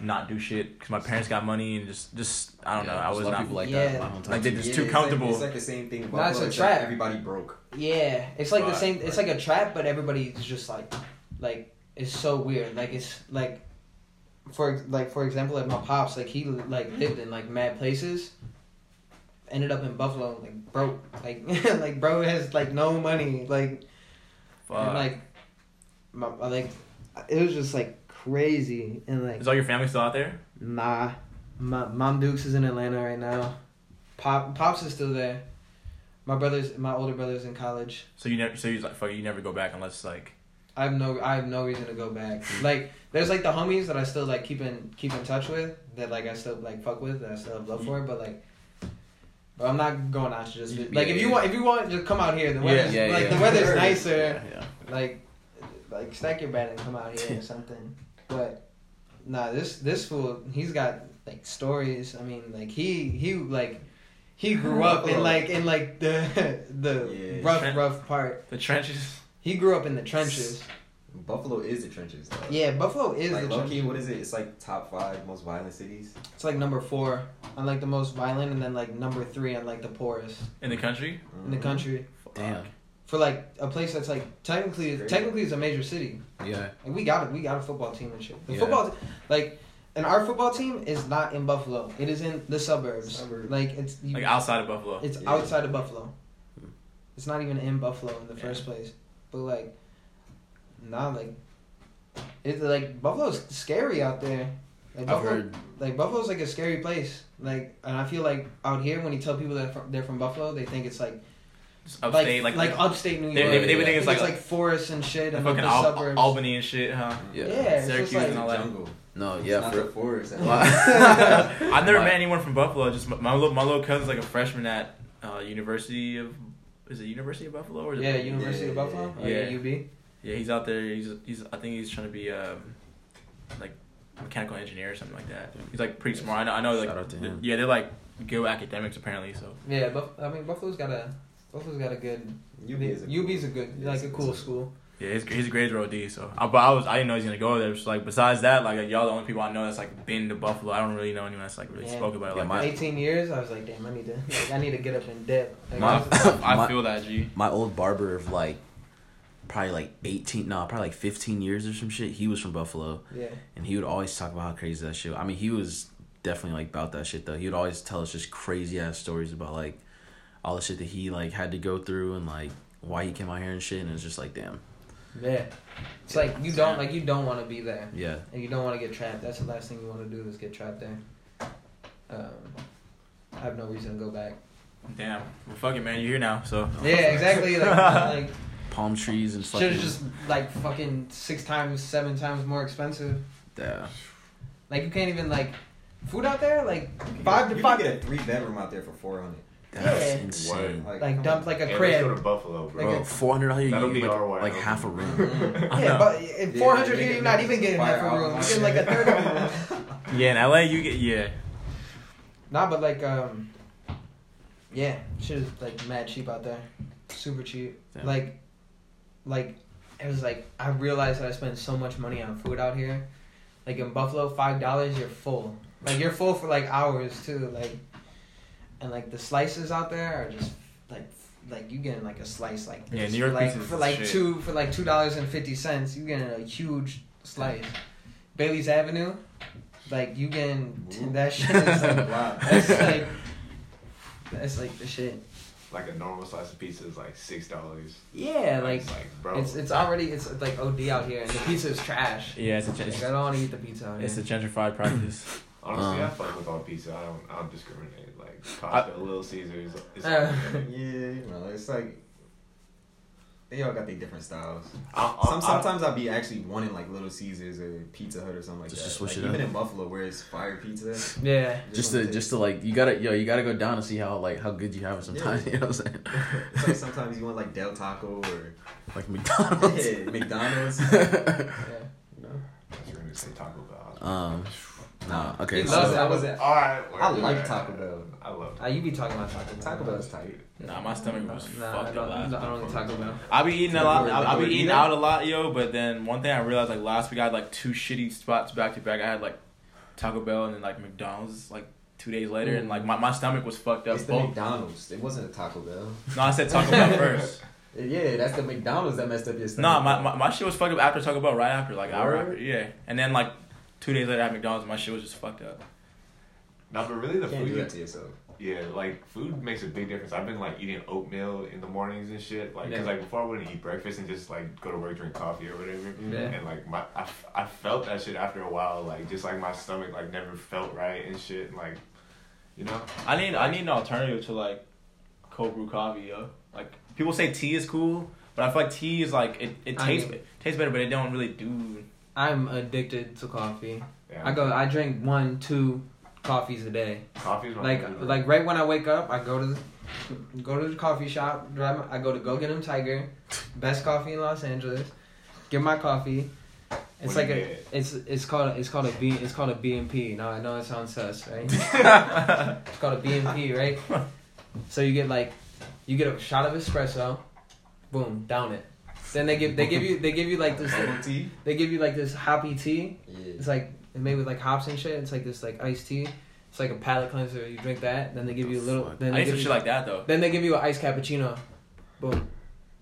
not do shit because my parents got money and just just I don't know. I was a lot not of people like Yeah. that. in my hometown Like, they too. just Yeah, too it's comfortable. Like, it's like the same thing. in Nah, it's a it's like trap. everybody broke. Yeah, it's like the same. It's like a trap, but everybody's just like, like it's so weird. Like it's like, for like for example, like my pops, like he like lived in like mad places. Ended up in Buffalo, like broke, like like bro has like no money, like Fuck. and like, my, like it was just like crazy and like Is all your family still out there? Nah, my mom Dukes is in Atlanta right now. Pop pops is still there. My brothers, my older brother's in college. So you never so you like fuck you never go back unless like I have no, I have no reason to go back. Like, there's like the homies that I still like keep in keep in touch with. That like I still like fuck with. That I still have love for. But like, but I'm not going out to just Yeah, like if you yeah. want if you want just come out here. The weather's Yeah, like yeah. the weather's nicer. Yeah, yeah. Like, like stack your bed and come out here or something. But nah, this this fool, he's got like stories. I mean, like he he like he grew up in like in like the the Yeah. rough Tren- rough part. the trenches. He grew up in the trenches. Buffalo is the trenches. Though. Yeah, Buffalo is Like the low trenches. key, what is it? It's like top five most violent cities. It's like number four on like the most violent, and then like number three on like the poorest In the country? in the country. Damn. For like a place that's like technically Crazy. technically is a major city. Yeah. Like we got it. We got a football team and shit. The Yeah. football, like, and our football team is not in Buffalo. It is in the suburbs. Suburbs. Like it's you, Like outside of Buffalo. it's Yeah. outside of Buffalo. Hmm. It's not even in Buffalo in the Yeah. first place. But like, nah, like, it's like Buffalo's scary out there. Like I've heard. like Buffalo's like a scary place. Like, and I feel like out here when you tell people that from, they're from Buffalo, they think it's like Just upstate like like like, upstate New York. They- they- they would think it's think like- like forests and shit the and like fucking the Al- suburbs. Albany and shit, huh? Yeah. Yeah, it's Syracuse like and all that. a jungle. No, It's yeah. not For, the forest. I've never My- met anyone from Buffalo. Just my, my little my little cousin's like a freshman at uh, University of is it University of Buffalo or is yeah, it, University of Buffalo. yeah, Oh, yeah. yeah, UB. yeah he's out there. He's he's I think he's trying to be um like mechanical engineer or something like that. He's like pretty smart. I know I know like Shout out to him. yeah they're like good academics apparently. So Yeah, but I mean Buffalo's got a Buffalo's got a good. UB is a cool- UB's a good yeah, like a a- cool school. yeah, his his grades were OD. So I, but I was I didn't know he's gonna go there. So like besides that, like y'all the only people I know that's like been to Buffalo. I don't really know anyone that's like really Yeah. spoke about it Yeah, like my- 18 years, I was like, damn, I need to like I need to get up and dip. Like, My- I was- I feel that G. My old barber of like probably like 18 no probably like 15 years or some shit he was from buffalo yeah. and he would always talk about how crazy that shit i mean he was definitely like about that shit though he would always tell us just crazy ass stories about like all the shit that he like had to go through and like why he came out here and shit and it's just like damn Yeah. It's like you don't like you don't want to be there. yeah And you don't want to get trapped. That's the last thing you want to do is get trapped there. Um, I have no reason to go back. Damn. Well, fuck it, man. You're here now, so. Yeah, exactly. Like, like palm trees and should fucking have just like fucking six times, seven times more expensive. yeah Like you can't even like food out there like You five can to five. get a three bedroom out there for four hundred. That's Yeah. insane Like, Like come dump like a Hey, let's go to crib. Buffalo, bro. Like a- four hundred dollars That'll you be get our like, like half a room. Yeah, but in Yeah, four hundred they you're not even getting half a room. You're getting like a third of a room. Yeah, in LA, you get yeah. Nah, but like um, yeah, shit is like mad cheap out there, super cheap. Damn. Like, like it was like I realized that I spend so much money on food out here. Like in Buffalo, five dollars you're full. Like you're full for like hours too. Like, and like the slices out there are just like like you getting like a slice like this Yeah, New York for like pizza's for like shit. two for like two dollars and fifty cents. You getting a huge slice. Bailey's Avenue, like you getting that shit is like wow. that's like that's like the shit. Like a normal slice of pizza is like six dollars. Yeah, like it's like bro. it's it's already it's like OD out here, and the pizza is trash. Yeah, it's a, Like, I don't want to eat the pizza out here. it's a gentrified practice. Honestly, Um, I fuck with all pizza. I don't. I don't discriminate. Like Costco, Little Caesars. It's Uh, all Yeah, you know, it's like they all got their different styles. I, I, Some, sometimes I'll be actually wanting like Little Caesars or Pizza Hut or something like Just that. to switch like, it even up. in Buffalo, where it's fire pizza. yeah, just wanna just to like you gotta yo you gotta go down and see how like how good you have it sometimes Yeah. you know what i'm saying It's like sometimes you want like Del Taco or like mcdonald's yeah, McDonald's. yeah. You know? You're gonna say Taco Bell. um nah okay He so loves that. Was it? All right. I like Taco Bell. I love. Uh, you be talking about Taco Bell. Taco Bell's tight. Nah, my stomach was Nah, I fucked don't, up I last don't, I don't eat Taco Bell. I be eating a lot. I, I be eating out a lot, yo. But then one thing I realized, like last week, I had like two shitty spots back to back. I had like Taco Bell and then like McDonald's like two days later, and like my, my stomach was fucked up. It's the Both- McDonald's. It wasn't a Taco Bell. no, I said Taco Bell first. Yeah, that's the McDonald's that messed up your No, stomach. my, my my shit was fucked up after Taco Bell, right after, like hour after, yeah. And then like two days later at McDonald's, my shit was just fucked up. No, but really the can't do food. that to yourself. Yeah, like food makes a big difference. I've been like eating oatmeal in the mornings and shit. Like, cause like before I wouldn't eat breakfast and just like go to work, drink coffee or whatever. Yeah. And like my, I, I felt that shit after a while. Like just like my stomach like never felt right and shit. And, like, you know. I need I need an alternative to like cold brew coffee, yo. Like people say tea is cool, but I feel like tea is like it, it I tastes mean- it tastes better, but it don't really do. I'm addicted to coffee. Yeah, I go. I drink one, two coffees a day. Coffee is my Like favorite. like right when I wake up, I go to the go to the coffee shop. Drive. My, I go to Go get 'Em Tiger, best coffee in Los Angeles. Get my coffee. It's What like a get? it's it's called it's called a B it's called a BMP. Now I know it sounds sus, right? it's called a BMP, right? So you get like you get a shot of espresso, boom, down it. Then they give they give you they give you like this Bubble tea. they give you like this hoppy tea. Yeah. It's like it's made with like hops and shit. It's like this like iced tea. It's like a palate cleanser. You drink that, then they give you a little. Then they need some give shit you, like that though. Then they give you an iced cappuccino. Boom.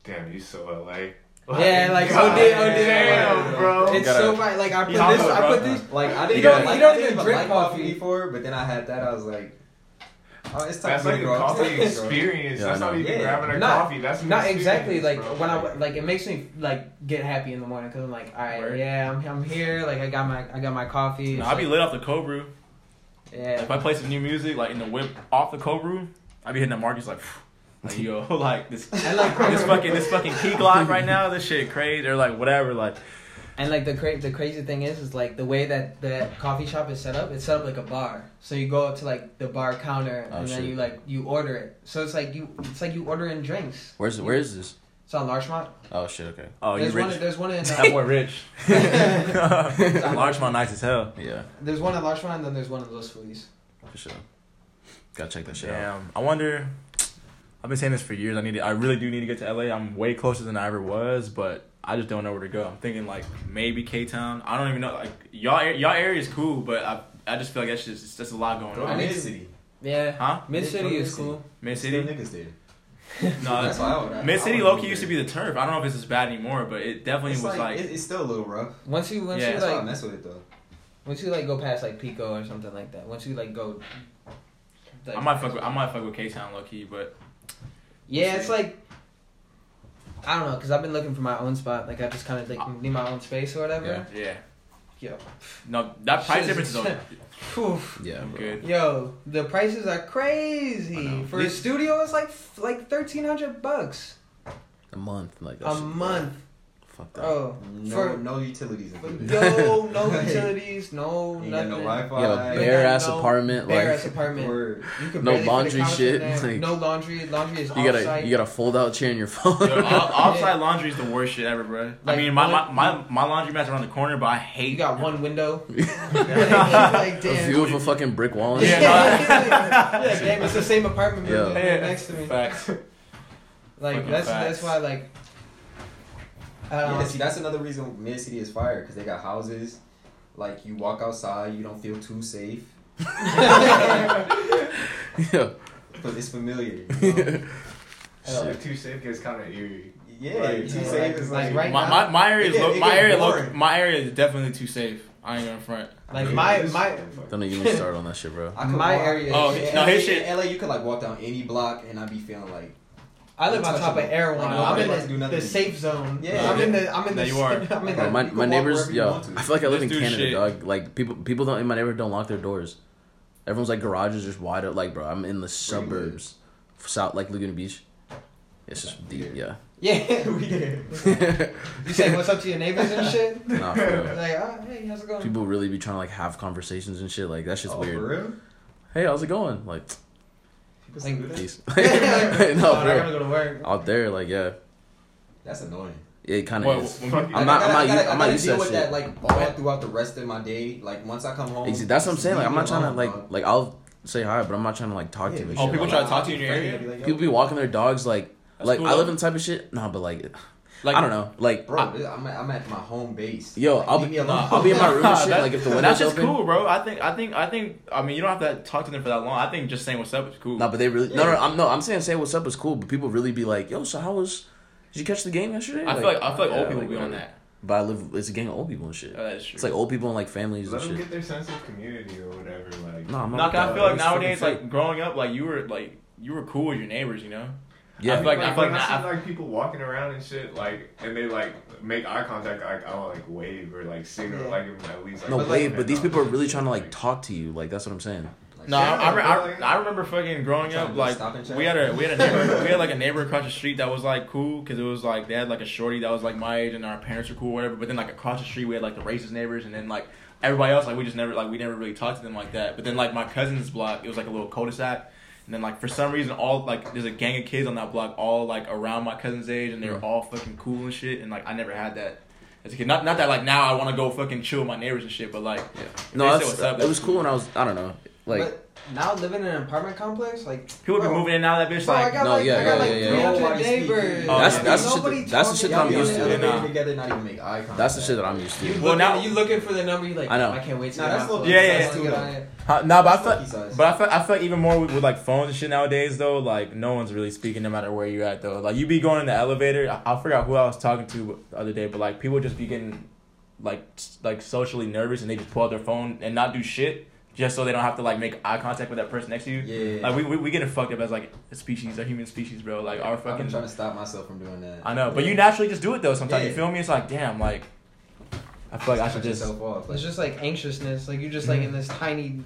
Damn, you so LA. Yeah, like God OD, OD. Damn, bro. It's gotta- so fine. Like I put this. I put this. Like I didn't don't- like, you don't even even drink like coffee. coffee before, but then I had that. I was like, oh, it's time That's like to a coffee experience. Yeah, that's I not even Yeah. grabbing a Not- coffee. That's Not exactly like experience, when. I like it makes me like get happy in the morning because I'm like, all right, Word. yeah, I'm I'm here. Like I got my I got my coffee. No, It's I be like- lit off the cold brew. Yeah. If I play some new music, like in the whip off the cold brew, I be hitting the markets like, like yo, like this, like this fucking this fucking key glock right now, this shit crazy or like whatever, like And like the cra- the crazy thing is, is like the way that the coffee shop is set up. It's set up like a bar. So you go up to like the bar counter, Oh, and then you like you order it. So it's like you it's like you ordering drinks. where's where is this It's on Larchmont. oh shit okay oh you there's one. rich. There's one in. That Uh, boy rich. Larchmont nice as hell. yeah there's one in Larchmont, and then there's one in Los Feliz. for sure Gotta check that shit out. Damn. I wonder. I've been saying this for years. I need. To, I really do need to get to LA. I'm way closer than I ever was, but I just don't know where to go. I'm thinking like maybe K Town. I don't even know. Like y'all, y'all area is cool, but I, I just feel like that's just that's a lot going Go on. need Mid City. Yeah. Huh? Mid City is cool. Mid City. niggas there. No, That's why Mid City would low move key used to be the turf. I don't know if it's as bad anymore, but it definitely It's was like, like. it, it's still a little rough. Once you once Yeah, you That's why I like mess with it though. once you like go past like Pico or something like that. Once you like go. like- I might fuck. With, I might fuck with K Town low key, but Yeah, it's like I don't know, cause I've been looking for my own spot. Like I just kind of like need my own space or whatever. yeah. Yo, No, that price Shit difference is- is okay. Whew. Yeah, I'm good. Yo, the prices are crazy. know. For a studio, it's like like thirteen hundred bucks A month, like a shit. month. Fuck that. Oh, No, For- no utilities. included. yo, no utilities, no You got nothing. no Wi-Fi. You have a bare ass no apartment, bare like ass apartment. Word. You could No barely fit a laundry shit, like- no laundry. Laundry is you got a off-site. you got a fold out chair in your phone. Yo, off- offsite laundry is the worst shit ever, bro. I mean, my, my, one- my, my laundry mat's around the corner, but I hate. You got one window. like, a damn. view of a fucking brick wall. Yeah, shit. no, yeah, damn, it's the same apartment Yeah. building Yeah, next to me. Facts. Like Fucking that's facts. that's why like. I don't Yeah, see, that's another reason Mid City is fire because they got houses. Like you walk outside, you don't feel too safe, yeah. but it's familiar. You know? So like too safe gets kind of eerie. Yeah, Like, too yeah, safe like- is like like, right My, my, my area is It get- my area low, boring. my area is definitely too safe. I ain't gonna front. Like my my Don't even start on that shit, bro. I my walk- area Oh, is- no, LA, his shit- in LA, you could like walk down any block and I'd be feeling like I live on top of Erewhon. Like, I'm in nobody wants to do the, the safe zone. Yeah. I'm in the I'm in No, the you are. I'm in the, my my neighbors, wherever yo. I feel like I live This in Canada, shit. dog. Like people, people don't in my neighborhood don't lock their doors. Everyone's like garages just wide up. Like, bro, I'm in the Where you live? suburbs, south like Laguna Beach. It's just deep, yeah. yeah. We did. you say what's up to your neighbors and shit. Nah, for real. like, oh, hey, how's it going? People really be trying to like have conversations and shit. Like that shit's oh, weird. For real? Hey, how's it going? Like, People still do that? peace. oh, no, I for gotta go to work. Out there, like, yeah, That's annoying. it kind What, of is. when I'm not- I I'm not I u- gotta, I'm not used to deal that with shit. that like all throughout the rest of my day. Like once I come home, Ex- That's what I'm saying. Like, I'm not trying to like, like I'll say hi, but I'm not trying to like talk to you. Oh, shit. people Like, try to talk to you in your area? I'd be like, yo, people be walking their dogs like, That's like cool, I live though. in type of shit. No, but like, Like, I don't know. Like, Bro, I- I'm, at, I'm at my home base. Yo, Like, I'll leave be- me alone. I'll be in my room and shit. Like if the window's that's just open. cool, bro. I think, I think, I think. I mean, you don't have to talk to them for that long. I think just saying what's up is cool. No, but they really no, Yeah. no. I'm no. I'm saying say what's up is cool, but people really be like, yo, so how was? Did you catch the game yesterday? I feel like I feel like yeah, old people be on that. But I live. It's a gang of old people and shit. Oh, that is true. It's like old people and like families Let and them shit. get their sense of community or whatever. Like, No, I'm No, not. 'cause I feel like nowadays, like growing up, like you were like you were cool with your neighbors, you know. Yeah, I feel like like, I feel like I see like people walking around and shit, like, and they like make eye contact, like I'll like wave or like sing or like give them at least like no wave, wait, hand but these people are really trying to like like talk to you. Like that's what I'm saying. No, Yeah, I, I, I. I remember fucking growing up like stop and chat. we had a we had a neighbor we had like a neighbor across the street that was like cool because it was like they had like a shorty that was like my age and our parents were cool or whatever but then like across the street we had like the racist neighbors and then like everybody else like we just never like we never really talked to them like that but then like my cousin's block it was like a little cul-de-sac and then like for some reason all like there's a gang of kids on that block all like around my cousin's age and they're Mm. all fucking cool and shit and like I never had that as a kid not not that like now I want to go fucking chill with my neighbors and shit but like Yeah. No, that's, what's up, it was cool when I was. I don't know. Like but now living in an apartment complex, like people be moving in and out of that bitch Bro, I like got No, like yeah, I got yeah, like yeah, yeah. 300 Nobody neighbors. Oh, That's- yeah. that's the shit that- that's the shit that I'm used to. Yeah, Yeah, nah. together, not even make eye contact. that's the shit that I'm used to. You Well, now- you looking for the number? You like? I know. I can't wait to Nah, that's little. Yeah, yeah, yeah. get on it. Huh, no, but I That's feel, but I feel, I feel even more with, with like phones and shit nowadays though, like no one's really speaking no matter where you're at though. Like you be going in the elevator, I, I forgot who I was talking to the other day, but like people just be getting like like socially nervous and they just pull out their phone and not do shit just so they don't have to like make eye contact with that person next to you. Yeah. Like we we, we getting fucked up as like a species, a human species, bro. Like our fucking. I'm trying to stop myself from doing that. I know, but you naturally just do it though. Sometimes you Yeah. feel me? It's like damn, like I feel like I should just. yourself off. It's just like anxiousness. Like you're just like in mm-hmm. this tiny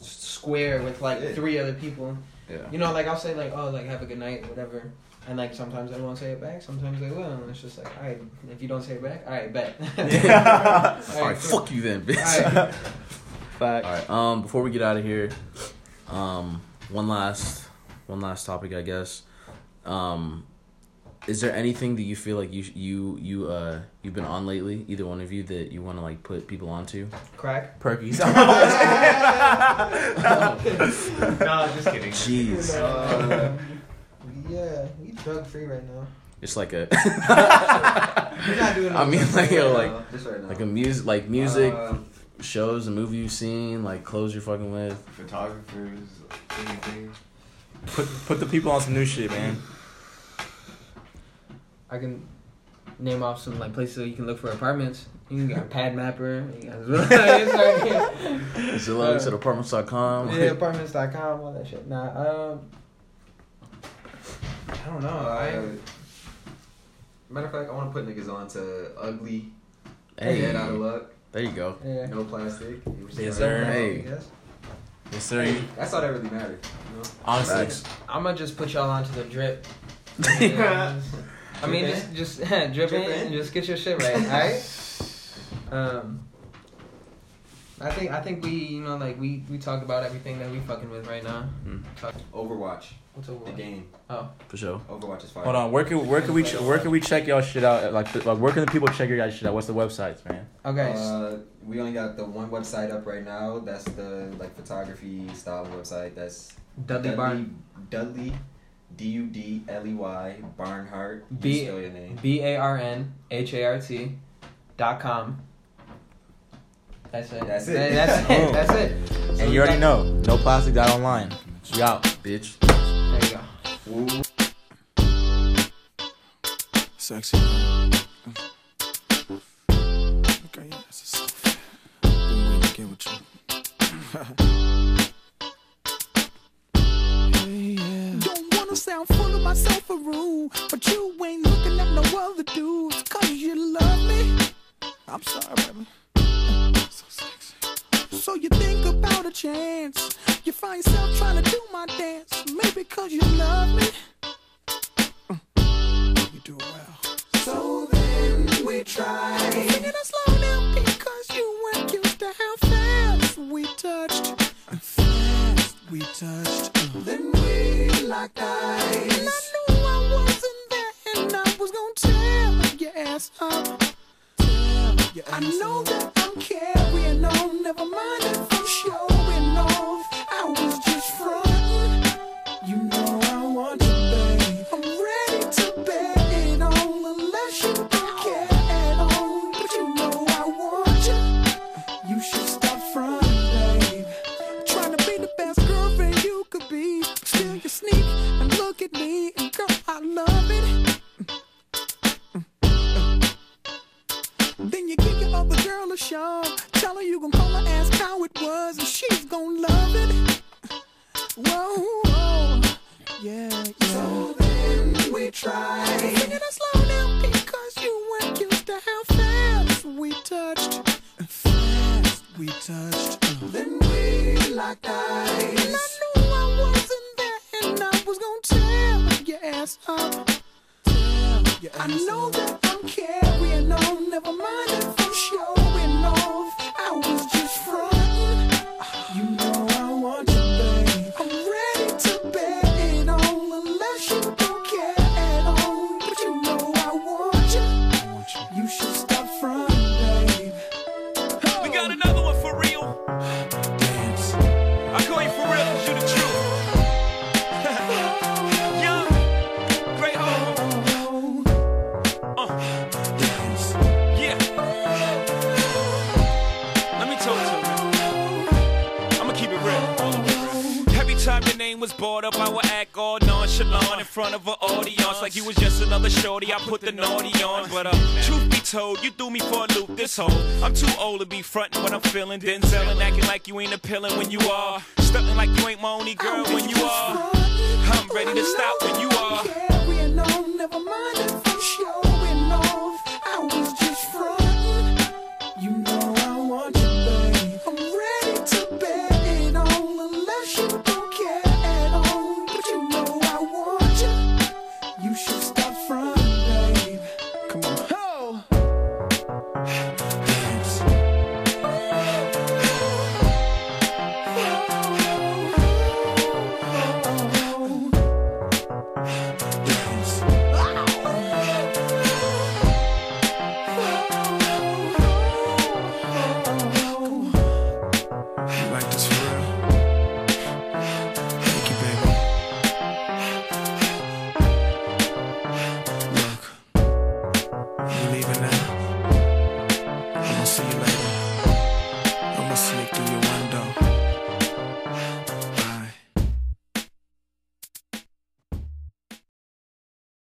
square with like Yeah. three other people. Yeah. You know, like I'll say like, oh, like have a good night, whatever. And like sometimes I won't say it back. Sometimes they will. And it's just like, all right, if you don't say it back, all right, bet. Yeah. All right, cool. fuck you then, bitch. All right. All right. Um, before we get out of here, um, one last, one last topic, I guess. Um, is there anything that you feel like you you you uh you've been on lately? Either one of you that you want to like put people onto? Crack. Perkies. no, just kidding. Jeez, Uh, yeah, we drug free right now. it's like a. We're not doing. I mean, no like yo, like Uh, just right like a music like music Uh, shows, a movie you've seen, like clothes you're fucking with. Photographers, anything. put put the people on some new shit, man. I can name off some like places where you can look for apartments. You can get a PadMapper. You got Zillow, at apartments.com. yeah, apartments.com, all that shit. Nah, um, I don't know. uh, I matter of fact, I want to put niggas on to ugly. Hey, Dead out of luck. There you go. yeah. No plastic. Yes, sir. Hey. Yes. Yes, sir. That's all that really mattered. You know? Honestly, I'm gonna just put y'all onto the drip. I mean, just just drip, Drip in, in. and just get your shit right, alright? Um, I think I think we you know like we we talked about everything that we fucking with right now. Mm. Overwatch, what's over? the game. Oh, for sure. Overwatch is fire. hold on. Where can where can we ch- where can we check y'all shit out? Like, like where can the people check your guys' shit out? What's the websites, man? Okay, Uh, we only got the one website up right now. That's the like photography style website. That's Dudley Barn Dudley, D U D L E Y Barnhart. You B- name. B A R N H A R T dot com. That's it. That's it. That- That's it. Boom. That's it. And we you already got- know, no plastic dot online. We out. Bitch. There you go. Sexy. Okay, yeah, that's a soft. Been waiting to get with you. Hey, yeah. Don't wanna sound full of myself or rude, but you ain't looking at no other dudes, cause you love me. I'm sorry, baby. So you think about a chance. You find yourself trying to do my dance, maybe cause you love me. You do well. So then we try. Singing it slow down because you weren't used to how fast we touched. Fast we touched. Uh, Then we locked eyes. And I knew I wasn't there, and I was gonna tear your ass up. Tear your ass I know up. that Carrying on, never mind if I'm showing off. I was just frontin'. For a loop this whole. I'm too old to be frontin' when I'm feeling Denzel